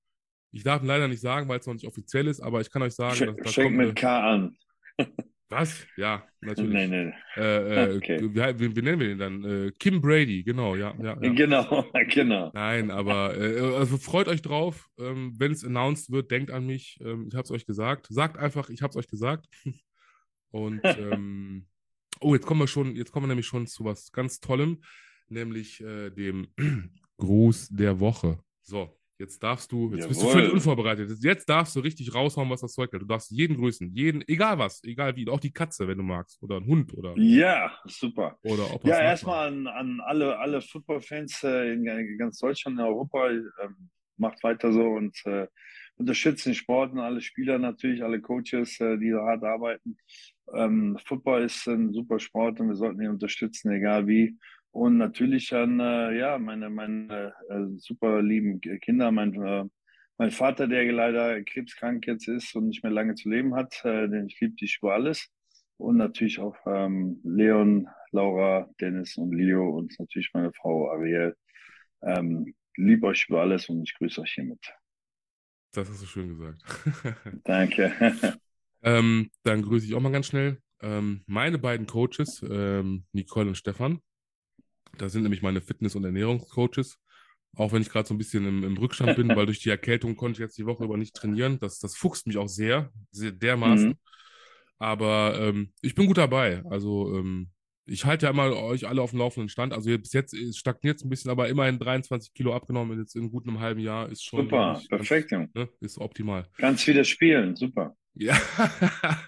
Ich darf leider nicht sagen, weil es noch nicht offiziell ist, aber ich kann euch sagen, Sch dass, da Schenk kommt mit K an. Was? Ja, natürlich. Nee, nee. Äh, äh, Okay. wie, wie, wie nennen wir den dann? Äh, Kim Brady, genau, ja, ja, ja. Genau, genau. Nein, aber äh, also freut euch drauf, ähm, wenn es announced wird, denkt an mich. Ähm, ich habe es euch gesagt. Sagt einfach, ich habe es euch gesagt. Und ähm, oh, jetzt kommen wir schon, jetzt kommen wir nämlich schon zu was ganz Tollem, nämlich äh, dem Gruß der Woche. So, jetzt darfst du, jetzt bist du Jawohl. völlig unvorbereitet. Jetzt darfst du richtig raushauen, was das Zeug hat. Du darfst jeden grüßen, jeden, egal was, egal wie, auch die Katze, wenn du magst, oder ein Hund oder Ja, super. oder ob Ja, erstmal an, an alle, alle Footballfans äh, in in ganz Deutschland, in Europa. Ähm, macht weiter so und äh, unterstützt den Sport und alle Spieler natürlich, alle Coaches, äh, die da hart arbeiten. Ähm, Football ist ein super Sport und wir sollten ihn unterstützen, egal wie. Und natürlich an äh, ja, meine, meine äh, super lieben Kinder, mein, äh, mein Vater, der leider krebskrank jetzt ist und nicht mehr lange zu leben hat, äh, den ich liebe dich über alles. Und natürlich auch ähm, Leon, Laura, Dennis und Leo und natürlich meine Frau Ariel. Ähm, liebe euch über alles und ich grüße euch hiermit. Das hast du schön gesagt. Danke. Ähm, dann grüße ich auch mal ganz schnell ähm, meine beiden Coaches, ähm, Nicole und Stefan. Das sind nämlich meine Fitness- und Ernährungscoaches. Auch wenn ich gerade so ein bisschen im, im Rückstand bin, weil durch die Erkältung konnte ich jetzt die Woche über nicht trainieren. Das, das fuchst mich auch sehr, sehr dermaßen. Mhm. Aber ähm, ich bin gut dabei. Also ähm, ich halte ja immer euch alle auf dem laufenden Stand. Also bis jetzt stagniert es ein bisschen, aber immerhin 23 Kilo abgenommen jetzt in gut einem halben Jahr ist schon Super, perfekt, ne, ist optimal. Kannst wieder spielen, super. Ja,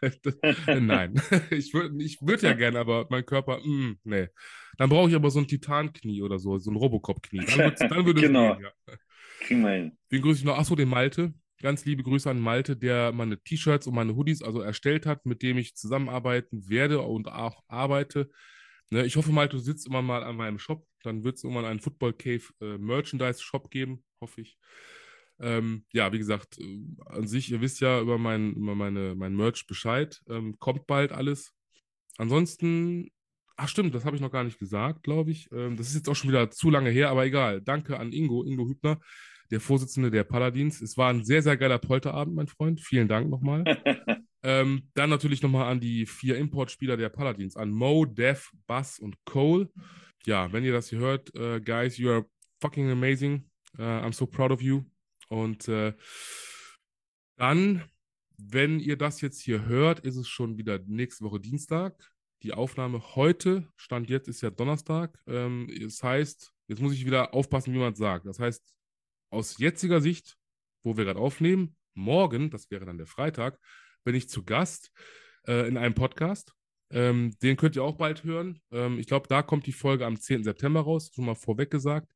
das, nein. Ich würde ich würd ja gerne, aber mein Körper, mm, nee. Dann brauche ich aber so ein Titanknie oder so, so ein Robocop-Knie. Dann, dann würde es Genau. gehen, ja. Kriegen wir hin. Den grüße ich noch. Achso, den Malte. Ganz liebe Grüße an Malte, der meine T-Shirts und meine Hoodies also erstellt hat, mit dem ich zusammenarbeiten werde und auch arbeite. Ne, ich hoffe, Malte, du sitzt immer mal an meinem Shop. Dann wird es irgendwann einen Football Cave äh, Merchandise Shop geben, hoffe ich. Ähm, ja, wie gesagt, äh, an sich, ihr wisst ja über mein, über meine, mein Merch Bescheid. Ähm, kommt bald alles. Ansonsten, ach stimmt, das habe ich noch gar nicht gesagt, glaube ich. Ähm, das ist jetzt auch schon wieder zu lange her, aber egal. Danke an Ingo, Ingo Hübner, der Vorsitzende der Paladins. Es war ein sehr, sehr geiler Polterabend, mein Freund. Vielen Dank nochmal. ähm, dann natürlich nochmal an die vier Importspieler der Paladins, an Mo, Dev, Buzz und Cole. Ja, wenn ihr das hier hört, äh, guys, you are fucking amazing. Uh, I'm so proud of you. Und äh, dann, wenn ihr das jetzt hier hört, ist es schon wieder nächste Woche Dienstag. Die Aufnahme heute, Stand jetzt, ist ja Donnerstag. Ähm, das heißt, jetzt muss ich wieder aufpassen, wie man es sagt. Das heißt, aus jetziger Sicht, wo wir gerade aufnehmen, morgen, das wäre dann der Freitag, bin ich zu Gast äh, in einem Podcast. Ähm, den könnt ihr auch bald hören. Ähm, ich glaube, da kommt die Folge am 10. September raus, schon mal vorweg gesagt.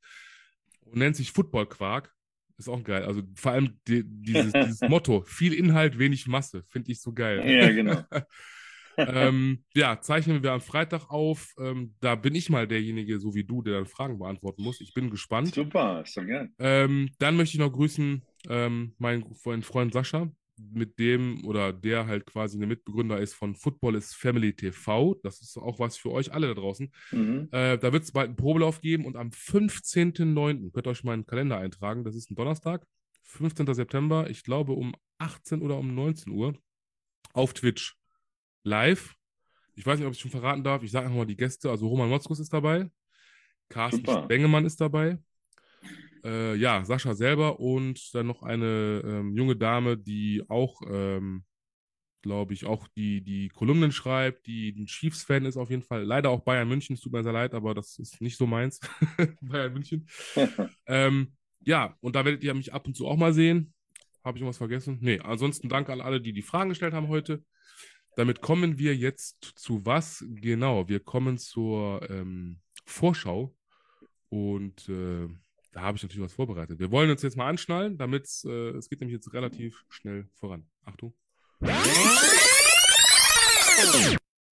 Und nennt sich Football Quark. Ist auch geil. Also vor allem die, dieses, dieses Motto: viel Inhalt, wenig Masse. Finde ich so geil. Ja, genau. ähm, ja, zeichnen wir am Freitag auf. Ähm, da bin ich mal derjenige, so wie du, der dann Fragen beantworten muss. Ich bin gespannt. Super, ist doch geil. Ähm, dann möchte ich noch grüßen ähm, meinen, meinen Freund Sascha, mit dem oder der halt quasi eine Mitbegründer ist von Football is Family TV. Das ist auch was für euch alle da draußen. Mhm. Äh, da wird es bald einen Probelauf geben und am 15.09. könnt ihr euch meinen Kalender eintragen. Das ist ein Donnerstag, 15. September, ich glaube um 18 oder um 19 Uhr auf Twitch live. Ich weiß nicht, ob ich schon verraten darf. Ich sage einfach mal die Gäste. Also Roman Motzkus ist dabei. Carsten Super. Bengemann ist dabei. Äh, ja, Sascha selber und dann noch eine ähm, junge Dame, die auch, ähm, glaube ich, auch die, die Kolumnen schreibt, die ein Chiefs-Fan ist auf jeden Fall. Leider auch Bayern München, es tut mir sehr leid, aber das ist nicht so meins. Bayern München. Ähm, ja, und da werdet ihr mich ab und zu auch mal sehen. Habe ich irgendwas vergessen? Nee, ansonsten danke an alle, die die Fragen gestellt haben heute. Damit kommen wir jetzt zu was? Genau, wir kommen zur ähm, Vorschau. Und äh, da habe ich natürlich was vorbereitet. Wir wollen uns jetzt mal anschnallen, damit äh, es geht nämlich jetzt relativ schnell voran. Achtung.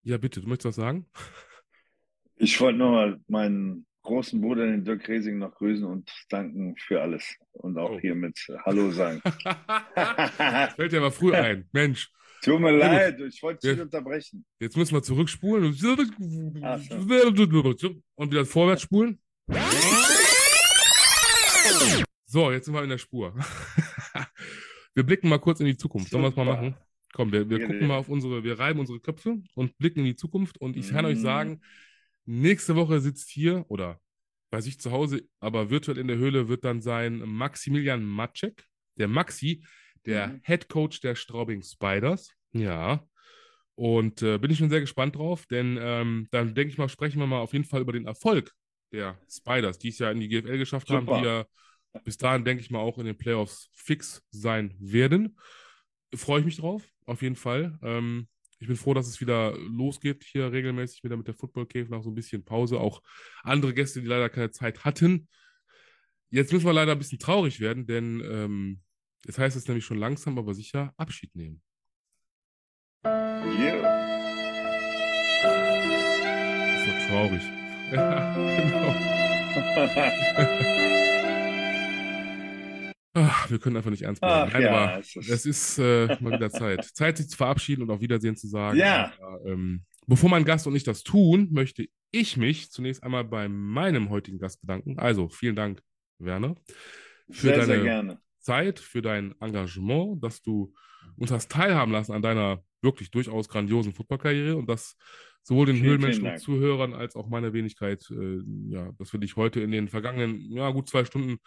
Ja, bitte, du möchtest was sagen? Ich wollte nochmal meinen großen Bruder, den Dirk Resing, noch grüßen und danken für alles. Und auch Oh. hiermit Hallo sagen. fällt dir aber früh ein. Mensch, Tut mir leid, ich wollte dich Ja. unterbrechen. jetzt müssen wir zurückspulen so. und wieder vorwärts spulen. So, jetzt sind wir in der Spur. wir blicken mal kurz in die Zukunft. Sollen wir es mal machen? Komm, wir, wir gucken mal auf unsere, wir reiben unsere Köpfe und blicken in die Zukunft. Und ich kann euch Mhm. sagen, nächste Woche sitzt hier oder bei sich zu Hause, aber virtuell in der Höhle wird dann sein Maximilian Matschek, der Maxi, der Mhm. Head Coach der Straubing Spiders. Ja. Und äh, bin ich schon sehr gespannt drauf, denn ähm, dann denke ich mal, sprechen wir mal auf jeden Fall über den Erfolg der Spiders, die es ja in die GFL geschafft haben, Super. die ja bis dahin, denke ich mal, auch in den Playoffs fix sein werden. Freue ich mich drauf, auf jeden Fall. Ähm, ich bin froh, dass es wieder losgeht hier regelmäßig wieder mit der Football Cave nach so ein bisschen Pause. Auch andere Gäste, die leider keine Zeit hatten. Jetzt müssen wir leider ein bisschen traurig werden, denn ähm, es heißt es nämlich schon langsam, aber sicher Abschied nehmen. Yeah. Das ist so traurig. Ja, genau. Ach, wir können einfach nicht ernst bleiben. Ach Nein, ja, aber es ist- es ist äh, mal wieder Zeit. Zeit, sich zu verabschieden und auf Wiedersehen zu sagen. Ja. Aber, ähm, bevor mein Gast und ich das tun, möchte ich mich zunächst einmal bei meinem heutigen Gast bedanken. Also, vielen Dank, Werner, für Sehr, deine sehr. Zeit, für dein Engagement, dass du uns hast teilhaben lassen an deiner wirklich durchaus grandiosen Footballkarriere und dass sowohl den Vielen, Höhlenmenschen vielen. Zuhörern als auch meiner Wenigkeit, äh, ja, dass wir dich heute in den vergangenen, ja, gut zwei Stunden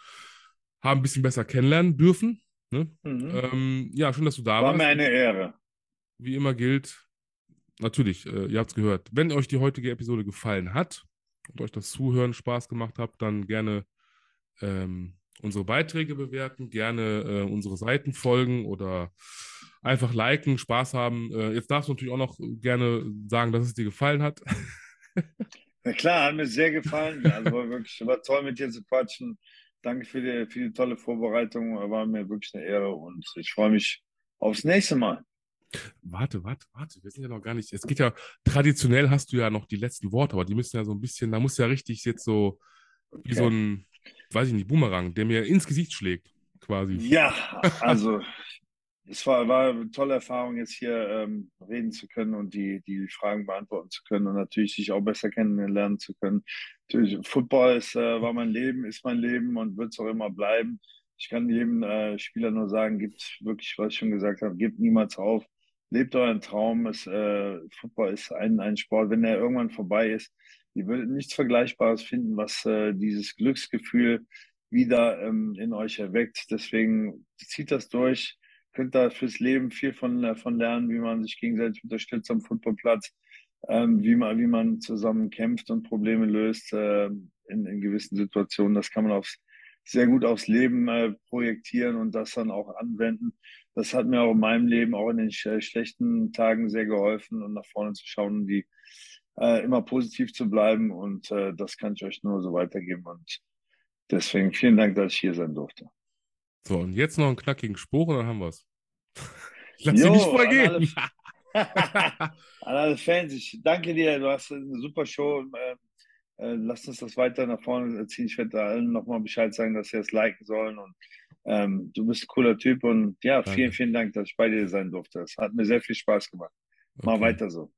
haben ein bisschen besser kennenlernen dürfen. Ne? Mhm. Ähm, ja, schön, dass du da War warst. mir eine Ehre. Wie immer gilt, natürlich, äh, ihr habt es gehört, wenn euch die heutige Episode gefallen hat und euch das Zuhören Spaß gemacht hat, dann gerne ähm, unsere Beiträge bewerten, gerne äh, unsere Seiten folgen oder einfach liken, Spaß haben. Äh, jetzt darfst du natürlich auch noch gerne sagen, dass es dir gefallen hat. Na klar, hat mir sehr gefallen. Also war wirklich, war toll mit dir zu quatschen. Danke für die, für die tolle Vorbereitung. War mir wirklich eine Ehre und ich freue mich aufs nächste Mal. Warte, warte, warte, wir sind ja noch gar nicht. Es geht ja, traditionell hast du ja noch die letzten Worte, aber die müssen ja so ein bisschen, da muss ja richtig jetzt so, wie Okay. so ein, weiß ich nicht, Boomerang, der mir ins Gesicht schlägt, quasi. Ja, also es war, war eine tolle Erfahrung, jetzt hier ähm, reden zu können und die, die Fragen beantworten zu können und natürlich sich auch besser kennenlernen zu können. Natürlich, Football ist, äh, war mein Leben, ist mein Leben und wird es auch immer bleiben. Ich kann jedem äh, Spieler nur sagen, gibt wirklich, was ich schon gesagt habe, gebt niemals auf. Lebt euren Traum. Es, äh, Football ist ein, ein Sport, wenn er irgendwann vorbei ist, ihr würdet nichts Vergleichbares finden, was äh, dieses Glücksgefühl wieder ähm, in euch erweckt. Deswegen zieht das durch. Könnt da fürs Leben viel von, äh, von lernen, wie man sich gegenseitig unterstützt am Footballplatz, ähm, wie man, wie man zusammen kämpft und Probleme löst äh, in, in gewissen Situationen. Das kann man aufs, sehr gut aufs Leben äh, projektieren und das dann auch anwenden. Das hat mir auch in meinem Leben, auch in den sch schlechten Tagen sehr geholfen und nach vorne zu schauen und die äh, immer positiv zu bleiben. Und äh, das kann ich euch nur so weitergeben. Und deswegen vielen Dank, dass ich hier sein durfte. So, und jetzt noch einen knackigen Spruch und dann haben wir es. Sie Jo, nicht an vorgehen. An alle Fans, ich danke dir. Du hast eine super Show. Äh, äh, lasst uns das weiter nach vorne ziehen. Ich werde allen nochmal Bescheid sagen, dass sie es liken sollen. Und ähm, du bist ein cooler Typ. Und ja, Danke. vielen, vielen Dank, dass ich bei dir sein durfte. Es hat mir sehr viel Spaß gemacht. Mal Okay. weiter so.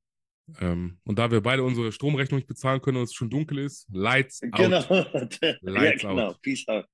Ähm, und da wir beide unsere Stromrechnung nicht bezahlen können und es schon dunkel ist, lights out. Genau. ja, Lights genau. out. Peace out.